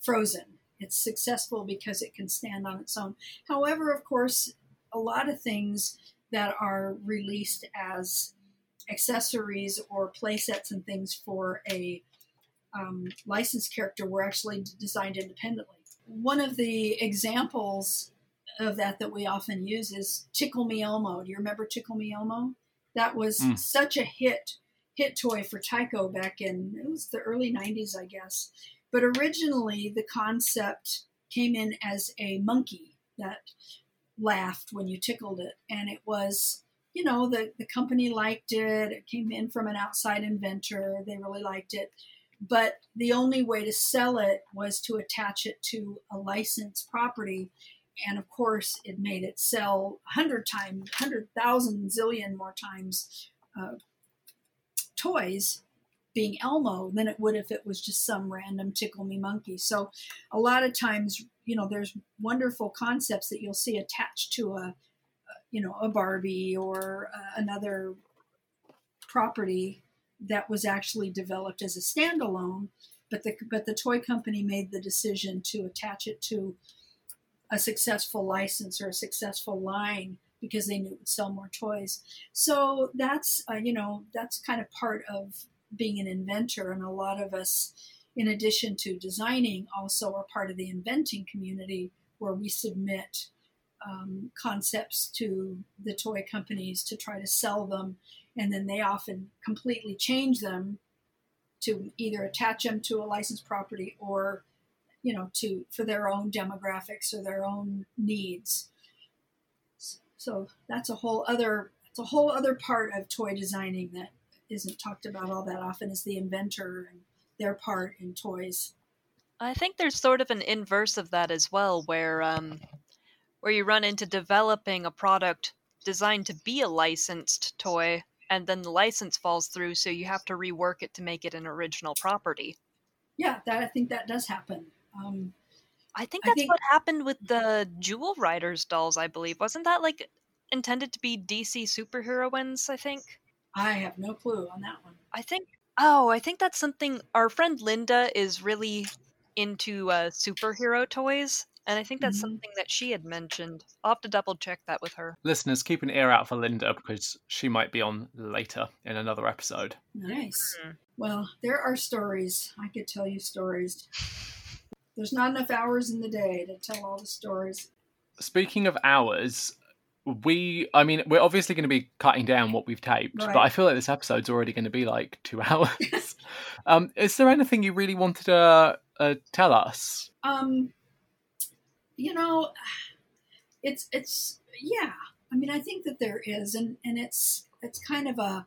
frozen. It's successful because it can stand on its own. However of course a lot of things that are released as accessories or play sets and things for a um, licensed character were actually designed independently one of the examples of that that we often use is Tickle Me Elmo. Do you remember Tickle Me Elmo? That was mm. such a hit hit toy for Tyco back in it was the early 90s, I guess. But originally the concept came in as a monkey that laughed when you tickled it and it was you know the, the company liked it it came in from an outside inventor they really liked it but the only way to sell it was to attach it to a licensed property. And of course, it made it sell 100 times, 100,000 zillion more times uh, toys being Elmo than it would if it was just some random tickle me monkey. So a lot of times, you know, there's wonderful concepts that you'll see attached to a, you know, a Barbie or uh, another property that was actually developed as a standalone, but the but the toy company made the decision to attach it to a successful license or a successful line because they knew it would sell more toys. So that's uh, you know that's kind of part of being an inventor, and a lot of us, in addition to designing, also are part of the inventing community where we submit um, concepts to the toy companies to try to sell them and then they often completely change them to either attach them to a licensed property or you know to for their own demographics or their own needs. So that's a whole other it's a whole other part of toy designing that isn't talked about all that often is the inventor and their part in toys. I think there's sort of an inverse of that as well where um where you run into developing a product designed to be a licensed toy and then the license falls through, so you have to rework it to make it an original property. Yeah, that I think that does happen. Um, I think that's I think, what happened with the Jewel Riders dolls. I believe wasn't that like intended to be DC superheroines? I think. I have no clue on that one. I think. Oh, I think that's something. Our friend Linda is really into uh, superhero toys, and I think that's mm-hmm. something that she had mentioned. I'll have to double check that with her. Listeners, keep an ear out for Linda because she might be on later in another episode. Nice. Mm-hmm. Well, there are stories. I could tell you stories. There's not enough hours in the day to tell all the stories. Speaking of hours, we i mean we're obviously going to be cutting down what we've taped right. but i feel like this episode's already going to be like two hours um is there anything you really wanted to uh, tell us um you know, it's it's yeah. I mean, I think that there is, and and it's it's kind of a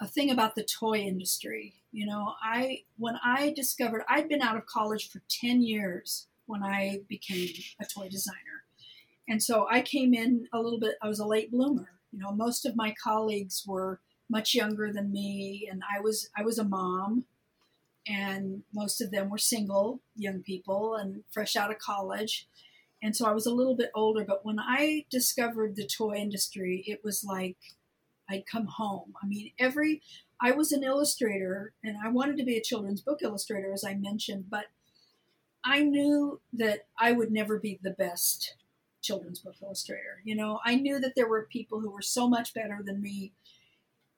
a thing about the toy industry. You know, I when I discovered I'd been out of college for ten years when I became a toy designer, and so I came in a little bit. I was a late bloomer. You know, most of my colleagues were much younger than me, and I was I was a mom and most of them were single young people and fresh out of college. And so I was a little bit older, but when I discovered the toy industry, it was like I'd come home. I mean, every I was an illustrator and I wanted to be a children's book illustrator, as I mentioned, but I knew that I would never be the best children's book illustrator. You know, I knew that there were people who were so much better than me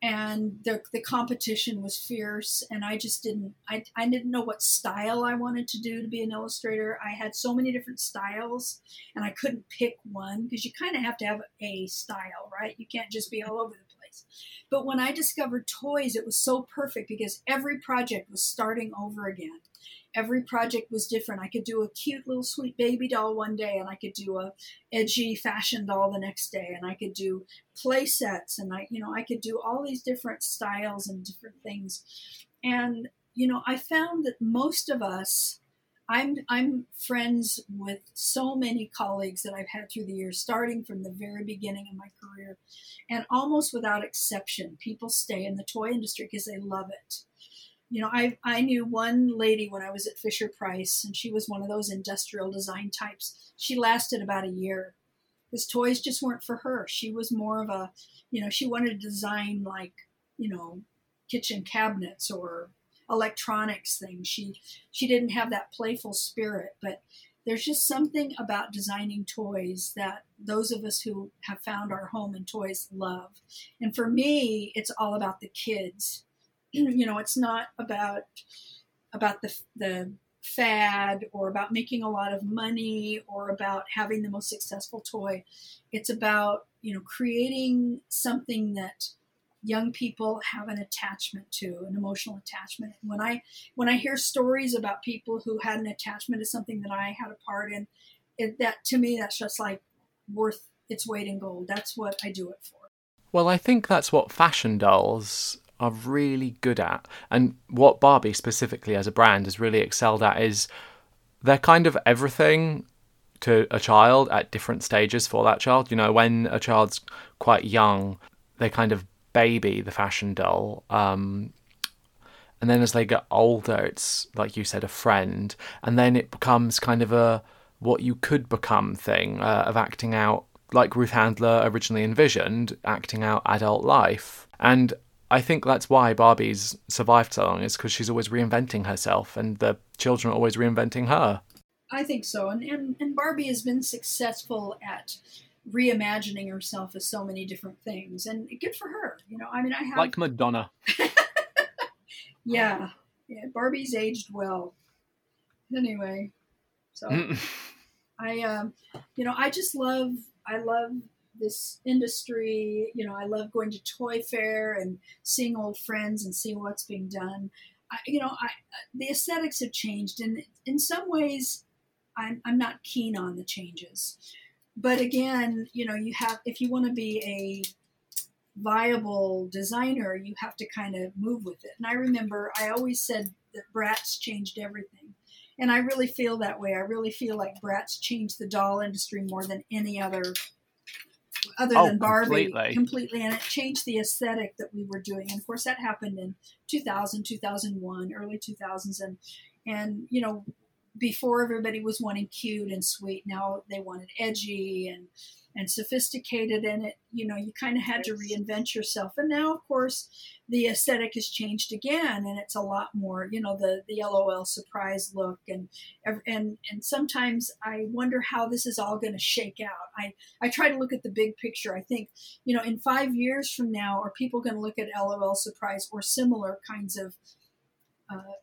and the, the competition was fierce and i just didn't I, I didn't know what style i wanted to do to be an illustrator. I had so many different styles and i couldn't pick one because you kind of have to have a style right? You can't just be all over the place. But when i discovered toys it was so perfect because every project was starting over again every project was different. I could do a cute little sweet baby doll one day, and I could do a edgy fashion doll the next day, and I could do play sets, and I, you know, I could do all these different styles and different things. And you know, I found that most of us, I'm I'm friends with so many colleagues that I've had through the years, starting from the very beginning of my career, and almost without exception, people stay in the toy industry because they love it you know, I I knew one lady when I was at Fisher Price, and she was one of those industrial design types. She lasted about a year because toys just weren't for her. She was more of a, you know, she wanted to design like, you know, kitchen cabinets or electronics things. She she didn't have that playful spirit, but there's just something about designing toys that those of us who have found our home in toys love. And for me, it's all about the kids you know, it's not about about the the fad or about making a lot of money or about having the most successful toy. It's about, you know, creating something that young people have an attachment to, an emotional attachment. When I when I hear stories about people who had an attachment to something that I had a part in, it, that to me that's just like worth its weight in gold. That's what I do it for. Well, I think that's what fashion dolls are really good at, and what Barbie specifically as a brand has really excelled at is they're kind of everything to a child at different stages for that child. You know, when a child's quite young, they kind of baby the fashion doll. Um, and then as they get older, it's like you said, a friend, and then it becomes kind of a what you could become thing uh, of acting out like Ruth Handler originally envisioned, acting out adult life. And I think that's why Barbie's survived so long, is because she's always reinventing herself and the children are always reinventing her. I think so. And, and, and Barbie has been successful at reimagining herself as so many different things. And good for her. You know, I mean, I have. Like Madonna. yeah. Yeah. Barbie's aged well. Anyway, so I, um, you know, I just love, I love this industry. You know, I love going to Toy Fair and seeing old friends and seeing what's being done. I, you know, I, the aesthetics have changed, and in some ways, I'm, I'm not keen on the changes. But again, you know, you have if you want to be a viable designer, you have to kind of move with it. And I remember I always said that Bratz changed everything. And I really feel that way. I really feel like Bratz changed the doll industry more than any other other oh, than Barbie completely. completely. and it changed the aesthetic that we were doing. And of course, that happened in 2000, 2001, early 2000s, and and you know, before everybody was wanting cute and sweet, now they wanted edgy and and sophisticated and it you know you kind of had to reinvent yourself. And now of course the aesthetic has changed again and it's a lot more you know the the lol surprise look and and and sometimes i wonder how this is all going to shake out. I i try to look at the big picture. I think you know in five years from now are people going to look at lol surprise or similar kinds of uh,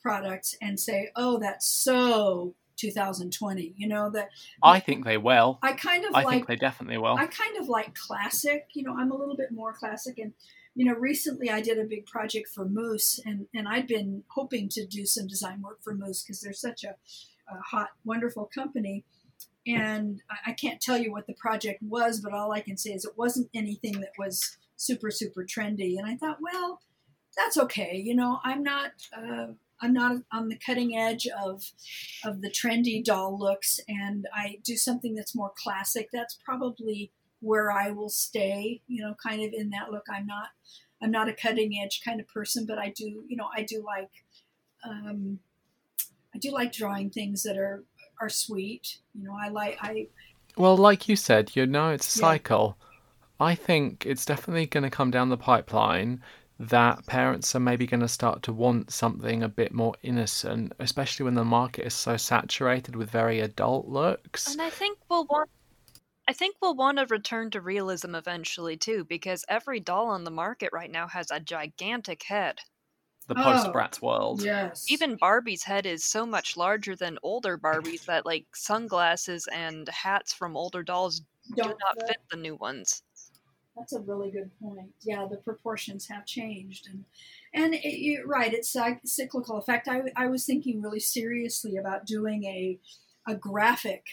products and say oh that's so 2020. You know that. I think they will. I kind of. I like, think they definitely will. I kind of like classic. You know, I'm a little bit more classic, and you know, recently I did a big project for Moose, and and I'd been hoping to do some design work for Moose because they're such a, a, hot, wonderful company. And I, I can't tell you what the project was, but all I can say is it wasn't anything that was super super trendy. And I thought, well, that's okay. You know, I'm not. Uh, I'm not on the cutting edge of of the trendy doll looks, and I do something that's more classic. That's probably where I will stay. You know, kind of in that look. I'm not I'm not a cutting edge kind of person, but I do you know I do like um, I do like drawing things that are are sweet. You know, I like I. Well, like you said, you know, it's a Yeah. cycle. I think it's definitely going to come down the pipeline that parents are maybe going to start to want something a bit more innocent, especially when the market is so saturated with very adult looks. And I think we'll want I think we'll want to return to realism eventually too, because every doll on the market right now has a gigantic head. The Oh, post Bratz world. Yes. Even Barbie's head is so much larger than older Barbies that like sunglasses and hats from older dolls do Don't not fit. fit the new ones. That's a really good point. Yeah, the proportions have changed, and and it, you're right. It's cyc- cyclical. In fact, I, I was thinking really seriously about doing a a graphic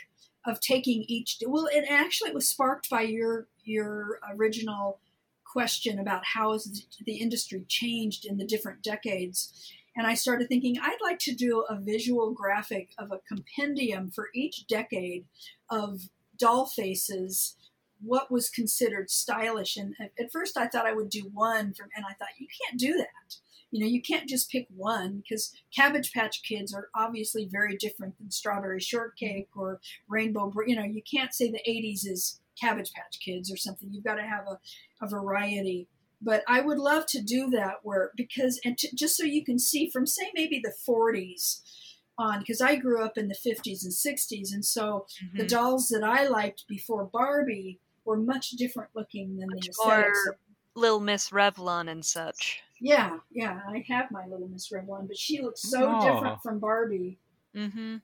of taking each. Well, it actually was sparked by your your original question about how has the industry changed in the different decades. And I started thinking I'd like to do a visual graphic of a compendium for each decade of doll faces what was considered stylish. And at, first, I thought I would do one from, and I thought you can't do that. You know, you can't just pick one because Cabbage Patch Kids are obviously very different than Strawberry Shortcake or Rainbow. Br- You know, you can't say the '80s is Cabbage Patch Kids or something. You've got to have a, a variety. But I would love to do that where because and to, just so you can see from say maybe the 40s on because I grew up in the 50s and 60s, and so the Mhm. dolls that I liked before Barbie were much different looking than Much the aesthetics. more- Little Miss Revlon and such. Yeah, yeah, I have my little Miss Revlon, but she looks so Oh. different from Barbie. Mm-hmm.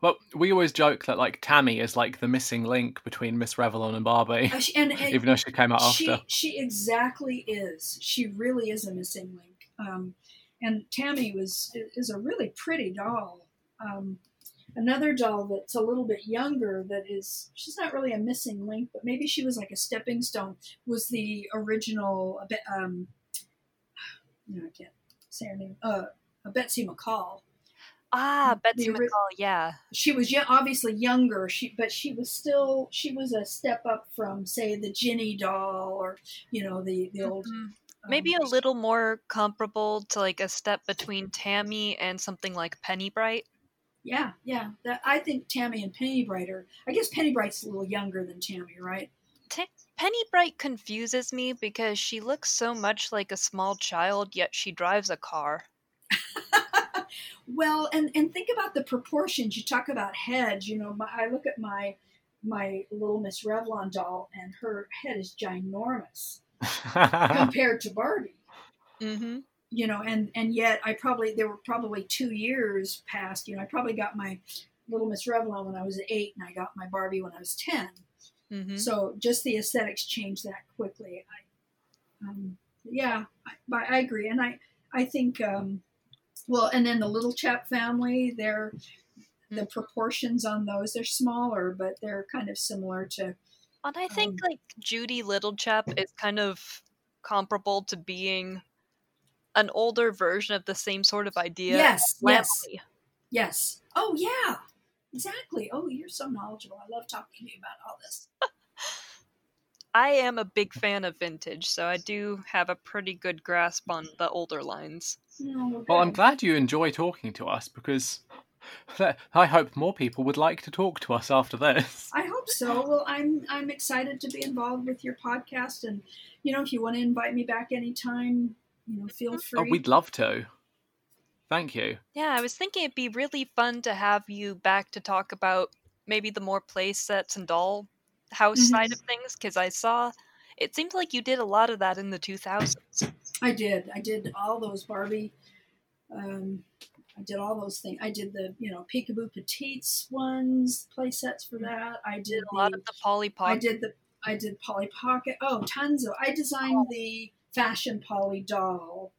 Well, we always joke that like Tammy is like the missing link between Miss Revlon and Barbie, Uh, she- and, and even though she came out she after. she exactly is. She really is a missing link. Um, and Tammy was is a really pretty doll. Um, another doll that's a little bit younger that is she's not really a missing link, but maybe she was like a stepping stone. Was the original a bit um, no, I can't say her name. Uh, a Betsy McCall. Ah, Betsy The McCall, yeah. She was obviously younger. She but she was still she was a step up from say the Ginny doll or you know the the old Mhm. Maybe um, a little more comparable to like a step between Tammy and something like Penny Brite. Yeah, yeah. That I think Tammy and Penny Brite are. I guess Penny Brite's a little younger than Tammy, right? Ta- Penny Brite confuses me because she looks so much like a small child, yet she drives a car. well, and and think about the proportions. You talk about heads. You know, my, I look at my my little Miss Revlon doll, and her head is ginormous compared to Barbie. Mm-hmm. You know, and and yet I probably there were probably two years past. You know, I probably got my little Miss Revlon when I was eight, and I got my Barbie when I was ten. Mm-hmm. So just the aesthetics changed that quickly. I, um, yeah, I, I agree, and I I think um, well, and then the little chap family, they're the proportions on those they're smaller, but they're kind of similar to And I think Um, like Judy Little Chap is kind of comparable to being an older version of the same sort of idea. yes, yes, yes. Oh yeah, exactly. Oh, you're so knowledgeable. I love talking to you about all this. I am a big fan of vintage, so I do have a pretty good grasp on the older lines. Oh, no, Well, I'm glad you enjoy talking to us because I hope more people would like to talk to us after this. I hope so. Well, I'm I'm excited to be involved with your podcast, and you know, if you want to invite me back anytime, you know, feel free. Oh, we'd love to. Thank you. Yeah, I was thinking it'd be really fun to have you back to talk about maybe the more play sets and doll house side of things because I saw it seemed like you did a lot of that in the 2000s. I did. I did all those Barbie. Um, I did all those things. I did the you know Peekaboo Petites ones, play sets for that. I did Did a lot of the Polly Pocket. I did the I did Polly Pocket. Oh, tons of. I designed the fashion Polly doll.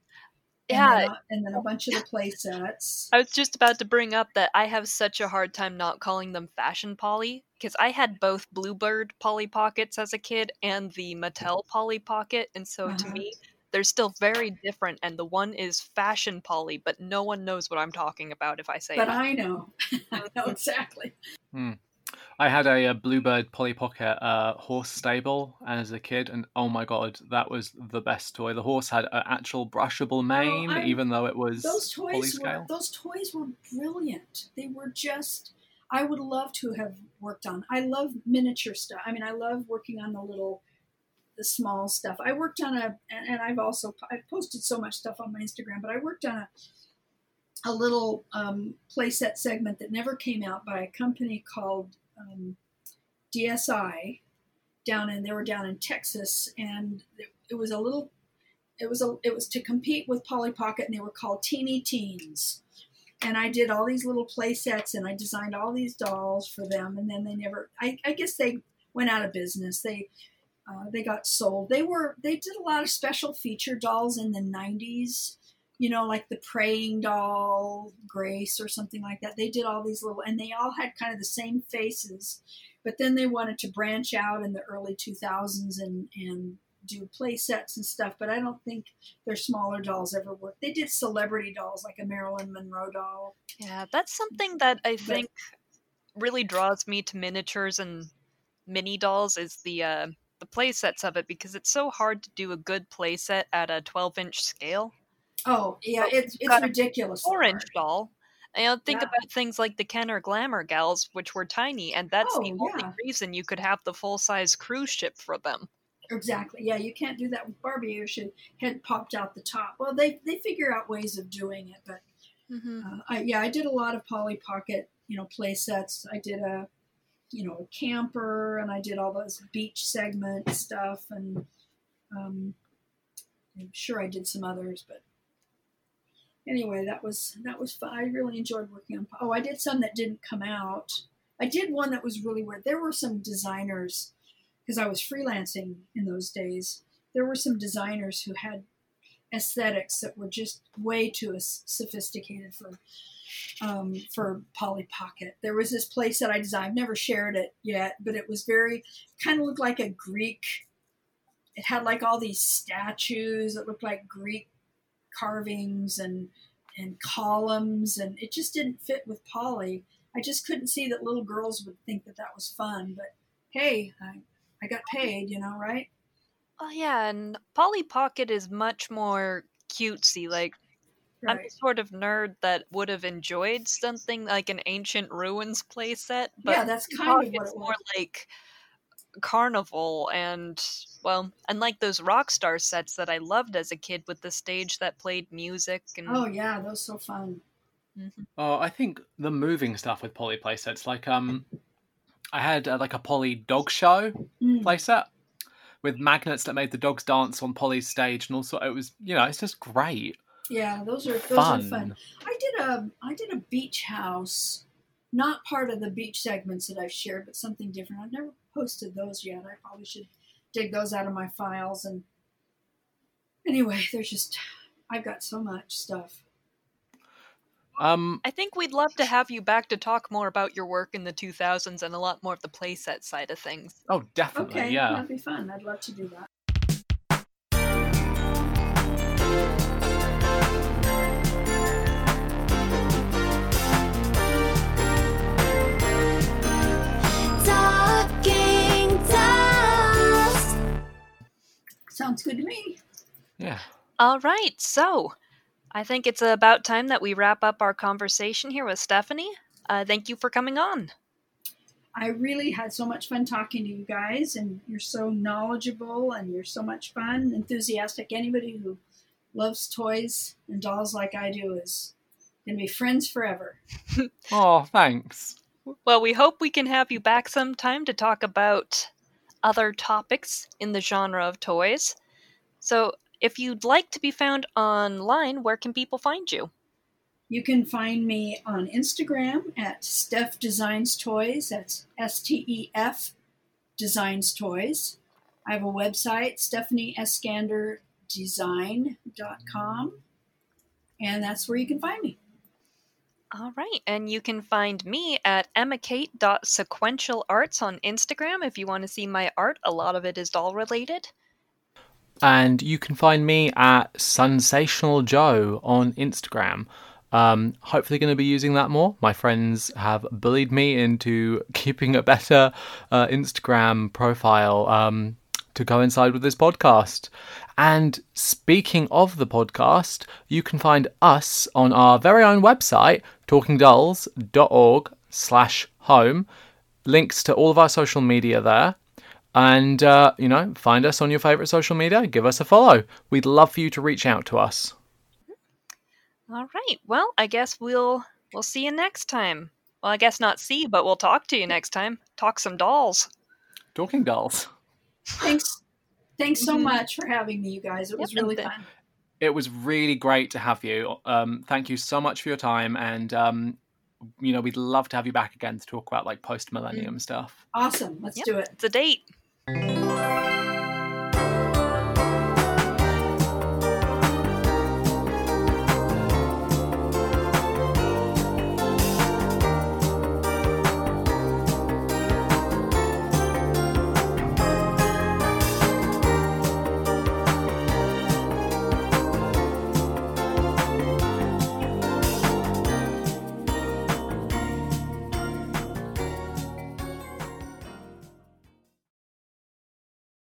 and Yeah. then, a- and then a bunch of the play sets. I was just about to bring up that I have such a hard time not calling them fashion Polly because I had both Bluebird Polly Pockets as a kid and the Mattel Polly Pocket, and so to Uh-huh. me, they're still very different. And the one is fashion Polly, but no one knows what I'm talking about if I say But that. I know, I know exactly. I I had a, a Bluebird Polly Pocket uh, horse stable as a kid, and oh my god, that was the best toy. The horse had an actual brushable mane, I'm- even though it was those toys were scale. those toys were brilliant. They were just I would love to have worked on. I love miniature stuff. I mean, I love working on the little the small stuff. I worked on a and, and I've also I've posted so much stuff on my Instagram, but I worked on a a little um, playset segment that never came out by a company called um, DSI down in they were down in Texas and it, was a little it was a it was to compete with Polly Pocket and they were called Teeny Teens. And I did all these little play sets and I designed all these dolls for them and then they never I, I guess they went out of business. They uh, they got sold. They were they did a lot of special feature dolls in the 90s you know, like the praying doll, Grace, or something like that. They did all these little, and they all had kind of the same faces. But then they wanted to branch out in the early 2000s and, and do play sets and stuff. But I don't think their smaller dolls ever worked. They did celebrity dolls, like a Marilyn Monroe doll. Yeah, that's something that I think really draws me to miniatures and mini dolls is the uh, the play sets of it because it's so hard to do a good play set at a 12 inch scale. Oh, yeah, it's, it's ridiculous. Four inch doll. And I think Yeah. about things like the Kenner Glamour gals, which were tiny, and that's the Oh, only yeah. reason you could have the full size cruise ship for them. Exactly. Yeah, you can't do that with Barbie. Should head popped out the top. Well, they they figure out ways of doing it, but Mm-hmm. uh, I, yeah, I did a lot of Polly Pocket, you know, play sets. I did a, you know, a camper, and I did all those beach segment stuff, and um, I'm sure I did some others, but anyway, that was that was fun. I really enjoyed working on. Oh, I did some that didn't come out. I did one that was really weird. There were some designers because I was freelancing in those days. There were some designers who had aesthetics that were just way too sophisticated for um, for Polly Pocket. There was this place that I designed. I've never shared it yet, but it was very kind of looked like a Greek. It had like all these statues that looked like Greek carvings and and columns, and it just didn't fit with Polly. I just couldn't see that little girls would think that that was fun. But hey, I, I got paid, you know, right? Oh yeah, and Polly Pocket is much more cutesy. Like I'm the sort of nerd that would have enjoyed something like an ancient ruins playset, but yeah, that's kind of what it more like carnival and well, and like those Rockstar sets that I loved as a kid with the stage that played music and Oh yeah, that was so fun. Mhm. Oh, I think the moving stuff with Polly playsets, like um, I had uh, like a Polly dog show Mm. playset with magnets that made the dogs dance on Polly's stage, and also it was, you know, it's just great, Yeah, those are those fun. are fun. I did a I did a beach house, not part of the beach segments that I've shared, but something different. I've never posted those yet. I probably should dig those out of my files. And anyway, there's just I've got so much stuff. Um, I think we'd love to have you back to talk more about your work in the 2000s and a lot more of the playset side of things. oh, definitely, Okay, yeah. that'd be fun. I'd love to do that. Sounds good to me. Yeah. All right, so I think it's about time that we wrap up our conversation here with Stephanie. Uh, thank you for coming on. I really had so much fun talking to you guys, and you're so knowledgeable and you're so much fun, enthusiastic. Anybody who loves toys and dolls like I do is going to be friends forever. Oh, thanks. Well, we hope we can have you back sometime to talk about other topics in the genre of toys. So, if you'd like to be found online, where can people find you? You can find me on Instagram at Stef Designs Toys. That's S T E F Designs Toys. I have a website, stephanieeskanderdesign.com, and that's where you can find me. All right, and you can find me at emmacate.sequentialarts on Instagram if you want to see my art. A lot of it is doll related. And you can find me at Sensational Joe on Instagram. Um, hopefully, going to be using that more. My friends have bullied me into keeping a better uh, Instagram profile um, to coincide with this podcast. And speaking of the podcast, you can find us on our very own website, talkingdolls.org slash home. Links to all of our social media there. And, uh, you know, find us on your favourite social media. Give us a follow. We'd love for you to reach out to us. All right. Well, I guess we'll we'll see you next time. Well, I guess not see, but we'll talk to you next time. Talk some dolls. Talking Dolls. Thanks. Thanks so Mhm. much for having me, you guys. It was Yep, and really fun. It was really great to have you. Um, thank you so much for your time. And, um, you know, we'd love to have you back again to talk about like post millennium stuff. Awesome. Let's Yep. do it. It's a date.